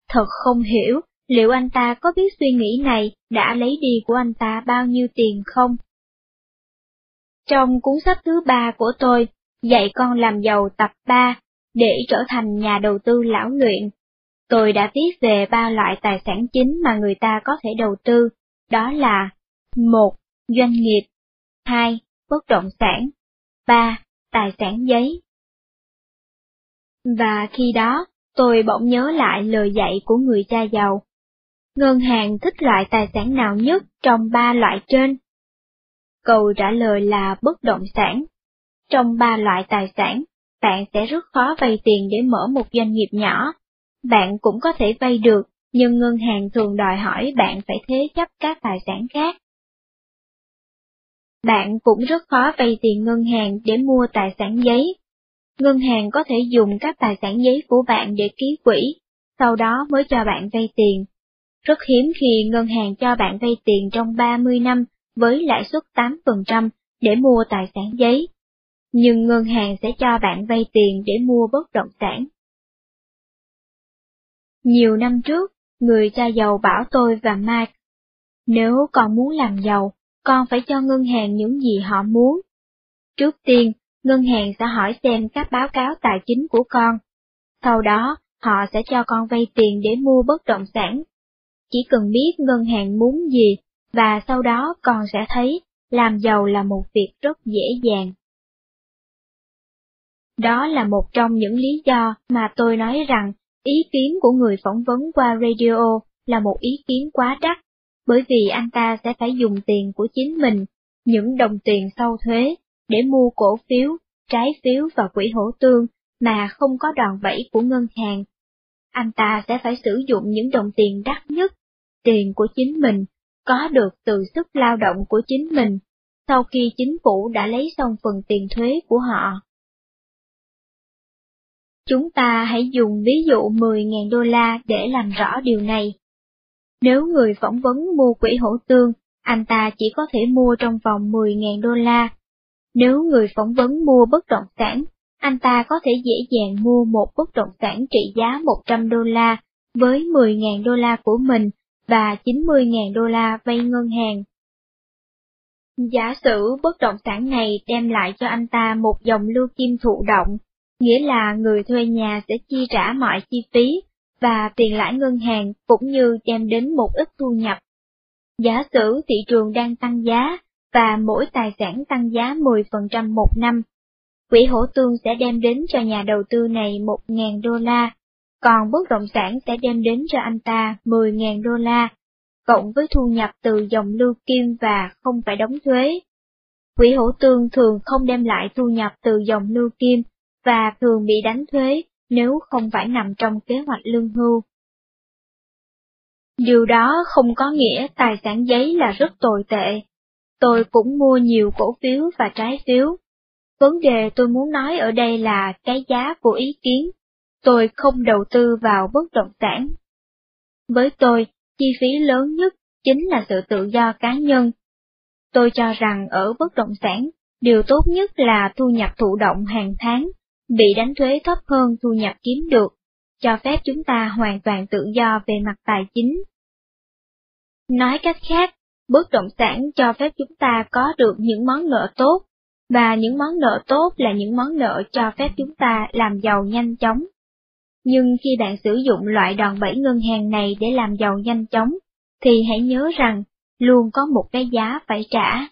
Thật không hiểu liệu anh ta có biết suy nghĩ này đã lấy đi của anh ta bao nhiêu tiền không? Trong cuốn sách thứ ba của tôi, Dạy con làm giàu tập 3, để trở thành nhà đầu tư lão luyện. Tôi đã viết về ba loại tài sản chính mà người ta có thể đầu tư, đó là một Doanh nghiệp 2. Bất động sản 3. Tài sản giấy Và khi đó, tôi bỗng nhớ lại lời dạy của người cha giàu. Ngân hàng thích loại tài sản nào nhất trong ba loại trên? Câu trả lời là bất động sản. Trong ba loại tài sản, bạn sẽ rất khó vay tiền để mở một doanh nghiệp nhỏ. Bạn cũng có thể vay được, nhưng ngân hàng thường đòi hỏi bạn phải thế chấp các tài sản khác. Bạn cũng rất khó vay tiền ngân hàng để mua tài sản giấy. Ngân hàng có thể dùng các tài sản giấy của bạn để ký quỹ, sau đó mới cho bạn vay tiền. Rất hiếm khi ngân hàng cho bạn vay tiền trong 30 năm với lãi suất 8% để mua tài sản giấy, nhưng ngân hàng sẽ cho bạn vay tiền để mua bất động sản. Nhiều năm trước, người cha giàu bảo tôi và Mike, nếu con muốn làm giàu, con phải cho ngân hàng những gì họ muốn. Trước tiên, ngân hàng sẽ hỏi xem các báo cáo tài chính của con. Sau đó, họ sẽ cho con vay tiền để mua bất động sản. Chỉ cần biết ngân hàng muốn gì, và sau đó con sẽ thấy làm giàu là một việc rất dễ dàng. Đó là một trong những lý do mà tôi nói rằng ý kiến của người phỏng vấn qua radio là một ý kiến quá đắt, bởi vì anh ta sẽ phải dùng tiền của chính mình, những đồng tiền sau thuế, để mua cổ phiếu, trái phiếu và quỹ hỗ tương mà không có đòn bẩy của ngân hàng. Anh ta sẽ phải sử dụng những đồng tiền đắt nhất, tiền của chính mình, có được từ sức lao động của chính mình, sau khi chính phủ đã lấy xong phần tiền thuế của họ. Chúng ta hãy dùng ví dụ 10.000 đô la để làm rõ điều này. Nếu người phỏng vấn mua quỹ hỗ tương, anh ta chỉ có thể mua trong vòng 10.000 đô la. Nếu người phỏng vấn mua bất động sản, anh ta có thể dễ dàng mua một bất động sản trị giá 100 đô la với 10.000 đô la của mình và 90.000 đô la vay ngân hàng. Giả sử bất động sản này đem lại cho anh ta một dòng lưu kim thụ động, nghĩa là người thuê nhà sẽ chi trả mọi chi phí và tiền lãi ngân hàng cũng như đem đến một ít thu nhập. Giả sử thị trường đang tăng giá và mỗi tài sản tăng giá 10% một năm, quỹ hỗ tương sẽ đem đến cho nhà đầu tư này 1.000 đô la, còn bất động sản sẽ đem đến cho anh ta 10.000 đô la, cộng với thu nhập từ dòng lưu kim và không phải đóng thuế. Quỹ hỗ tương thường không đem lại thu nhập từ dòng lưu kim và thường bị đánh thuế nếu không phải nằm trong kế hoạch lương hưu. Điều đó không có nghĩa tài sản giấy là rất tồi tệ. Tôi cũng mua nhiều cổ phiếu và trái phiếu. Vấn đề tôi muốn nói ở đây là cái giá của ý kiến. Tôi không đầu tư vào bất động sản. Với tôi, chi phí lớn nhất chính là sự tự do cá nhân. Tôi cho rằng ở bất động sản, điều tốt nhất là thu nhập thụ động hàng tháng bị đánh thuế thấp hơn thu nhập kiếm được, cho phép chúng ta hoàn toàn tự do về mặt tài chính. Nói cách khác, bất động sản cho phép chúng ta có được những món nợ tốt, và những món nợ tốt là những món nợ cho phép chúng ta làm giàu nhanh chóng. Nhưng khi bạn sử dụng loại đòn bẩy ngân hàng này để làm giàu nhanh chóng, thì hãy nhớ rằng, luôn có một cái giá phải trả.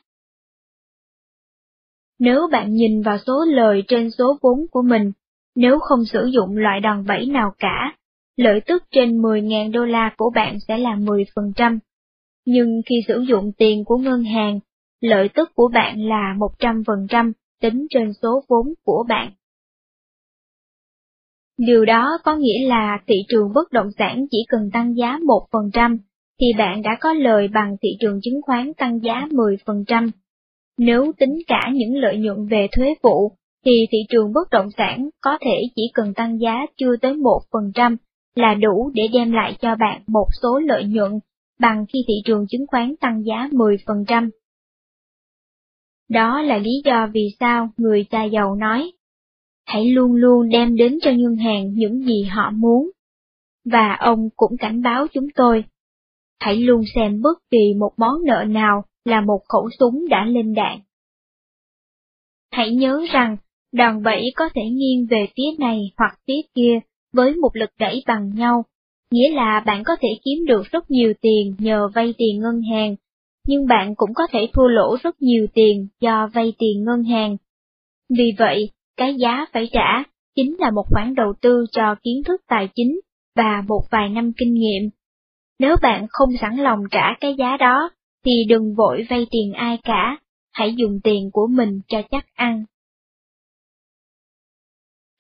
Nếu bạn nhìn vào số lời trên số vốn của mình, nếu không sử dụng loại đòn bẩy nào cả, lợi tức trên 10.000 đô la của bạn sẽ là 10%. Nhưng khi sử dụng tiền của ngân hàng, lợi tức của bạn là 100% tính trên số vốn của bạn. Điều đó có nghĩa là thị trường bất động sản chỉ cần tăng giá 1%, thì bạn đã có lời bằng thị trường chứng khoán tăng giá 10%. Nếu tính cả những lợi nhuận về thuế vụ, thì thị trường bất động sản có thể chỉ cần tăng giá chưa tới 1% là đủ để đem lại cho bạn một số lợi nhuận bằng khi thị trường chứng khoán tăng giá 10%. Đó là lý do vì sao người cha giàu nói, hãy luôn luôn đem đến cho ngân hàng những gì họ muốn. Và ông cũng cảnh báo chúng tôi, hãy luôn xem bất kỳ một món nợ nào là một khẩu súng đã lên đạn. Hãy nhớ rằng, đòn bẩy có thể nghiêng về phía này hoặc phía kia với một lực đẩy bằng nhau, nghĩa là bạn có thể kiếm được rất nhiều tiền nhờ vay tiền ngân hàng, nhưng bạn cũng có thể thua lỗ rất nhiều tiền do vay tiền ngân hàng. Vì vậy, cái giá phải trả chính là một khoản đầu tư cho kiến thức tài chính và một vài năm kinh nghiệm. Nếu bạn không sẵn lòng trả cái giá đó, thì đừng vội vay tiền ai cả, hãy dùng tiền của mình cho chắc ăn.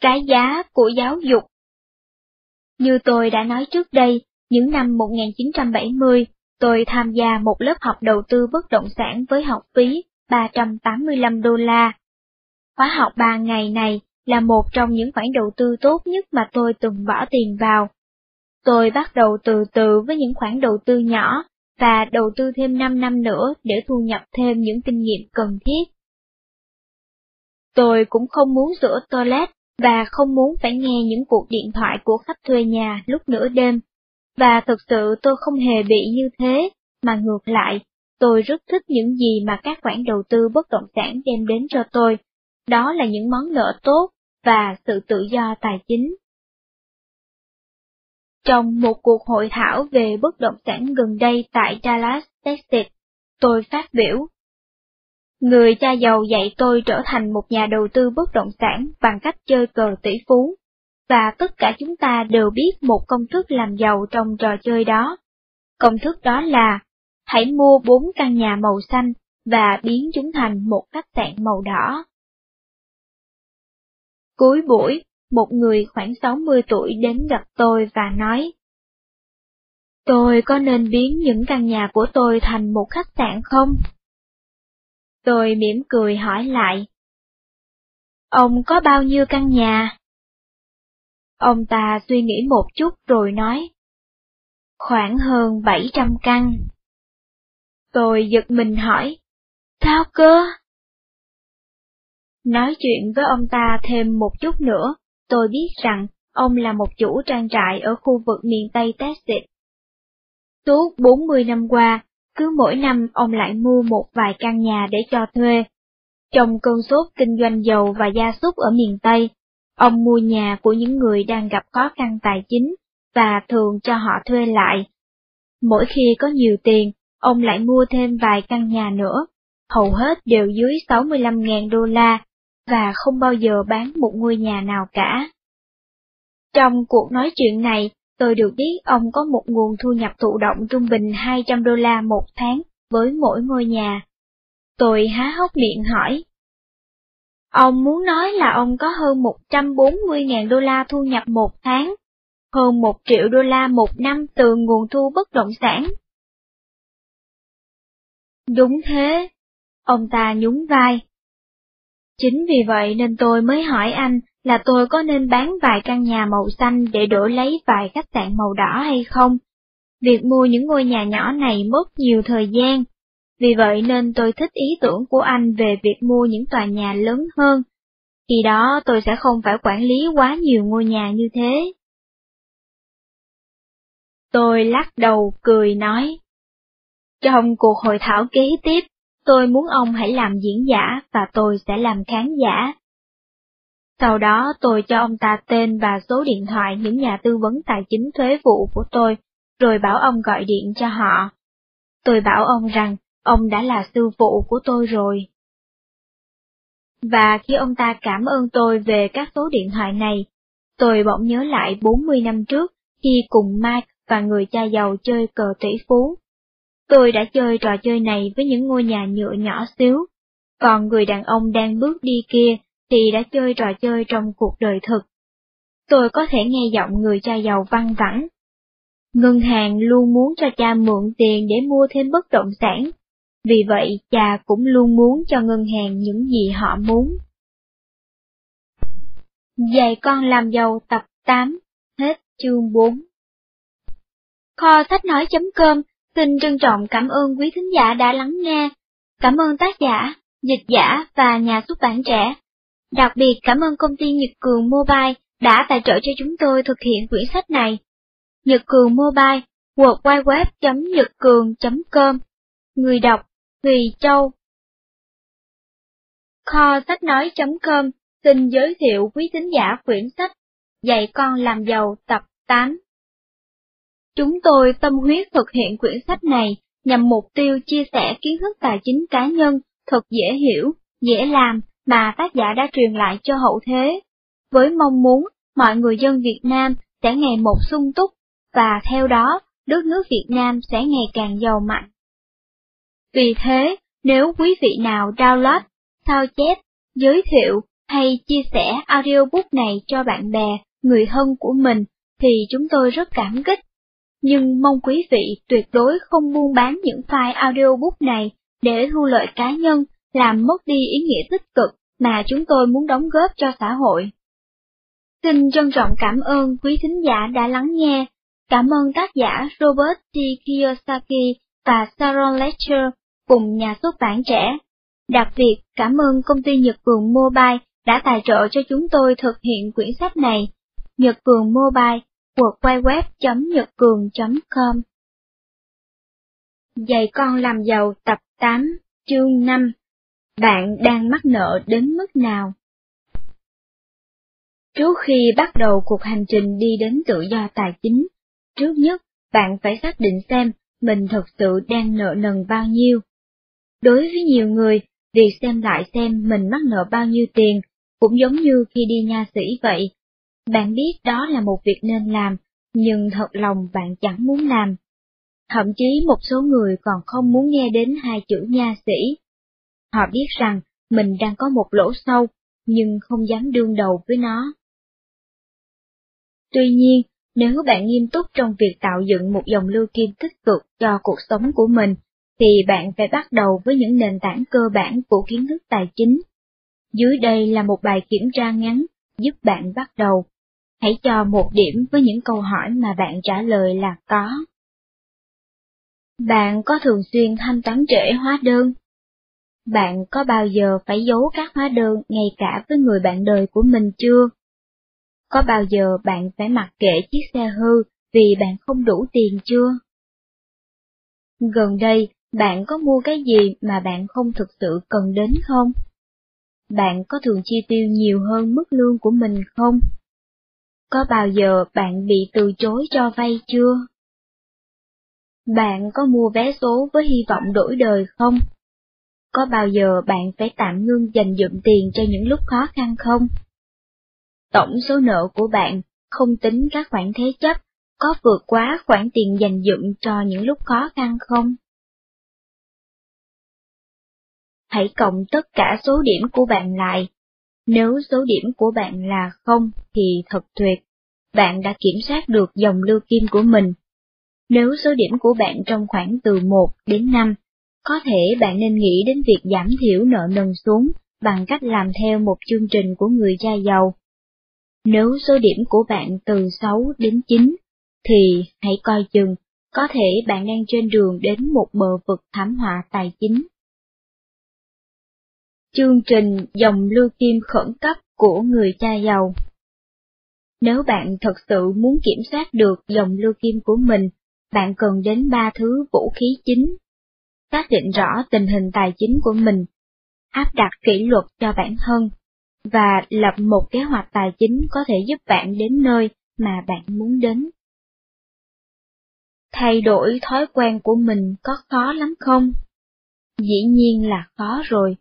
Cái giá của giáo dục Như tôi đã nói trước đây, những năm 1970, tôi tham gia một lớp học đầu tư bất động sản với học phí 385 đô la. Khóa học 3 ngày này là một trong những khoản đầu tư tốt nhất mà tôi từng bỏ tiền vào. Tôi bắt đầu từ từ với những khoản đầu tư nhỏ, và đầu tư thêm 5 năm nữa để thu nhập thêm những kinh nghiệm cần thiết. Tôi cũng không muốn rửa toilet và không muốn phải nghe những cuộc điện thoại của khách thuê nhà lúc nửa đêm. Và thực sự tôi không hề bị như thế, mà ngược lại, tôi rất thích những gì mà các khoản đầu tư bất động sản đem đến cho tôi. Đó là những món nợ tốt và sự tự do tài chính. Trong một cuộc hội thảo về bất động sản gần đây tại Dallas, Texas, tôi phát biểu. Người cha giàu dạy tôi trở thành một nhà đầu tư bất động sản bằng cách chơi cờ tỷ phú, và tất cả chúng ta đều biết một công thức làm giàu trong trò chơi đó. Công thức đó là, hãy mua bốn căn nhà màu xanh và biến chúng thành một khách sạn màu đỏ. Cuối buổi, một người khoảng 60 tuổi đến gặp tôi và nói, Tôi có nên biến những căn nhà của tôi thành một khách sạn không? Tôi mỉm cười hỏi lại. Ông có bao nhiêu căn nhà? Ông ta suy nghĩ một chút rồi nói. Khoảng hơn 700 căn. Tôi giật mình hỏi. Sao cơ? Nói chuyện với ông ta thêm một chút nữa, tôi biết rằng ông là một chủ trang trại ở khu vực miền Tây Texas. Suốt 40 năm qua, cứ mỗi năm ông lại mua một vài căn nhà để cho thuê. Trong cơn sốt kinh doanh dầu và gia súc ở miền Tây, ông mua nhà của những người đang gặp khó khăn tài chính và thường cho họ thuê lại. Mỗi khi có nhiều tiền, ông lại mua thêm vài căn nhà nữa, hầu hết đều dưới 65.000 đô la, và không bao giờ bán một ngôi nhà nào cả. Trong cuộc nói chuyện này, tôi được biết ông có một nguồn thu nhập thụ động trung bình 200 đô la một tháng với mỗi ngôi nhà. Tôi há hốc miệng hỏi. Ông muốn nói là ông có hơn 140.000 đô la thu nhập một tháng, hơn 1 triệu đô la một năm từ nguồn thu bất động sản. Đúng thế, ông ta nhún vai. Chính vì vậy nên tôi mới hỏi anh là tôi có nên bán vài căn nhà màu xanh để đổi lấy vài khách sạn màu đỏ hay không. Việc mua những ngôi nhà nhỏ này mất nhiều thời gian, vì vậy nên tôi thích ý tưởng của anh về việc mua những tòa nhà lớn hơn. Khi đó tôi sẽ không phải quản lý quá nhiều ngôi nhà như thế. Tôi lắc đầu cười nói. Trong cuộc hội thảo kế tiếp, tôi muốn ông hãy làm diễn giả và tôi sẽ làm khán giả. Sau đó tôi cho ông ta tên và số điện thoại những nhà tư vấn tài chính thuế vụ của tôi, rồi bảo ông gọi điện cho họ. Tôi bảo ông rằng ông đã là sư phụ của tôi rồi. Và khi ông ta cảm ơn tôi về các số điện thoại này, tôi bỗng nhớ lại 40 năm trước khi cùng Mike và người cha giàu chơi cờ tỷ phú. Tôi đã chơi trò chơi này với những ngôi nhà nhựa nhỏ xíu, còn người đàn ông đang bước đi kia thì đã chơi trò chơi trong cuộc đời thực. Tôi có thể nghe giọng người cha giàu văng vẳng. Ngân hàng luôn muốn cho cha mượn tiền để mua thêm bất động sản, vì vậy cha cũng luôn muốn cho ngân hàng những gì họ muốn. Dạy con làm giàu tập 8, hết chương 4 Kho sách nói.com xin trân trọng cảm ơn quý thính giả đã lắng nghe. Cảm ơn tác giả, dịch giả và nhà xuất bản trẻ Đặc biệt cảm ơn công ty Nhật Cường Mobile đã tài trợ cho chúng tôi thực hiện quyển sách này. Nhật Cường Mobile, www.nhậtcường.com Người đọc, Thùy Châu Kho sách nói.com xin giới thiệu quý thính giả quyển sách Dạy con làm giàu tập 8. Chúng tôi tâm huyết thực hiện quyển sách này nhằm mục tiêu chia sẻ kiến thức tài chính cá nhân thật dễ hiểu, dễ làm mà tác giả đã truyền lại cho hậu thế, với mong muốn mọi người dân Việt Nam sẽ ngày một sung túc, và theo đó, đất nước Việt Nam sẽ ngày càng giàu mạnh. Vì thế, nếu quý vị nào download, sao chép, giới thiệu hay chia sẻ audiobook này cho bạn bè, người thân của mình, thì chúng tôi rất cảm kích. Nhưng mong quý vị tuyệt đối không buôn bán những file audiobook này để thu lợi cá nhân làm mất đi ý nghĩa tích cực mà chúng tôi muốn đóng góp cho xã hội. Xin trân trọng cảm ơn quý thính giả đã lắng nghe. Cảm ơn tác giả Robert T. Kiyosaki và Sharon Lecter cùng nhà xuất bản trẻ. Đặc biệt, cảm ơn công ty Nhật Cường Mobile đã tài trợ cho chúng tôi thực hiện quyển sách này. Nhật Cường Mobile, www.nhậtcường.com Dạy con làm giàu tập 8, chương 5 Bạn đang mắc nợ đến mức nào? Trước khi bắt đầu cuộc hành trình đi đến tự do tài chính, trước nhất bạn phải xác định xem mình thật sự đang nợ nần bao nhiêu. Đối với nhiều người, việc xem lại xem mình mắc nợ bao nhiêu tiền cũng giống như khi đi nha sĩ vậy. Bạn biết đó là một việc nên làm, nhưng thật lòng bạn chẳng muốn làm. Thậm chí một số người còn không muốn nghe đến hai chữ nha sĩ. Họ biết rằng mình đang có một lỗ sâu, nhưng không dám đương đầu với nó. Tuy nhiên, nếu bạn nghiêm túc trong việc tạo dựng một dòng lưu kim tích cực cho cuộc sống của mình, thì bạn phải bắt đầu với những nền tảng cơ bản của kiến thức tài chính. Dưới đây là một bài kiểm tra ngắn giúp bạn bắt đầu. Hãy cho một điểm với những câu hỏi mà bạn trả lời là có. Bạn có thường xuyên thanh toán trễ hóa đơn? Bạn có bao giờ phải giấu các hóa đơn ngay cả với người bạn đời của mình chưa? Có bao giờ bạn phải mặc kệ chiếc xe hư vì bạn không đủ tiền chưa? Gần đây, bạn có mua cái gì mà bạn không thực sự cần đến không? Bạn có thường chi tiêu nhiều hơn mức lương của mình không? Có bao giờ bạn bị từ chối cho vay chưa? Bạn có mua vé số với hy vọng đổi đời không? Có bao giờ bạn phải tạm ngưng dành dụm tiền cho những lúc khó khăn không? Tổng số nợ của bạn, không tính các khoản thế chấp, có vượt quá khoản tiền dành dụm cho những lúc khó khăn không? Hãy cộng tất cả số điểm của bạn lại. Nếu số điểm của bạn là không thì thật tuyệt, bạn đã kiểm soát được dòng lưu kim của mình. Nếu số điểm của bạn trong khoảng từ 1 đến 5, có thể bạn nên nghĩ đến việc giảm thiểu nợ nần xuống bằng cách làm theo một chương trình của người cha giàu. Nếu số điểm của bạn từ 6 đến 9, thì hãy coi chừng, có thể bạn đang trên đường đến một bờ vực thảm họa tài chính. Chương trình dòng lưu kim khẩn cấp của người cha giàu Nếu bạn thật sự muốn kiểm soát được dòng lưu kim của mình, bạn cần đến ba thứ vũ khí chính. Xác định rõ tình hình tài chính của mình, áp đặt kỷ luật cho bản thân, và lập một kế hoạch tài chính có thể giúp bạn đến nơi mà bạn muốn đến. Thay đổi thói quen của mình có khó lắm không? Dĩ nhiên là khó rồi.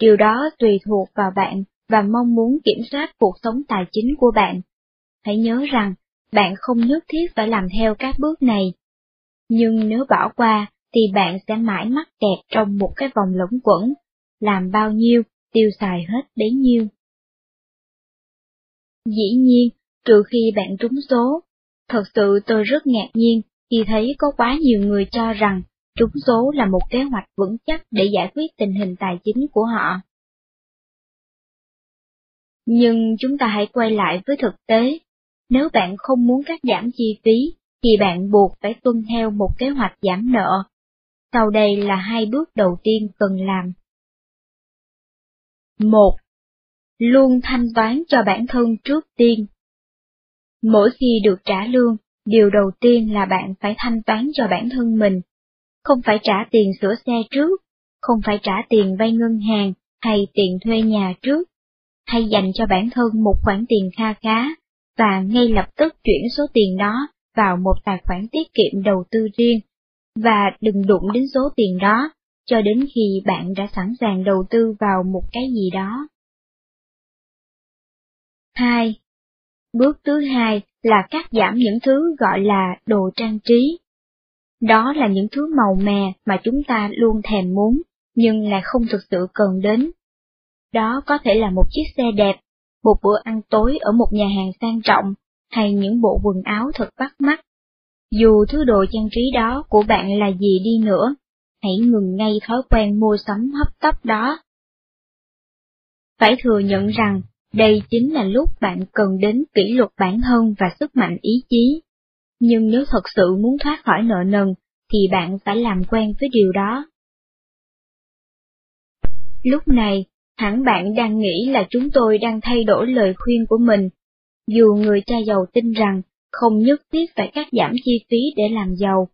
Điều đó tùy thuộc vào bạn và mong muốn kiểm soát cuộc sống tài chính của bạn. Hãy nhớ rằng, bạn không nhất thiết phải làm theo các bước này. Nhưng nếu bỏ qua, thì bạn sẽ mãi mắc kẹt trong một cái vòng lẫn quẩn, làm bao nhiêu, tiêu xài hết bấy nhiêu. Dĩ nhiên, trừ khi bạn trúng số. Thật sự tôi rất ngạc nhiên khi thấy có quá nhiều người cho rằng trúng số là một kế hoạch vững chắc để giải quyết tình hình tài chính của họ. Nhưng chúng ta hãy quay lại với thực tế. Nếu bạn không muốn cắt giảm chi phí, thì bạn buộc phải tuân theo một kế hoạch giảm nợ. Sau đây là hai bước đầu tiên cần làm. 1 luôn thanh toán cho bản thân trước tiên. Mỗi khi được trả lương, điều đầu tiên là bạn phải thanh toán cho bản thân mình. Không phải trả tiền sửa xe trước, không phải trả tiền vay ngân hàng hay tiền thuê nhà trước, hay dành cho bản thân một khoản tiền kha khá, và ngay lập tức chuyển số tiền đó vào một tài khoản tiết kiệm đầu tư riêng, và đừng đụng đến số tiền đó, cho đến khi bạn đã sẵn sàng đầu tư vào một cái gì đó. 2. Bước thứ hai là cắt giảm những thứ gọi là đồ trang trí. Đó là những thứ màu mè mà chúng ta luôn thèm muốn, nhưng lại không thực sự cần đến. Đó có thể là một chiếc xe đẹp, một bữa ăn tối ở một nhà hàng sang trọng, hay những bộ quần áo thật bắt mắt. Dù thứ đồ trang trí đó của bạn là gì đi nữa, hãy ngừng ngay thói quen mua sắm hấp tấp đó. Phải thừa nhận rằng, đây chính là lúc bạn cần đến kỷ luật bản thân và sức mạnh ý chí. Nhưng nếu thật sự muốn thoát khỏi nợ nần, thì bạn phải làm quen với điều đó. Lúc này, hẳn bạn đang nghĩ là chúng tôi đang thay đổi lời khuyên của mình. Dù người cha giàu tin rằng không nhất thiết phải cắt giảm chi phí để làm giàu,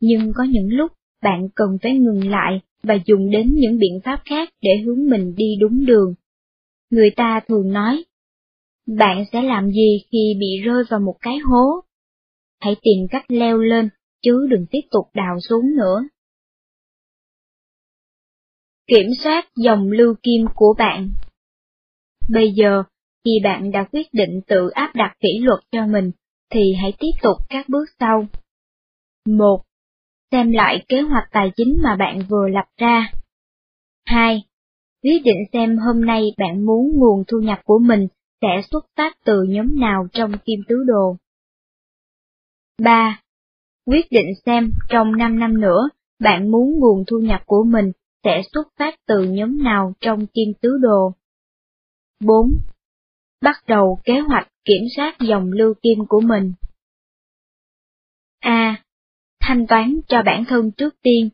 nhưng có những lúc bạn cần phải ngừng lại và dùng đến những biện pháp khác để hướng mình đi đúng đường. Người ta thường nói, bạn sẽ làm gì khi bị rơi vào một cái hố? Hãy tìm cách leo lên, chứ đừng tiếp tục đào xuống nữa. Kiểm soát dòng lưu kim của bạn Bây giờ, khi bạn đã quyết định tự áp đặt kỷ luật cho mình, thì hãy tiếp tục các bước sau. 1. Xem lại kế hoạch tài chính mà bạn vừa lập ra. 2. Quyết định xem hôm nay bạn muốn nguồn thu nhập của mình sẽ xuất phát từ nhóm nào trong kim tứ đồ. 3. Quyết định xem trong 5 năm nữa bạn muốn nguồn thu nhập của mình sẽ xuất phát từ nhóm nào trong kim tứ đồ. 4. Bắt đầu kế hoạch kiểm soát dòng lưu kim của mình. A. Thanh toán cho bản thân trước tiên.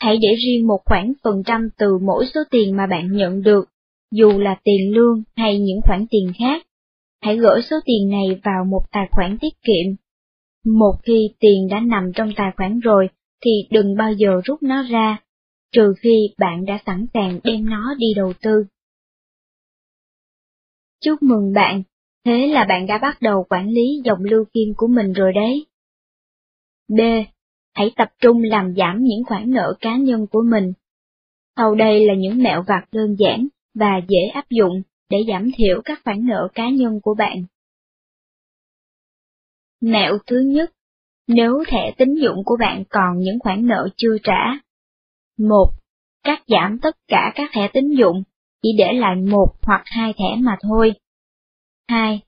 Hãy để riêng một khoản phần trăm từ mỗi số tiền mà bạn nhận được, dù là tiền lương hay những khoản tiền khác. Hãy gửi số tiền này vào một tài khoản tiết kiệm. Một khi tiền đã nằm trong tài khoản rồi, thì đừng bao giờ rút nó ra, trừ khi bạn đã sẵn sàng đem nó đi đầu tư. Chúc mừng bạn, thế là bạn đã bắt đầu quản lý dòng lưu kim của mình rồi đấy. B. Hãy tập trung làm giảm những khoản nợ cá nhân của mình. Sau đây là những mẹo vặt đơn giản và dễ áp dụng để giảm thiểu các khoản nợ cá nhân của bạn. Mẹo thứ nhất, nếu thẻ tín dụng của bạn còn những khoản nợ chưa trả. 1. Cắt giảm tất cả các thẻ tín dụng, chỉ để lại một hoặc hai thẻ mà thôi. 2.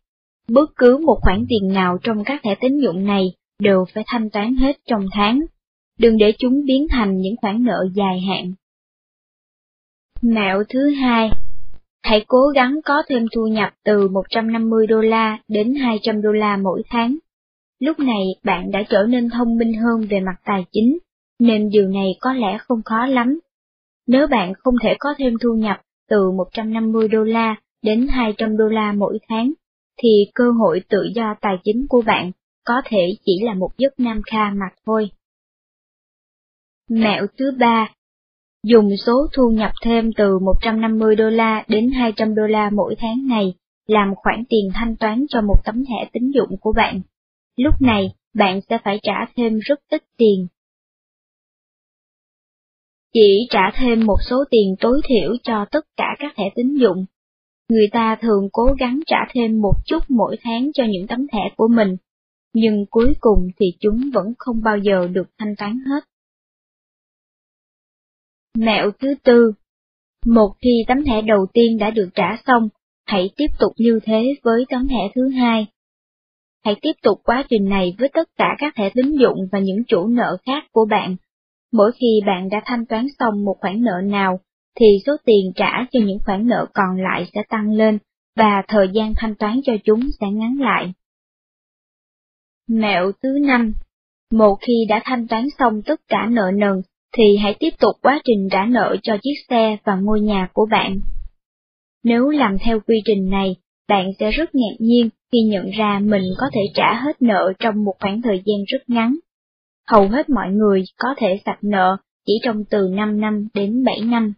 Bất cứ một khoản tiền nào trong các thẻ tín dụng này đều phải thanh toán hết trong tháng. Đừng để chúng biến thành những khoản nợ dài hạn. Mẹo thứ hai, hãy cố gắng có thêm thu nhập từ 150 đô la đến 200 đô la mỗi tháng. Lúc này bạn đã trở nên thông minh hơn về mặt tài chính, nên điều này có lẽ không khó lắm. Nếu bạn không thể có thêm thu nhập từ 150 đô la đến 200 đô la mỗi tháng, thì cơ hội tự do tài chính của bạn có thể chỉ là một giấc nam kha mà thôi. Mẹo thứ ba Dùng số thu nhập thêm từ 150 đô la đến 200 đô la mỗi tháng này làm khoản tiền thanh toán cho một tấm thẻ tín dụng của bạn. Lúc này, bạn sẽ phải trả thêm rất ít tiền. Chỉ trả thêm một số tiền tối thiểu cho tất cả các thẻ tín dụng. Người ta thường cố gắng trả thêm một chút mỗi tháng cho những tấm thẻ của mình, nhưng cuối cùng thì chúng vẫn không bao giờ được thanh toán hết. Mẹo thứ tư Một khi tấm thẻ đầu tiên đã được trả xong, hãy tiếp tục như thế với tấm thẻ thứ hai. Hãy tiếp tục quá trình này với tất cả các thẻ tín dụng và những chủ nợ khác của bạn. Mỗi khi bạn đã thanh toán xong một khoản nợ nào, thì số tiền trả cho những khoản nợ còn lại sẽ tăng lên, và thời gian thanh toán cho chúng sẽ ngắn lại. Mẹo thứ năm Một khi đã thanh toán xong tất cả nợ nần, thì hãy tiếp tục quá trình trả nợ cho chiếc xe và ngôi nhà của bạn. Nếu làm theo quy trình này, bạn sẽ rất ngạc nhiên khi nhận ra mình có thể trả hết nợ trong một khoảng thời gian rất ngắn. Hầu hết mọi người có thể sạch nợ chỉ trong từ 5 năm đến 7 năm.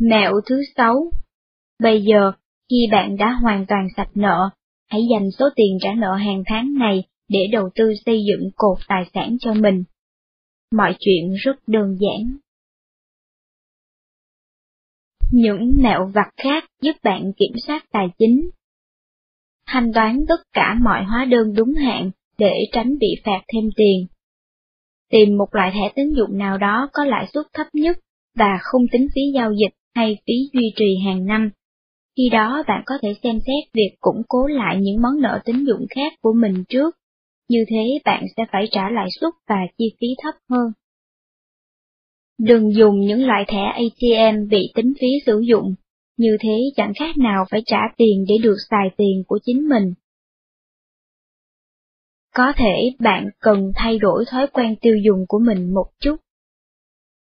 Mẹo thứ 6 Bây giờ, khi bạn đã hoàn toàn sạch nợ, hãy dành số tiền trả nợ hàng tháng này để đầu tư xây dựng cột tài sản cho mình. Mọi chuyện rất đơn giản. Những mẹo vặt khác giúp bạn kiểm soát tài chính. Thanh toán tất cả mọi hóa đơn đúng hạn để tránh bị phạt thêm tiền. Tìm một loại thẻ tín dụng nào đó có lãi suất thấp nhất và không tính phí giao dịch hay phí duy trì hàng năm. Khi đó bạn có thể xem xét việc củng cố lại những món nợ tín dụng khác của mình trước, như thế bạn sẽ phải trả lãi suất và chi phí thấp hơn. Đừng dùng những loại thẻ ATM bị tính phí sử dụng, như thế chẳng khác nào phải trả tiền để được xài tiền của chính mình. Có thể bạn cần thay đổi thói quen tiêu dùng của mình một chút.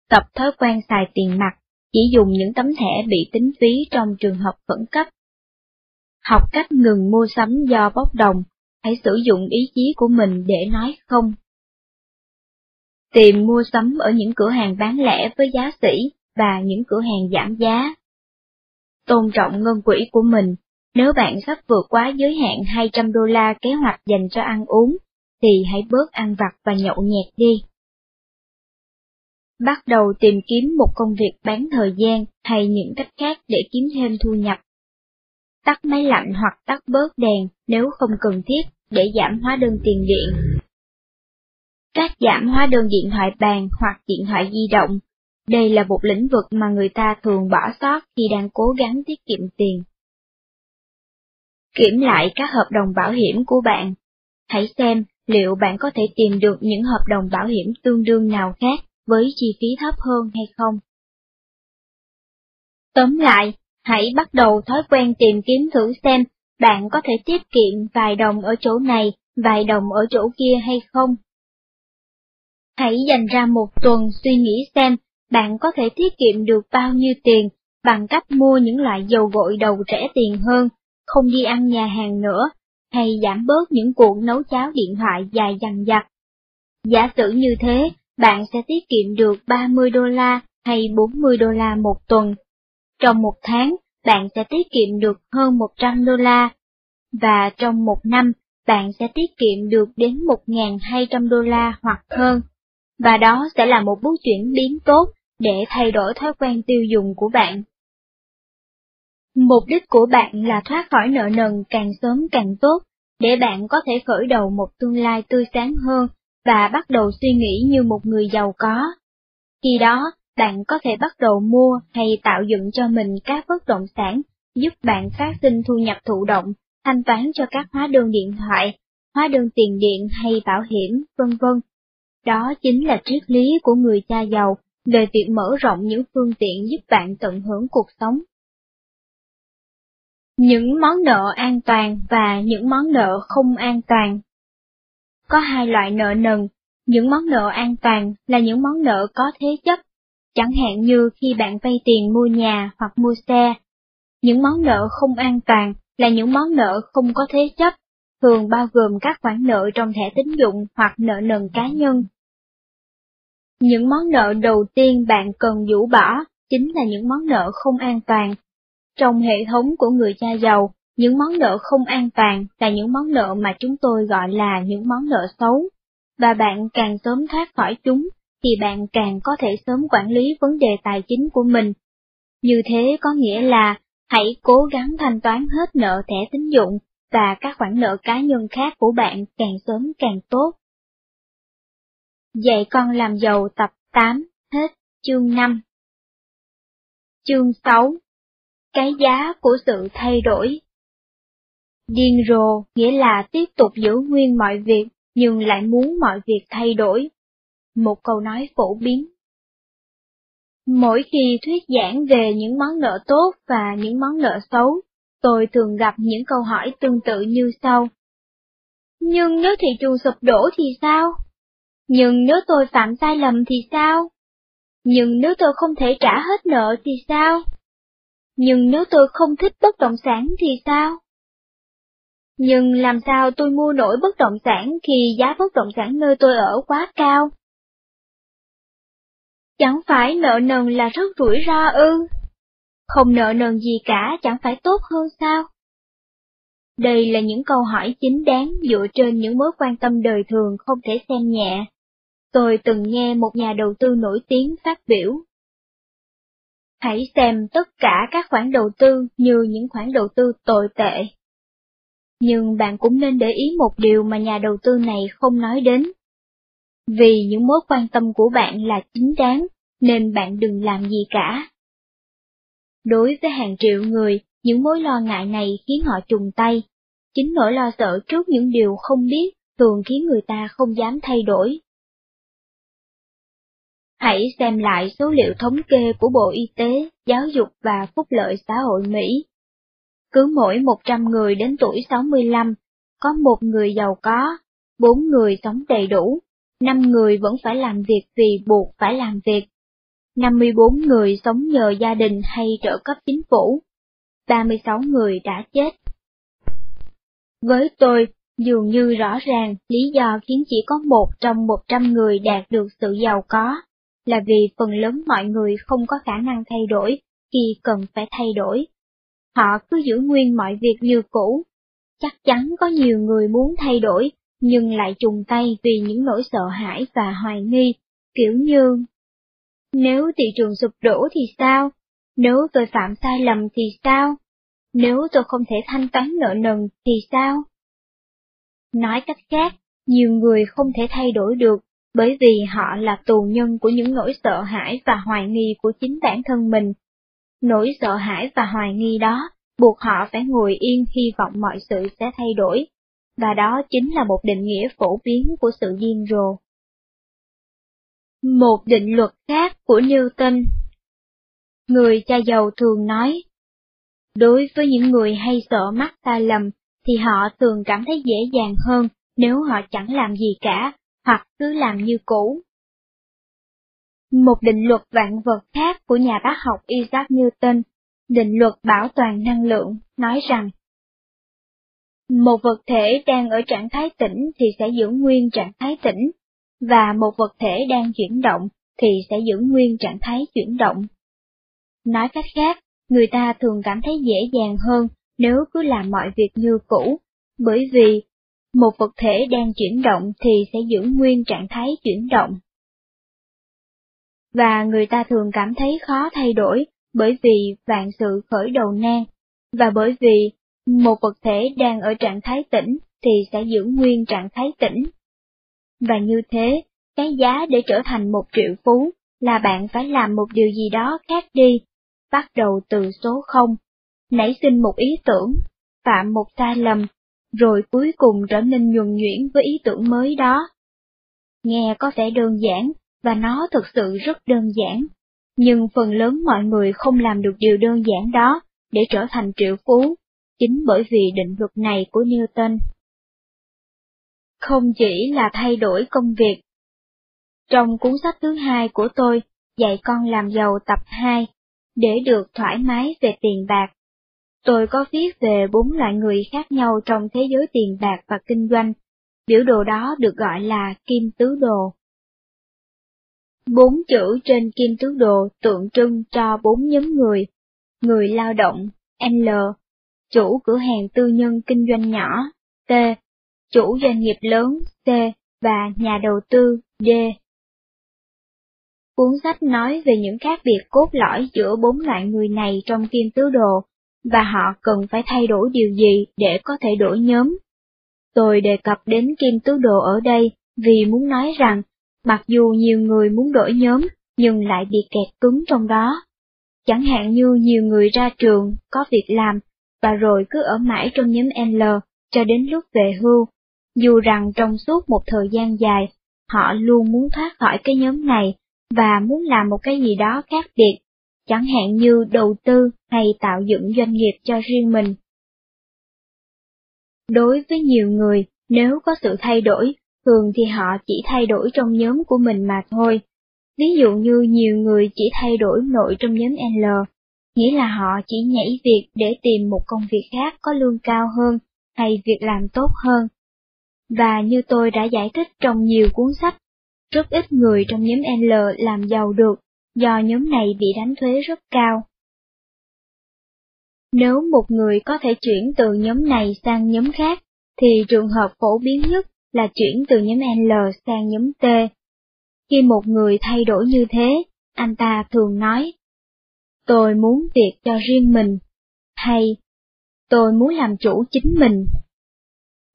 Tập thói quen xài tiền mặt chỉ dùng những tấm thẻ bị tính phí trong trường hợp khẩn cấp. Học cách ngừng mua sắm do bốc đồng, hãy sử dụng ý chí của mình để nói không. Tìm mua sắm ở những cửa hàng bán lẻ với giá sỉ và những cửa hàng giảm giá. Tôn trọng ngân quỹ của mình, nếu bạn sắp vượt quá giới hạn 200 đô la kế hoạch dành cho ăn uống, thì hãy bớt ăn vặt và nhậu nhẹt đi. Bắt đầu tìm kiếm một công việc bán thời gian hay những cách khác để kiếm thêm thu nhập. Tắt máy lạnh hoặc tắt bớt đèn nếu không cần thiết để giảm hóa đơn tiền điện. Các giảm hóa đơn điện thoại bàn hoặc điện thoại di động. Đây là một lĩnh vực mà người ta thường bỏ sót khi đang cố gắng tiết kiệm tiền. Kiểm lại các hợp đồng bảo hiểm của bạn. Hãy xem liệu bạn có thể tìm được những hợp đồng bảo hiểm tương đương nào khác với chi phí thấp hơn hay không. Tóm lại, hãy bắt đầu thói quen tìm kiếm thử xem bạn có thể tiết kiệm vài đồng ở chỗ này, vài đồng ở chỗ kia hay không. Hãy dành ra một tuần suy nghĩ xem bạn có thể tiết kiệm được bao nhiêu tiền bằng cách mua những loại dầu gội đầu rẻ tiền hơn, không đi ăn nhà hàng nữa, hay giảm bớt những cuộc nấu cháo điện thoại dài dằng dặc. Giả sử như thế, bạn sẽ tiết kiệm được 30 đô la hay 40 đô la một tuần. Trong một tháng, bạn sẽ tiết kiệm được hơn 100 đô la, và trong một năm, bạn sẽ tiết kiệm được đến 1.200 đô la hoặc hơn. Và đó sẽ là một bước chuyển biến tốt để thay đổi thói quen tiêu dùng của bạn. Mục đích của bạn là thoát khỏi nợ nần càng sớm càng tốt, để bạn có thể khởi đầu một tương lai tươi sáng hơn và bắt đầu suy nghĩ như một người giàu có. Khi đó, bạn có thể bắt đầu mua hay tạo dựng cho mình các bất động sản giúp bạn phát sinh thu nhập thụ động, thanh toán cho các hóa đơn điện thoại, hóa đơn tiền điện hay bảo hiểm, vân vân. Đó chính là triết lý của người cha giàu về việc mở rộng những phương tiện giúp bạn tận hưởng cuộc sống. Những món nợ an toàn và những món nợ không an toàn có hai loại nợ nần, những món nợ an toàn là những món nợ có thế chấp, chẳng hạn như khi bạn vay tiền mua nhà hoặc mua xe. Những món nợ không an toàn là những món nợ không có thế chấp, thường bao gồm các khoản nợ trong thẻ tín dụng hoặc nợ nần cá nhân. Những món nợ đầu tiên bạn cần rũ bỏ chính là những món nợ không an toàn. Trong hệ thống của người cha giàu, những món nợ không an toàn là những món nợ mà chúng tôi gọi là những món nợ xấu, và bạn càng sớm thoát khỏi chúng, thì bạn càng có thể sớm quản lý vấn đề tài chính của mình. Như thế có nghĩa là hãy cố gắng thanh toán hết nợ thẻ tín dụng và các khoản nợ cá nhân khác của bạn càng sớm càng tốt. Dạy con làm giàu tập 8, hết chương 5. Chương 6 Cái giá của sự thay đổi Điên rồ nghĩa là tiếp tục giữ nguyên mọi việc nhưng lại muốn mọi việc thay đổi. Một câu nói phổ biến. Mỗi khi thuyết giảng về những món nợ tốt và những món nợ xấu, tôi thường gặp những câu hỏi tương tự như sau. Nhưng nếu thị trường sụp đổ thì sao? Nhưng nếu tôi phạm sai lầm thì sao? Nhưng nếu tôi không thể trả hết nợ thì sao? Nhưng nếu tôi không thích bất động sản thì sao? Nhưng làm sao tôi mua nổi bất động sản khi giá bất động sản nơi tôi ở quá cao? Chẳng phải nợ nần là rất rủi ro ư? Không nợ nần gì cả, chẳng phải tốt hơn sao? Đây là những câu hỏi chính đáng dựa trên những mối quan tâm đời thường không thể xem nhẹ. Tôi từng nghe một nhà đầu tư nổi tiếng phát biểu. Hãy xem tất cả các khoản đầu tư như những khoản đầu tư tồi tệ. Nhưng bạn cũng nên để ý một điều mà nhà đầu tư này không nói đến. Vì những mối quan tâm của bạn là chính đáng, nên bạn đừng làm gì cả. Đối với hàng triệu người, những mối lo ngại này khiến họ trùng tay. Chính nỗi lo sợ trước những điều không biết thường khiến người ta không dám thay đổi. Hãy xem lại số liệu thống kê của Bộ Y tế, Giáo dục và Phúc lợi xã hội Mỹ cứ mỗi 100 người đến tuổi 65, có một người giàu có, bốn người sống đầy đủ, năm người vẫn phải làm việc vì buộc phải làm việc. 54 người sống nhờ gia đình hay trợ cấp chính phủ. 36 người đã chết. Với tôi, dường như rõ ràng lý do khiến chỉ có một trong 100 người đạt được sự giàu có, là vì phần lớn mọi người không có khả năng thay đổi khi cần phải thay đổi. Họ cứ giữ nguyên mọi việc như cũ. Chắc chắn có nhiều người muốn thay đổi, nhưng lại trùng tay vì những nỗi sợ hãi và hoài nghi, kiểu như Nếu thị trường sụp đổ thì sao? Nếu tôi phạm sai lầm thì sao? Nếu tôi không thể thanh toán nợ nần thì sao? Nói cách khác, nhiều người không thể thay đổi được bởi vì họ là tù nhân của những nỗi sợ hãi và hoài nghi của chính bản thân mình. Nỗi sợ hãi và hoài nghi đó buộc họ phải ngồi yên hy vọng mọi sự sẽ thay đổi, và đó chính là một định nghĩa phổ biến của sự điên rồ. Một định luật khác của Newton Người cha giàu thường nói, đối với những người hay sợ mắc sai lầm, thì họ thường cảm thấy dễ dàng hơn nếu họ chẳng làm gì cả, hoặc cứ làm như cũ. Một định luật vạn vật khác của nhà bác học Isaac Newton, định luật bảo toàn năng lượng, nói rằng một vật thể đang ở trạng thái tĩnh thì sẽ giữ nguyên trạng thái tĩnh, và một vật thể đang chuyển động thì sẽ giữ nguyên trạng thái chuyển động. Nói cách khác, người ta thường cảm thấy dễ dàng hơn nếu cứ làm mọi việc như cũ, bởi vì một vật thể đang chuyển động thì sẽ giữ nguyên trạng thái chuyển động. Và người ta thường cảm thấy khó thay đổi bởi vì vạn sự khởi đầu nan, và bởi vì một vật thể đang ở trạng thái tĩnh thì sẽ giữ nguyên trạng thái tĩnh. Và như thế, cái giá để trở thành một triệu phú là bạn phải làm một điều gì đó khác đi, bắt đầu từ số không, nảy sinh một ý tưởng, phạm một sai lầm, rồi cuối cùng trở nên nhuần nhuyễn với ý tưởng mới đó. Nghe có vẻ đơn giản, và nó thực sự rất đơn giản, nhưng phần lớn mọi người không làm được điều đơn giản đó để trở thành triệu phú, chính bởi vì định luật này của Newton. Không chỉ là thay đổi công việc. Trong cuốn sách thứ hai của tôi, Dạy con làm giàu tập 2, để được thoải mái về tiền bạc, tôi có viết về bốn loại người khác nhau trong thế giới tiền bạc và kinh doanh. Biểu đồ đó được gọi là kim tứ đồ. Bốn chữ trên kim tứ đồ tượng trưng cho bốn nhóm người. Người lao động, L, chủ cửa hàng tư nhân kinh doanh nhỏ, T, chủ doanh nghiệp lớn, C, và nhà đầu tư, D. Cuốn sách nói về những khác biệt cốt lõi giữa bốn loại người này trong kim tứ đồ, và họ cần phải thay đổi điều gì để có thể đổi nhóm. Tôi đề cập đến kim tứ đồ ở đây vì muốn nói rằng Mặc dù nhiều người muốn đổi nhóm, nhưng lại bị kẹt cứng trong đó. Chẳng hạn như nhiều người ra trường, có việc làm, và rồi cứ ở mãi trong nhóm L, cho đến lúc về hưu. Dù rằng trong suốt một thời gian dài, họ luôn muốn thoát khỏi cái nhóm này, và muốn làm một cái gì đó khác biệt, chẳng hạn như đầu tư hay tạo dựng doanh nghiệp cho riêng mình. Đối với nhiều người, nếu có sự thay đổi, thường thì họ chỉ thay đổi trong nhóm của mình mà thôi. Ví dụ như nhiều người chỉ thay đổi nội trong nhóm L, nghĩa là họ chỉ nhảy việc để tìm một công việc khác có lương cao hơn hay việc làm tốt hơn. Và như tôi đã giải thích trong nhiều cuốn sách, rất ít người trong nhóm L làm giàu được do nhóm này bị đánh thuế rất cao. Nếu một người có thể chuyển từ nhóm này sang nhóm khác, thì trường hợp phổ biến nhất là chuyển từ nhóm L sang nhóm T. Khi một người thay đổi như thế, anh ta thường nói, tôi muốn việc cho riêng mình, hay tôi muốn làm chủ chính mình.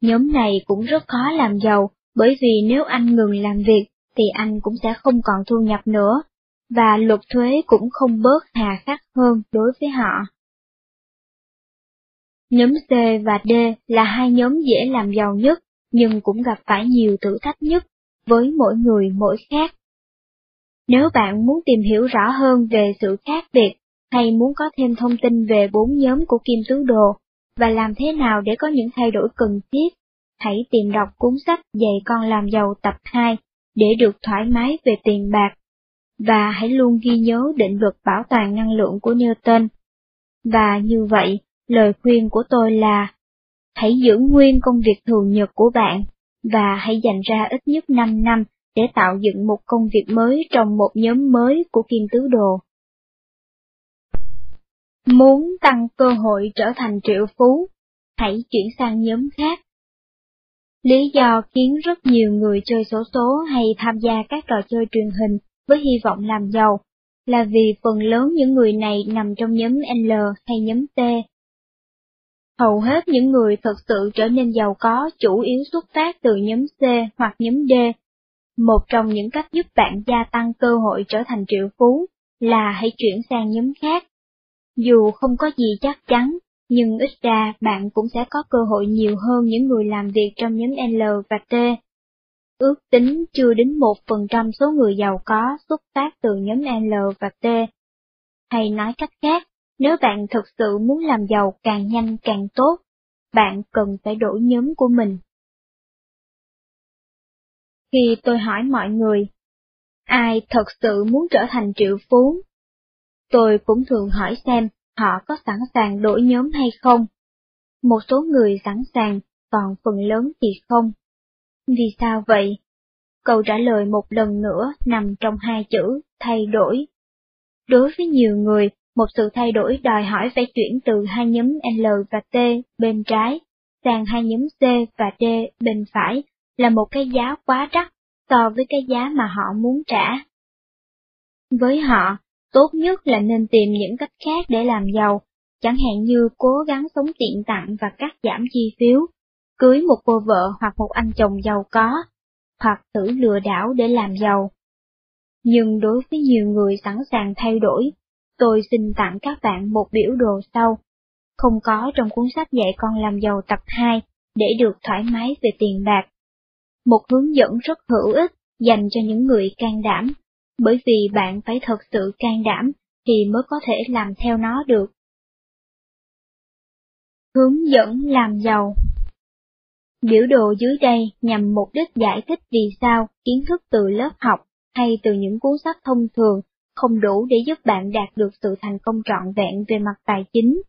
Nhóm này cũng rất khó làm giàu, bởi vì nếu anh ngừng làm việc, thì anh cũng sẽ không còn thu nhập nữa, và luật thuế cũng không bớt hà khắc hơn đối với họ. Nhóm C và D là hai nhóm dễ làm giàu nhất, nhưng cũng gặp phải nhiều thử thách nhất, với mỗi người mỗi khác. Nếu bạn muốn tìm hiểu rõ hơn về sự khác biệt, hay muốn có thêm thông tin về bốn nhóm của kim tứ đồ, và làm thế nào để có những thay đổi cần thiết, hãy tìm đọc cuốn sách Dạy con làm giàu tập 2 để được thoải mái về tiền bạc và hãy luôn ghi nhớ định luật bảo toàn năng lượng của Newton. Và như vậy, lời khuyên của tôi là, hãy giữ nguyên công việc thường nhật của bạn, và hãy dành ra ít nhất 5 năm để tạo dựng một công việc mới trong một nhóm mới của Kim Tứ Đồ. Muốn tăng cơ hội trở thành triệu phú, hãy chuyển sang nhóm khác. Lý do khiến rất nhiều người chơi số số hay tham gia các trò chơi truyền hình với hy vọng làm giàu là vì phần lớn những người này nằm trong nhóm L hay nhóm T. Hầu hết những người thực sự trở nên giàu có chủ yếu xuất phát từ nhóm C hoặc nhóm D. Một trong những cách giúp bạn gia tăng cơ hội trở thành triệu phú là hãy chuyển sang nhóm khác. Dù không có gì chắc chắn, nhưng ít ra bạn cũng sẽ có cơ hội nhiều hơn những người làm việc trong nhóm L và T. Ước tính chưa đến 1% số người giàu có xuất phát từ nhóm L và T. Hay nói cách khác, nếu bạn thực sự muốn làm giàu càng nhanh càng tốt, bạn cần phải đổi nhóm của mình. Khi tôi hỏi mọi người, ai thật sự muốn trở thành triệu phú? Tôi cũng thường hỏi xem họ có sẵn sàng đổi nhóm hay không. Một số người sẵn sàng, còn phần lớn thì không. Vì sao vậy? Câu trả lời một lần nữa nằm trong hai chữ thay đổi. Đối với nhiều người, một sự thay đổi đòi hỏi phải chuyển từ hai nhóm L và T bên trái sang hai nhóm C và D bên phải là một cái giá quá đắt so với cái giá mà họ muốn trả. Với họ, tốt nhất là nên tìm những cách khác để làm giàu, chẳng hạn như cố gắng sống tiện tặng và cắt giảm chi phiếu, cưới một cô vợ hoặc một anh chồng giàu có, hoặc thử lừa đảo để làm giàu. Nhưng đối với nhiều người sẵn sàng thay đổi, tôi xin tặng các bạn một biểu đồ sau, không có trong cuốn sách dạy con làm giàu tập 2, để được thoải mái về tiền bạc. Một hướng dẫn rất hữu ích dành cho những người can đảm, bởi vì bạn phải thật sự can đảm thì mới có thể làm theo nó được. Hướng dẫn làm giàu Biểu đồ dưới đây nhằm mục đích giải thích vì sao kiến thức từ lớp học hay từ những cuốn sách thông thường không đủ để giúp bạn đạt được sự thành công trọn vẹn về mặt tài chính.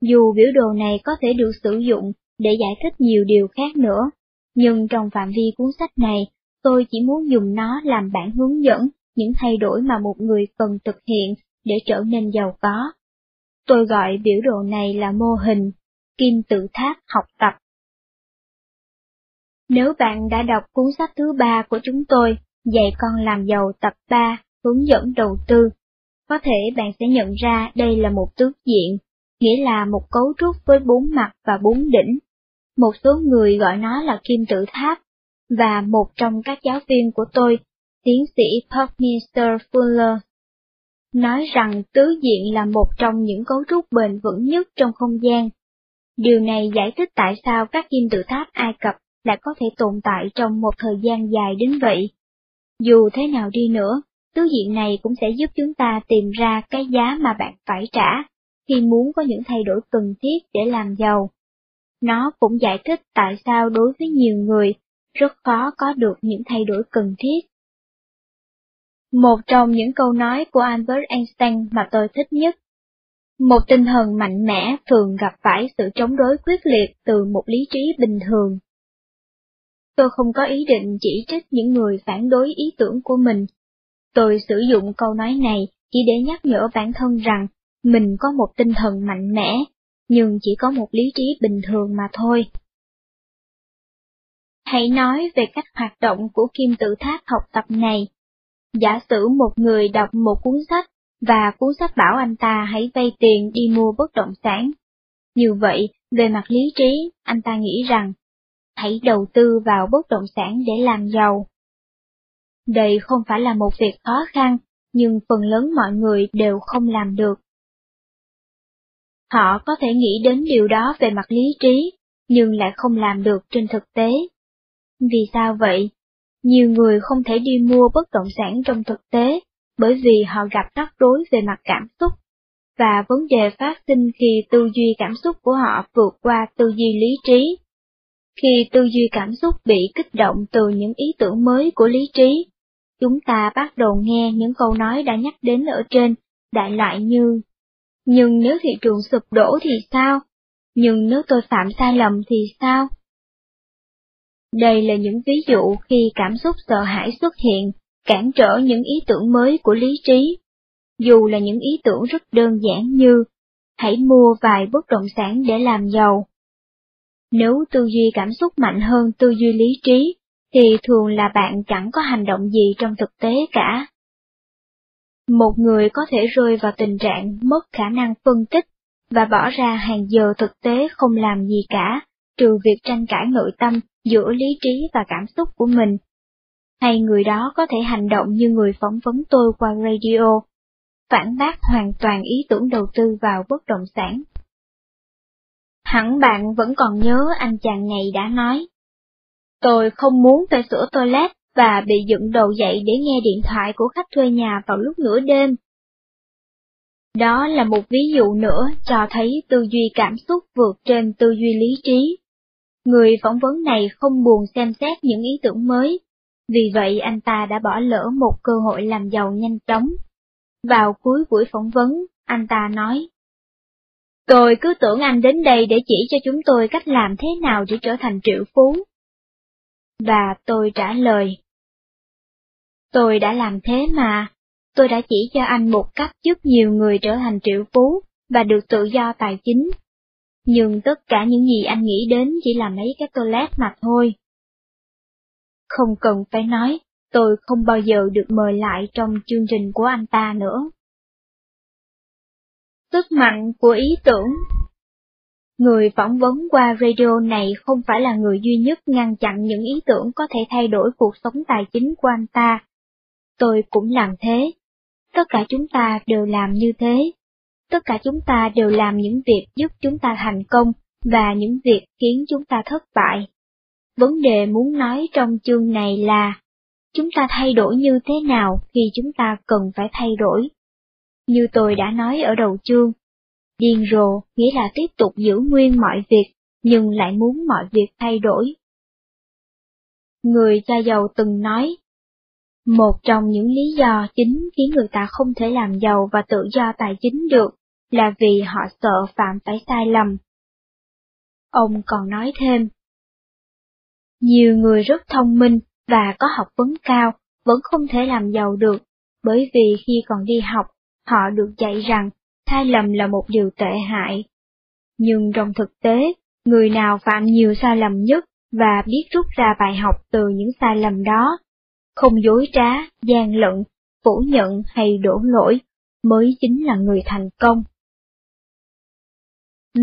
Dù biểu đồ này có thể được sử dụng để giải thích nhiều điều khác nữa, nhưng trong phạm vi cuốn sách này, tôi chỉ muốn dùng nó làm bản hướng dẫn những thay đổi mà một người cần thực hiện để trở nên giàu có. Tôi gọi biểu đồ này là mô hình, kim tự tháp học tập. Nếu bạn đã đọc cuốn sách thứ ba của chúng tôi, Dạy con làm giàu tập 3, hướng dẫn đầu tư, có thể bạn sẽ nhận ra đây là một tước diện, nghĩa là một cấu trúc với bốn mặt và bốn đỉnh. Một số người gọi nó là kim tự tháp, và một trong các giáo viên của tôi, tiến sĩ Buckminster Fuller, nói rằng tứ diện là một trong những cấu trúc bền vững nhất trong không gian. Điều này giải thích tại sao các kim tự tháp Ai Cập lại có thể tồn tại trong một thời gian dài đến vậy. Dù thế nào đi nữa, tứ diện này cũng sẽ giúp chúng ta tìm ra cái giá mà bạn phải trả khi muốn có những thay đổi cần thiết để làm giàu. Nó cũng giải thích tại sao đối với nhiều người, rất khó có được những thay đổi cần thiết. Một trong những câu nói của Albert Einstein mà tôi thích nhất. Một tinh thần mạnh mẽ thường gặp phải sự chống đối quyết liệt từ một lý trí bình thường. Tôi không có ý định chỉ trích những người phản đối ý tưởng của mình. Tôi sử dụng câu nói này chỉ để nhắc nhở bản thân rằng mình có một tinh thần mạnh mẽ, nhưng chỉ có một lý trí bình thường mà thôi. Hãy nói về cách hoạt động của kim tự tháp học tập này. Giả sử một người đọc một cuốn sách, và cuốn sách bảo anh ta hãy vay tiền đi mua bất động sản. Như vậy, về mặt lý trí, anh ta nghĩ rằng hãy đầu tư vào bất động sản để làm giàu. Đây không phải là một việc khó khăn, nhưng phần lớn mọi người đều không làm được. Họ có thể nghĩ đến điều đó về mặt lý trí, nhưng lại không làm được trên thực tế. Vì sao vậy? Nhiều người không thể đi mua bất động sản trong thực tế, bởi vì họ gặp rắc rối về mặt cảm xúc, và vấn đề phát sinh khi tư duy cảm xúc của họ vượt qua tư duy lý trí. Khi tư duy cảm xúc bị kích động từ những ý tưởng mới của lý trí, chúng ta bắt đầu nghe những câu nói đã nhắc đến ở trên, đại loại như Nhưng nếu thị trường sụp đổ thì sao? Nhưng nếu tôi phạm sai lầm thì sao? Đây là những ví dụ khi cảm xúc sợ hãi xuất hiện, cản trở những ý tưởng mới của lý trí. Dù là những ý tưởng rất đơn giản như, hãy mua vài bất động sản để làm giàu. Nếu tư duy cảm xúc mạnh hơn tư duy lý trí, thì thường là bạn chẳng có hành động gì trong thực tế cả. Một người có thể rơi vào tình trạng mất khả năng phân tích và bỏ ra hàng giờ thực tế không làm gì cả, trừ việc tranh cãi nội tâm giữa lý trí và cảm xúc của mình. Hay người đó có thể hành động như người phỏng vấn tôi qua radio, phản bác hoàn toàn ý tưởng đầu tư vào bất động sản. Hẳn bạn vẫn còn nhớ anh chàng này đã nói. Tôi không muốn phải sửa toilet và bị dựng đầu dậy để nghe điện thoại của khách thuê nhà vào lúc nửa đêm. Đó là một ví dụ nữa cho thấy tư duy cảm xúc vượt trên tư duy lý trí. Người phỏng vấn này không buồn xem xét những ý tưởng mới, vì vậy anh ta đã bỏ lỡ một cơ hội làm giàu nhanh chóng. Vào cuối buổi phỏng vấn, anh ta nói, Tôi cứ tưởng anh đến đây để chỉ cho chúng tôi cách làm thế nào để trở thành triệu phú. Và tôi trả lời, Tôi đã làm thế mà, tôi đã chỉ cho anh một cách giúp nhiều người trở thành triệu phú và được tự do tài chính. Nhưng tất cả những gì anh nghĩ đến chỉ là mấy cái toilet mà thôi. Không cần phải nói, tôi không bao giờ được mời lại trong chương trình của anh ta nữa. Sức mạnh của ý tưởng Người phỏng vấn qua radio này không phải là người duy nhất ngăn chặn những ý tưởng có thể thay đổi cuộc sống tài chính của anh ta. Tôi cũng làm thế. Tất cả chúng ta đều làm như thế. Tất cả chúng ta đều làm những việc giúp chúng ta thành công và những việc khiến chúng ta thất bại. Vấn đề muốn nói trong chương này là, chúng ta thay đổi như thế nào khi chúng ta cần phải thay đổi. Như tôi đã nói ở đầu chương, điên rồ nghĩa là tiếp tục giữ nguyên mọi việc, nhưng lại muốn mọi việc thay đổi. Người cha giàu từng nói, một trong những lý do chính khiến người ta không thể làm giàu và tự do tài chính được là vì họ sợ phạm phải sai lầm. Ông còn nói thêm, nhiều người rất thông minh và có học vấn cao vẫn không thể làm giàu được, bởi vì khi còn đi học, họ được dạy rằng sai lầm là một điều tệ hại. Nhưng trong thực tế, người nào phạm nhiều sai lầm nhất và biết rút ra bài học từ những sai lầm đó, không dối trá, gian lận, phủ nhận hay đổ lỗi, mới chính là người thành công.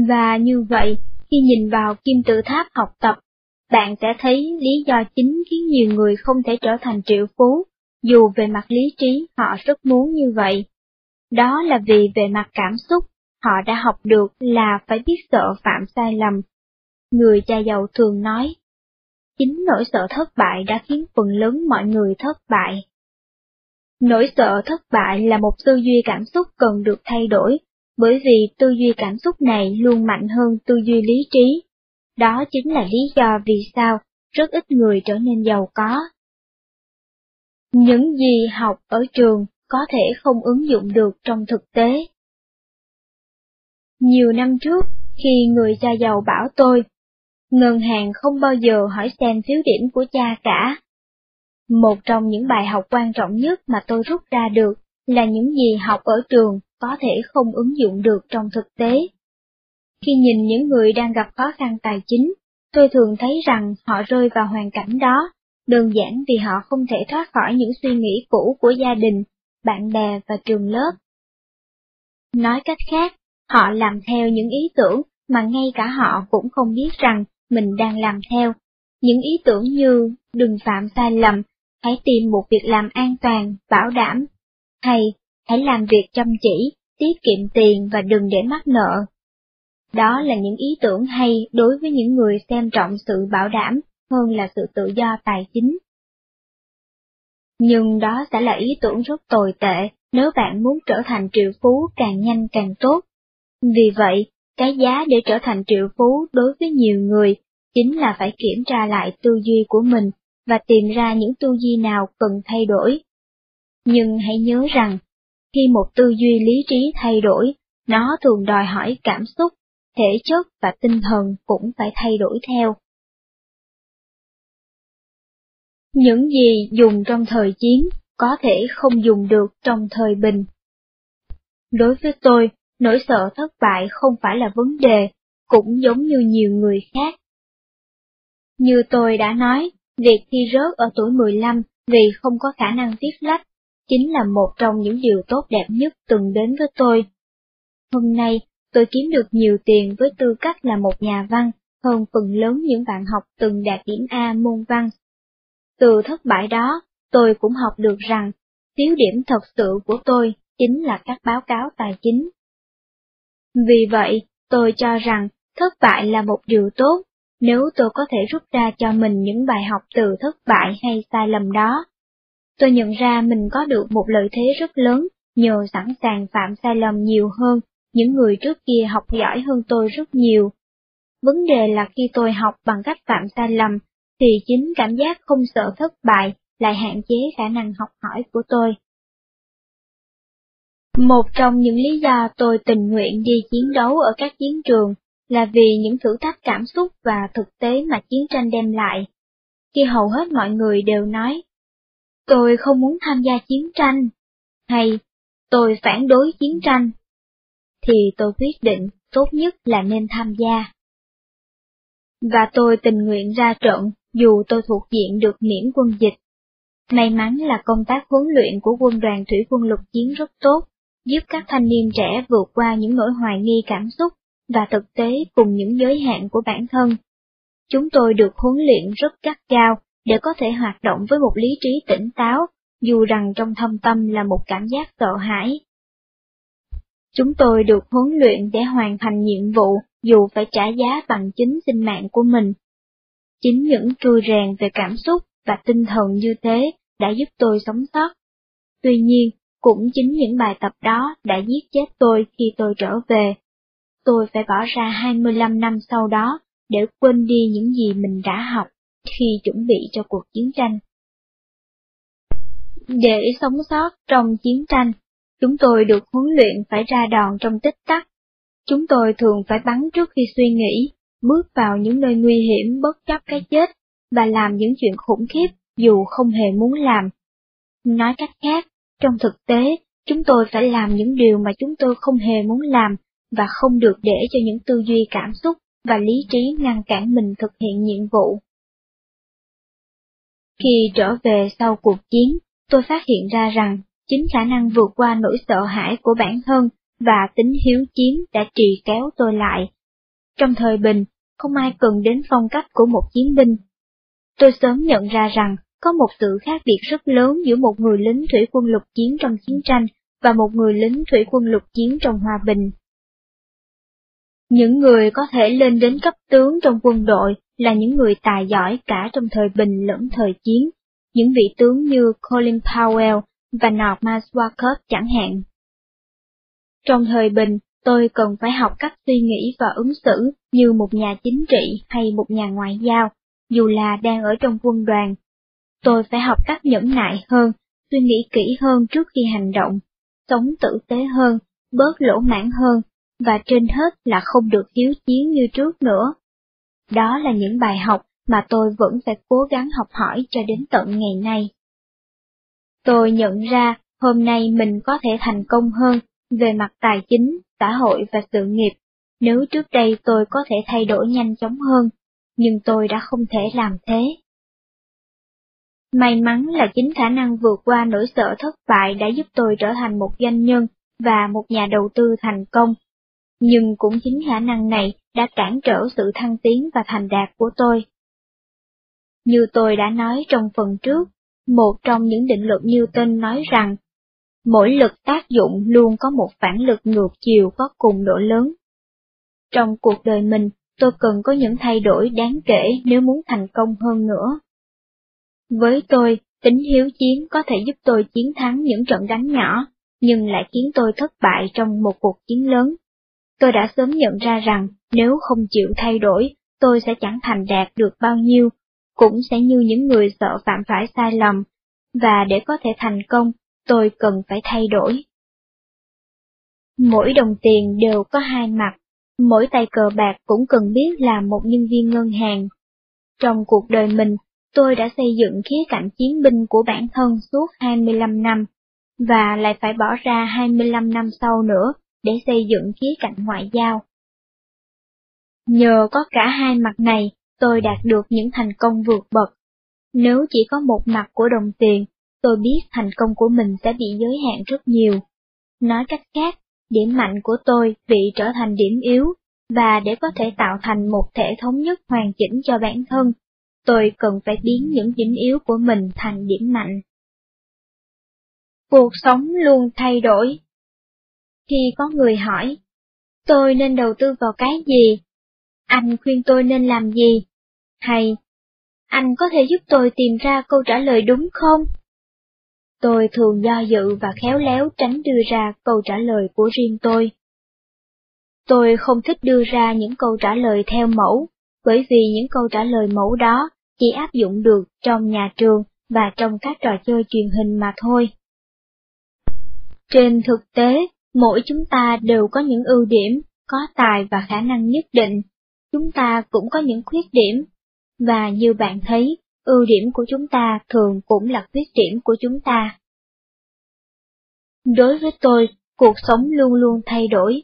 Và như vậy, khi nhìn vào kim tự tháp học tập, bạn sẽ thấy lý do chính khiến nhiều người không thể trở thành triệu phú, dù về mặt lý trí họ rất muốn như vậy. Đó là vì về mặt cảm xúc, họ đã học được là phải biết sợ phạm sai lầm. Người cha giàu thường nói, chính nỗi sợ thất bại đã khiến phần lớn mọi người thất bại. Nỗi sợ thất bại là một tư duy cảm xúc cần được thay đổi, bởi vì tư duy cảm xúc này luôn mạnh hơn tư duy lý trí. Đó chính là lý do vì sao rất ít người trở nên giàu có. Những gì học ở trường có thể không ứng dụng được trong thực tế. Nhiều năm trước, khi người cha giàu bảo tôi, ngân hàng không bao giờ hỏi xem phiếu điểm của cha cả. Một trong những bài học quan trọng nhất mà tôi rút ra được là những gì học ở trường có thể không ứng dụng được trong thực tế. Khi nhìn những người đang gặp khó khăn tài chính, tôi thường thấy rằng họ rơi vào hoàn cảnh đó, đơn giản vì họ không thể thoát khỏi những suy nghĩ cũ của gia đình, bạn bè và trường lớp. Nói cách khác, họ làm theo những ý tưởng mà ngay cả họ cũng không biết rằng mình đang làm theo. Những ý tưởng như đừng phạm sai lầm, hãy tìm một việc làm an toàn, bảo đảm, hay hãy làm việc chăm chỉ, tiết kiệm tiền và đừng để mắc nợ. Đó là những ý tưởng hay đối với những người xem trọng sự bảo đảm hơn là sự tự do tài chính. Nhưng đó sẽ là ý tưởng rất tồi tệ nếu bạn muốn trở thành triệu phú càng nhanh càng tốt. Vì vậy, cái giá để trở thành triệu phú đối với nhiều người chính là phải kiểm tra lại tư duy của mình và tìm ra những tư duy nào cần thay đổi. Nhưng hãy nhớ rằng, khi một tư duy lý trí thay đổi, nó thường đòi hỏi cảm xúc, thể chất và tinh thần cũng phải thay đổi theo. Những gì dùng trong thời chiến có thể không dùng được trong thời bình. Đối với tôi, nỗi sợ thất bại không phải là vấn đề, cũng giống như nhiều người khác. Như tôi đã nói, việc thi rớt ở tuổi 15 vì không có khả năng viết lách, chính là một trong những điều tốt đẹp nhất từng đến với tôi. Hôm nay, tôi kiếm được nhiều tiền với tư cách là một nhà văn, hơn phần lớn những bạn học từng đạt điểm A môn văn. Từ thất bại đó, tôi cũng học được rằng, thiếu điểm thật sự của tôi chính là các báo cáo tài chính. Vì vậy, tôi cho rằng thất bại là một điều tốt, nếu tôi có thể rút ra cho mình những bài học từ thất bại hay sai lầm đó. Tôi nhận ra mình có được một lợi thế rất lớn nhờ sẵn sàng phạm sai lầm nhiều hơn những người trước kia học giỏi hơn tôi rất nhiều. Vấn đề là khi tôi học bằng cách phạm sai lầm, thì chính cảm giác không sợ thất bại lại hạn chế khả năng học hỏi của tôi. Một trong những lý do tôi tình nguyện đi chiến đấu ở các chiến trường là vì những thử thách cảm xúc và thực tế mà chiến tranh đem lại. Khi hầu hết mọi người đều nói, tôi không muốn tham gia chiến tranh, hay tôi phản đối chiến tranh, thì tôi quyết định tốt nhất là nên tham gia. Và tôi tình nguyện ra trận dù tôi thuộc diện được miễn quân dịch. May mắn là công tác huấn luyện của quân đoàn thủy quân lục chiến rất tốt, giúp các thanh niên trẻ vượt qua những nỗi hoài nghi cảm xúc và thực tế cùng những giới hạn của bản thân. Chúng tôi được huấn luyện rất gắt gao để có thể hoạt động với một lý trí tỉnh táo, dù rằng trong thâm tâm là một cảm giác sợ hãi. Chúng tôi được huấn luyện để hoàn thành nhiệm vụ dù phải trả giá bằng chính sinh mạng của mình. Chính những trui rèn về cảm xúc và tinh thần như thế đã giúp tôi sống sót. Tuy nhiên, cũng chính những bài tập đó đã giết chết tôi khi tôi trở về. Tôi phải bỏ ra 25 năm sau đó để quên đi những gì mình đã học khi chuẩn bị cho cuộc chiến tranh. Để sống sót trong chiến tranh, chúng tôi được huấn luyện phải ra đòn trong tích tắc. Chúng tôi thường phải bắn trước khi suy nghĩ, bước vào những nơi nguy hiểm bất chấp cái chết, và làm những chuyện khủng khiếp dù không hề muốn làm. Nói cách khác, trong thực tế, chúng tôi phải làm những điều mà chúng tôi không hề muốn làm, và không được để cho những tư duy cảm xúc và lý trí ngăn cản mình thực hiện nhiệm vụ. Khi trở về sau cuộc chiến, tôi phát hiện ra rằng chính khả năng vượt qua nỗi sợ hãi của bản thân và tính hiếu chiến đã trì kéo tôi lại. Trong thời bình, không ai cần đến phong cách của một chiến binh. Tôi sớm nhận ra rằng có một sự khác biệt rất lớn giữa một người lính thủy quân lục chiến trong chiến tranh và một người lính thủy quân lục chiến trong hòa bình. Những người có thể lên đến cấp tướng trong quân đội là những người tài giỏi cả trong thời bình lẫn thời chiến, những vị tướng như Colin Powell và Norman Swarkop chẳng hạn. Trong thời bình, tôi cần phải học cách suy nghĩ và ứng xử như một nhà chính trị hay một nhà ngoại giao, dù là đang ở trong quân đoàn. Tôi phải học cách nhẫn nại hơn, suy nghĩ kỹ hơn trước khi hành động, sống tử tế hơn, bớt lỗ mãn hơn, và trên hết là không được hiếu chiến như trước nữa. Đó là những bài học mà tôi vẫn phải cố gắng học hỏi cho đến tận ngày nay. Tôi nhận ra hôm nay mình có thể thành công hơn về mặt tài chính, xã hội và sự nghiệp, nếu trước đây tôi có thể thay đổi nhanh chóng hơn, nhưng tôi đã không thể làm thế. May mắn là chính khả năng vượt qua nỗi sợ thất bại đã giúp tôi trở thành một doanh nhân và một nhà đầu tư thành công. Nhưng cũng chính khả năng này đã cản trở sự thăng tiến và thành đạt của tôi. Như tôi đã nói trong phần trước, một trong những định luật Newton nói rằng, mỗi lực tác dụng luôn có một phản lực ngược chiều có cùng độ lớn. Trong cuộc đời mình, tôi cần có những thay đổi đáng kể nếu muốn thành công hơn nữa. Với tôi, tính hiếu chiến có thể giúp tôi chiến thắng những trận đánh nhỏ, nhưng lại khiến tôi thất bại trong một cuộc chiến lớn. Tôi đã sớm nhận ra rằng nếu không chịu thay đổi, tôi sẽ chẳng thành đạt được bao nhiêu, cũng sẽ như những người sợ phạm phải sai lầm, và để có thể thành công, tôi cần phải thay đổi. Mỗi đồng tiền đều có hai mặt, mỗi tay cờ bạc cũng cần biết là một nhân viên ngân hàng. Trong cuộc đời mình, tôi đã xây dựng khía cạnh chiến binh của bản thân suốt 25 năm, và lại phải bỏ ra 25 năm sau nữa để xây dựng khía cạnh ngoại giao. Nhờ có cả hai mặt này, tôi đạt được những thành công vượt bậc. Nếu chỉ có một mặt của đồng tiền, tôi biết thành công của mình sẽ bị giới hạn rất nhiều. Nói cách khác, điểm mạnh của tôi bị trở thành điểm yếu, và để có thể tạo thành một thể thống nhất hoàn chỉnh cho bản thân, tôi cần phải biến những điểm yếu của mình thành điểm mạnh. Cuộc sống luôn thay đổi. Khi có người hỏi, tôi nên đầu tư vào cái gì? Anh khuyên tôi nên làm gì? Hay, anh có thể giúp tôi tìm ra câu trả lời đúng không? Tôi thường do dự và khéo léo tránh đưa ra câu trả lời của riêng tôi. Tôi không thích đưa ra những câu trả lời theo mẫu, bởi vì những câu trả lời mẫu đó chỉ áp dụng được trong nhà trường và trong các trò chơi truyền hình mà thôi. Trên thực tế, mỗi chúng ta đều có những ưu điểm, có tài và khả năng nhất định. Chúng ta cũng có những khuyết điểm. Và như bạn thấy, ưu điểm của chúng ta thường cũng là khuyết điểm của chúng ta. Đối với tôi, cuộc sống luôn luôn thay đổi.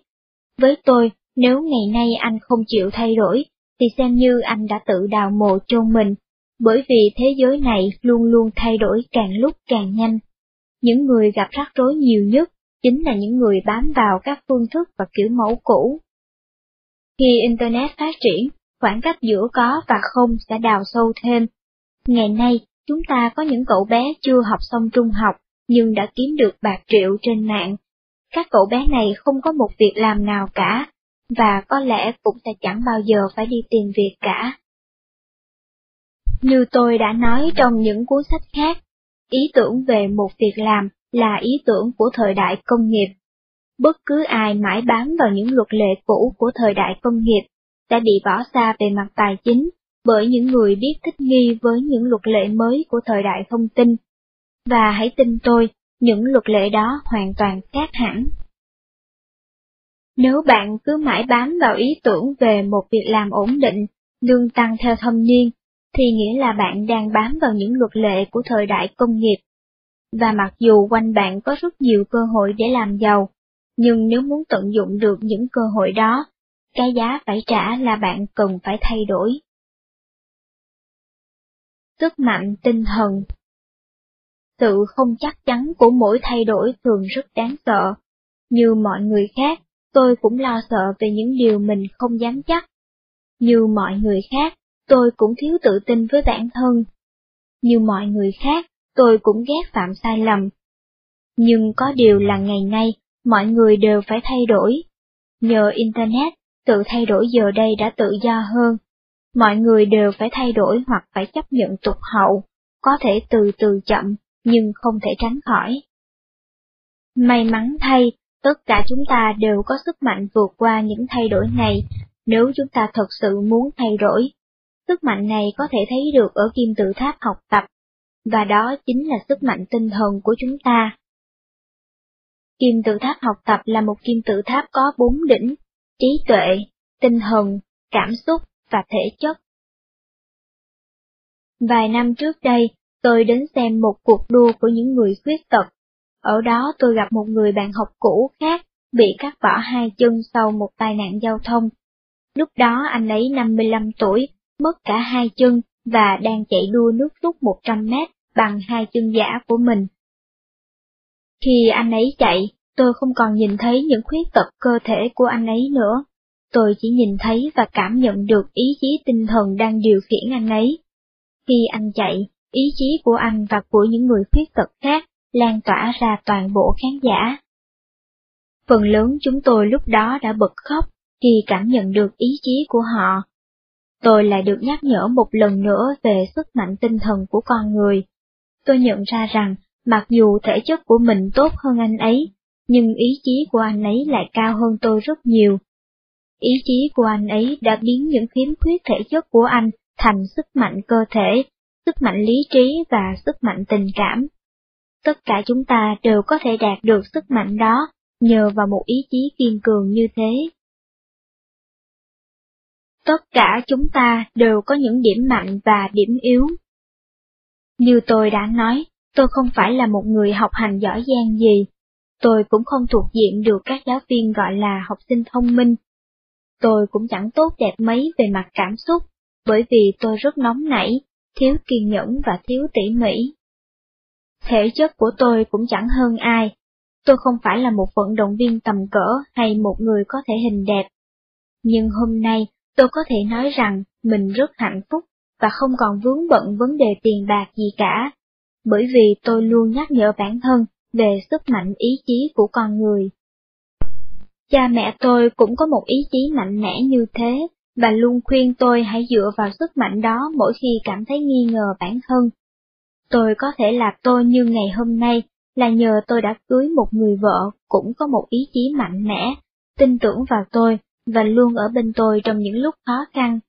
Với tôi, nếu ngày nay anh không chịu thay đổi, thì xem như anh đã tự đào mộ chôn mình, bởi vì thế giới này luôn luôn thay đổi càng lúc càng nhanh. Những người gặp rắc rối nhiều nhất chính là những người bám vào các phương thức và kiểu mẫu cũ. Khi Internet phát triển, khoảng cách giữa có và không sẽ đào sâu thêm. Ngày nay, chúng ta có những cậu bé chưa học xong trung học, nhưng đã kiếm được bạc triệu trên mạng. Các cậu bé này không có một việc làm nào cả, và có lẽ cũng sẽ chẳng bao giờ phải đi tìm việc cả. Như tôi đã nói trong những cuốn sách khác, ý tưởng về một việc làm là ý tưởng của thời đại công nghiệp. Bất cứ ai mãi bám vào những luật lệ cũ của thời đại công nghiệp sẽ bị bỏ xa về mặt tài chính bởi những người biết thích nghi với những luật lệ mới của thời đại thông tin. Và hãy tin tôi, những luật lệ đó hoàn toàn khác hẳn. Nếu bạn cứ mãi bám vào ý tưởng về một việc làm ổn định, lương tăng theo thâm niên, thì nghĩa là bạn đang bám vào những luật lệ của thời đại công nghiệp. Và mặc dù quanh bạn có rất nhiều cơ hội để làm giàu, nhưng nếu muốn tận dụng được những cơ hội đó, cái giá phải trả là bạn cần phải thay đổi. Sức mạnh tinh thần Sự không chắc chắn của mỗi thay đổi thường rất đáng sợ. Như mọi người khác, tôi cũng lo sợ về những điều mình không dám chắc. Như mọi người khác, tôi cũng thiếu tự tin với bản thân. Như mọi người khác, tôi cũng ghét phạm sai lầm. Nhưng có điều là ngày nay, mọi người đều phải thay đổi. Nhờ Internet, tự thay đổi giờ đây đã tự do hơn. Mọi người đều phải thay đổi hoặc phải chấp nhận tục hậu, có thể từ từ chậm, nhưng không thể tránh khỏi. May mắn thay, tất cả chúng ta đều có sức mạnh vượt qua những thay đổi này, nếu chúng ta thật sự muốn thay đổi. Sức mạnh này có thể thấy được ở kim tự tháp học tập, và đó chính là sức mạnh tinh thần của chúng ta. Kim tự tháp học tập là một kim tự tháp có bốn đỉnh, trí tuệ, tinh thần, cảm xúc và thể chất. Vài năm trước đây, tôi đến xem một cuộc đua của những người khuyết tật. Ở đó tôi gặp một người bạn học cũ khác bị cắt bỏ hai chân sau một tai nạn giao thông. Lúc đó anh ấy 55 tuổi, mất cả hai chân và đang chạy đua nước rút 100 mét bằng hai chân giả của mình. Khi anh ấy chạy, tôi không còn nhìn thấy những khuyết tật cơ thể của anh ấy nữa. Tôi chỉ nhìn thấy và cảm nhận được ý chí tinh thần đang điều khiển anh ấy. Khi anh chạy, ý chí của anh và của những người khuyết tật khác lan tỏa ra toàn bộ khán giả. Phần lớn chúng tôi lúc đó đã bật khóc khi cảm nhận được ý chí của họ. Tôi lại được nhắc nhở một lần nữa về sức mạnh tinh thần của con người. Tôi nhận ra rằng, mặc dù thể chất của mình tốt hơn anh ấy, nhưng ý chí của anh ấy lại cao hơn tôi rất nhiều. Ý chí của anh ấy đã biến những khiếm khuyết thể chất của anh thành sức mạnh cơ thể, sức mạnh lý trí và sức mạnh tình cảm. Tất cả chúng ta đều có thể đạt được sức mạnh đó nhờ vào một ý chí kiên cường như thế. Tất cả chúng ta đều có những điểm mạnh và điểm yếu. Như tôi đã nói, tôi không phải là một người học hành giỏi giang gì. Tôi cũng không thuộc diện được các giáo viên gọi là học sinh thông minh. Tôi cũng chẳng tốt đẹp mấy về mặt cảm xúc, bởi vì tôi rất nóng nảy, thiếu kiên nhẫn và thiếu tỉ mỉ. Thể chất của tôi cũng chẳng hơn ai. Tôi không phải là một vận động viên tầm cỡ hay một người có thể hình đẹp. Nhưng hôm nay tôi có thể nói rằng mình rất hạnh phúc và không còn vướng bận vấn đề tiền bạc gì cả, bởi vì tôi luôn nhắc nhở bản thân về sức mạnh ý chí của con người. Cha mẹ tôi cũng có một ý chí mạnh mẽ như thế, và luôn khuyên tôi hãy dựa vào sức mạnh đó mỗi khi cảm thấy nghi ngờ bản thân. Tôi có thể là tôi như ngày hôm nay là nhờ tôi đã cưới một người vợ cũng có một ý chí mạnh mẽ, tin tưởng vào tôi và luôn ở bên tôi trong những lúc khó khăn.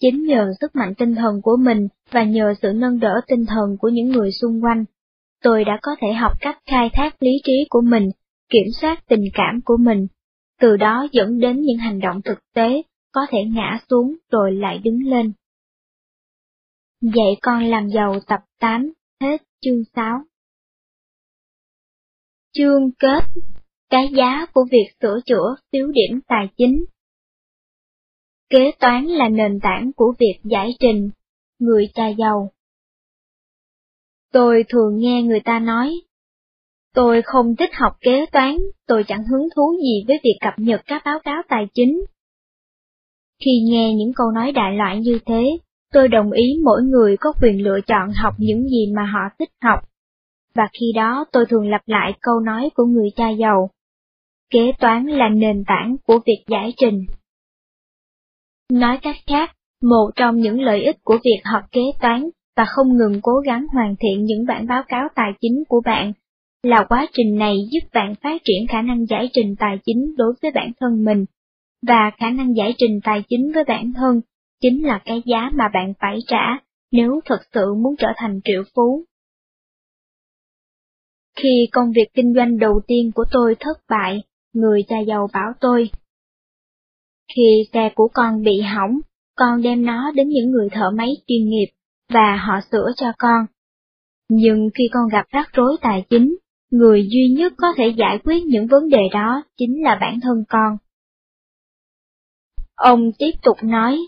Chính nhờ sức mạnh tinh thần của mình và nhờ sự nâng đỡ tinh thần của những người xung quanh, tôi đã có thể học cách khai thác lý trí của mình, kiểm soát tình cảm của mình, từ đó dẫn đến những hành động thực tế, có thể ngã xuống rồi lại đứng lên. Dạy con làm giàu tập 8, hết chương 6. Chương kết Cái giá của việc sửa chữa phiếu điểm tài chính Kế toán là nền tảng của việc giải trình, người cha giàu. Tôi thường nghe người ta nói, tôi không thích học kế toán, tôi chẳng hứng thú gì với việc cập nhật các báo cáo tài chính. Khi nghe những câu nói đại loại như thế, tôi đồng ý mỗi người có quyền lựa chọn học những gì mà họ thích học. Và khi đó tôi thường lặp lại câu nói của người cha giàu. Kế toán là nền tảng của việc giải trình. Nói cách khác, một trong những lợi ích của việc học kế toán và không ngừng cố gắng hoàn thiện những bản báo cáo tài chính của bạn là quá trình này giúp bạn phát triển khả năng giải trình tài chính đối với bản thân mình, và khả năng giải trình tài chính với bản thân chính là cái giá mà bạn phải trả nếu thật sự muốn trở thành triệu phú. Khi công việc kinh doanh đầu tiên của tôi thất bại, người cha giàu bảo tôi, khi xe của con bị hỏng, con đem nó đến những người thợ máy chuyên nghiệp, và họ sửa cho con. Nhưng khi con gặp rắc rối tài chính, người duy nhất có thể giải quyết những vấn đề đó chính là bản thân con. Ông tiếp tục nói,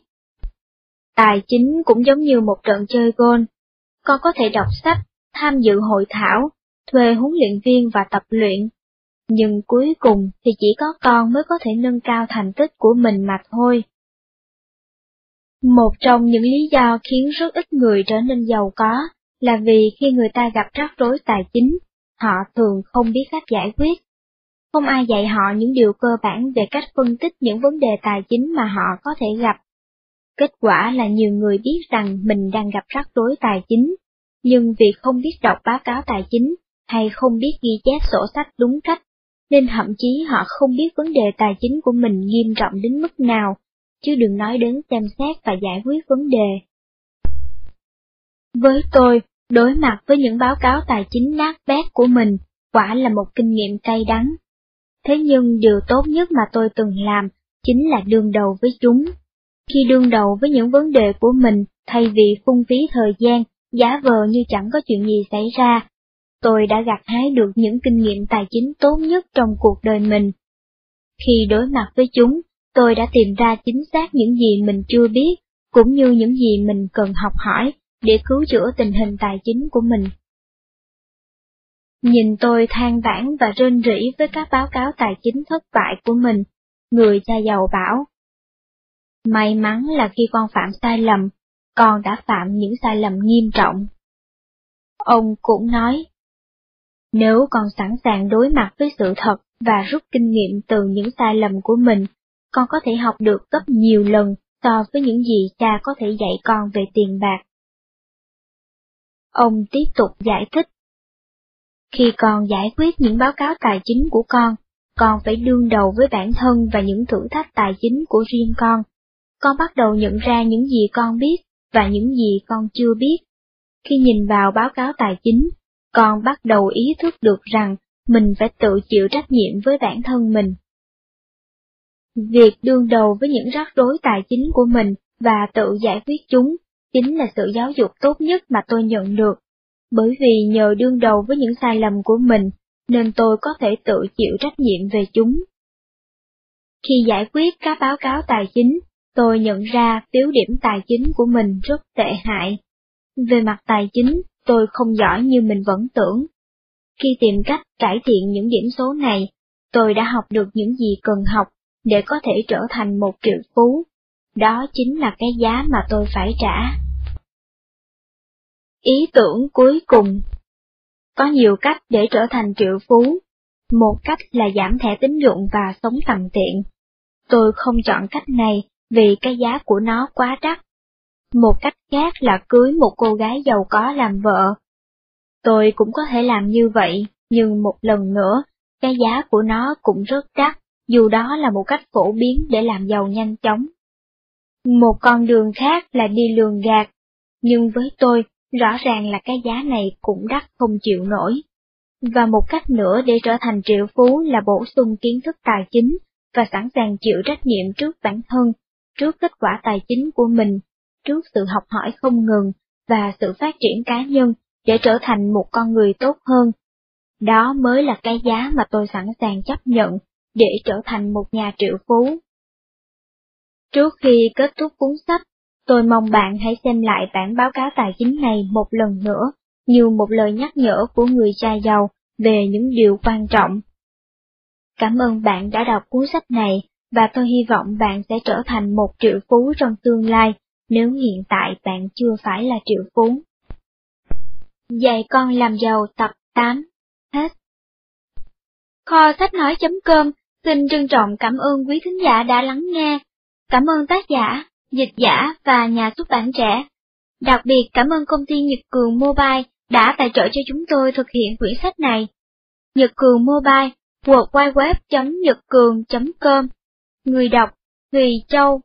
Tài chính cũng giống như một trận chơi gôn. Con có thể đọc sách, tham dự hội thảo, thuê huấn luyện viên và tập luyện, nhưng cuối cùng thì chỉ có con mới có thể nâng cao thành tích của mình mà thôi. Một trong những lý do khiến rất ít người trở nên giàu có là vì khi người ta gặp rắc rối tài chính, họ thường không biết cách giải quyết. Không ai dạy họ những điều cơ bản về cách phân tích những vấn đề tài chính mà họ có thể gặp. Kết quả là nhiều người biết rằng mình đang gặp rắc rối tài chính, nhưng vì không biết đọc báo cáo tài chính hay không biết ghi chép sổ sách đúng cách nên thậm chí họ không biết vấn đề tài chính của mình nghiêm trọng đến mức nào, chứ đừng nói đến xem xét và giải quyết vấn đề. Với tôi, đối mặt với những báo cáo tài chính nát bét của mình, quả là một kinh nghiệm cay đắng. Thế nhưng điều tốt nhất mà tôi từng làm chính là đương đầu với chúng. Khi đương đầu với những vấn đề của mình, thay vì phung phí thời gian, giá vờ như chẳng có chuyện gì xảy ra, tôi đã gặt hái được những kinh nghiệm tài chính tốt nhất trong cuộc đời mình. Khi đối mặt với chúng, tôi đã tìm ra chính xác những gì mình chưa biết, cũng như những gì mình cần học hỏi để cứu chữa tình hình tài chính của mình. Nhìn tôi than vãn và rên rỉ với các báo cáo tài chính thất bại của mình, người cha giàu bảo. May mắn là khi con phạm sai lầm, con đã phạm những sai lầm nghiêm trọng. Ông cũng nói, nếu con sẵn sàng đối mặt với sự thật và rút kinh nghiệm từ những sai lầm của mình, con có thể học được gấp nhiều lần so với những gì cha có thể dạy con về tiền bạc. Ông tiếp tục giải thích. Khi con giải quyết những báo cáo tài chính của con, con phải đương đầu với bản thân và những thử thách tài chính của riêng con. con bắt đầu nhận ra những gì con biết và những gì con chưa biết. Khi nhìn vào báo cáo tài chính, con bắt đầu ý thức được rằng mình phải tự chịu trách nhiệm với bản thân mình. Việc đương đầu với những rắc rối tài chính của mình và tự giải quyết chúng chính là sự giáo dục tốt nhất mà tôi nhận được, bởi vì nhờ đương đầu với những sai lầm của mình nên tôi có thể tự chịu trách nhiệm về chúng. Khi giải quyết các báo cáo tài chính, tôi nhận ra phiếu điểm tài chính của mình rất tệ hại. Về mặt tài chính, tôi không giỏi như mình vẫn tưởng. Khi tìm cách cải thiện những điểm số này, tôi đã học được những gì cần học để có thể trở thành một triệu phú. Đó chính là cái giá mà tôi phải trả. Ý tưởng cuối cùng Có nhiều cách để trở thành triệu phú. Một cách là giảm thẻ tín dụng và sống tầm tiện. Tôi không chọn cách này vì cái giá của nó quá đắt. Một cách khác là cưới một cô gái giàu có làm vợ. Tôi cũng có thể làm như vậy, nhưng một lần nữa, cái giá của nó cũng rất đắt, dù đó là một cách phổ biến để làm giàu nhanh chóng. Một con đường khác là đi lường gạt, nhưng với tôi, rõ ràng là cái giá này cũng đắt không chịu nổi. Và một cách nữa để trở thành triệu phú là bổ sung kiến thức tài chính và sẵn sàng chịu trách nhiệm trước bản thân, trước kết quả tài chính của mình, trước sự học hỏi không ngừng và sự phát triển cá nhân để trở thành một con người tốt hơn. Đó mới là cái giá mà tôi sẵn sàng chấp nhận để trở thành một nhà triệu phú. Trước khi kết thúc cuốn sách, tôi mong bạn hãy xem lại bản báo cáo tài chính này một lần nữa, như một lời nhắc nhở của người cha giàu về những điều quan trọng. Cảm ơn bạn đã đọc cuốn sách này, và tôi hy vọng bạn sẽ trở thành một triệu phú trong tương lai, nếu hiện tại bạn chưa phải là triệu phú. Dạy con làm giàu tập 8 Hết Kho sách nói.com xin trân trọng cảm ơn quý thính giả đã lắng nghe. Cảm ơn tác giả, dịch giả và nhà xuất bản trẻ. Đặc biệt cảm ơn công ty Nhật Cường Mobile đã tài trợ cho chúng tôi thực hiện quyển sách này. Nhật Cường Mobile, www.nhậtcường.com Người đọc, Thùy Châu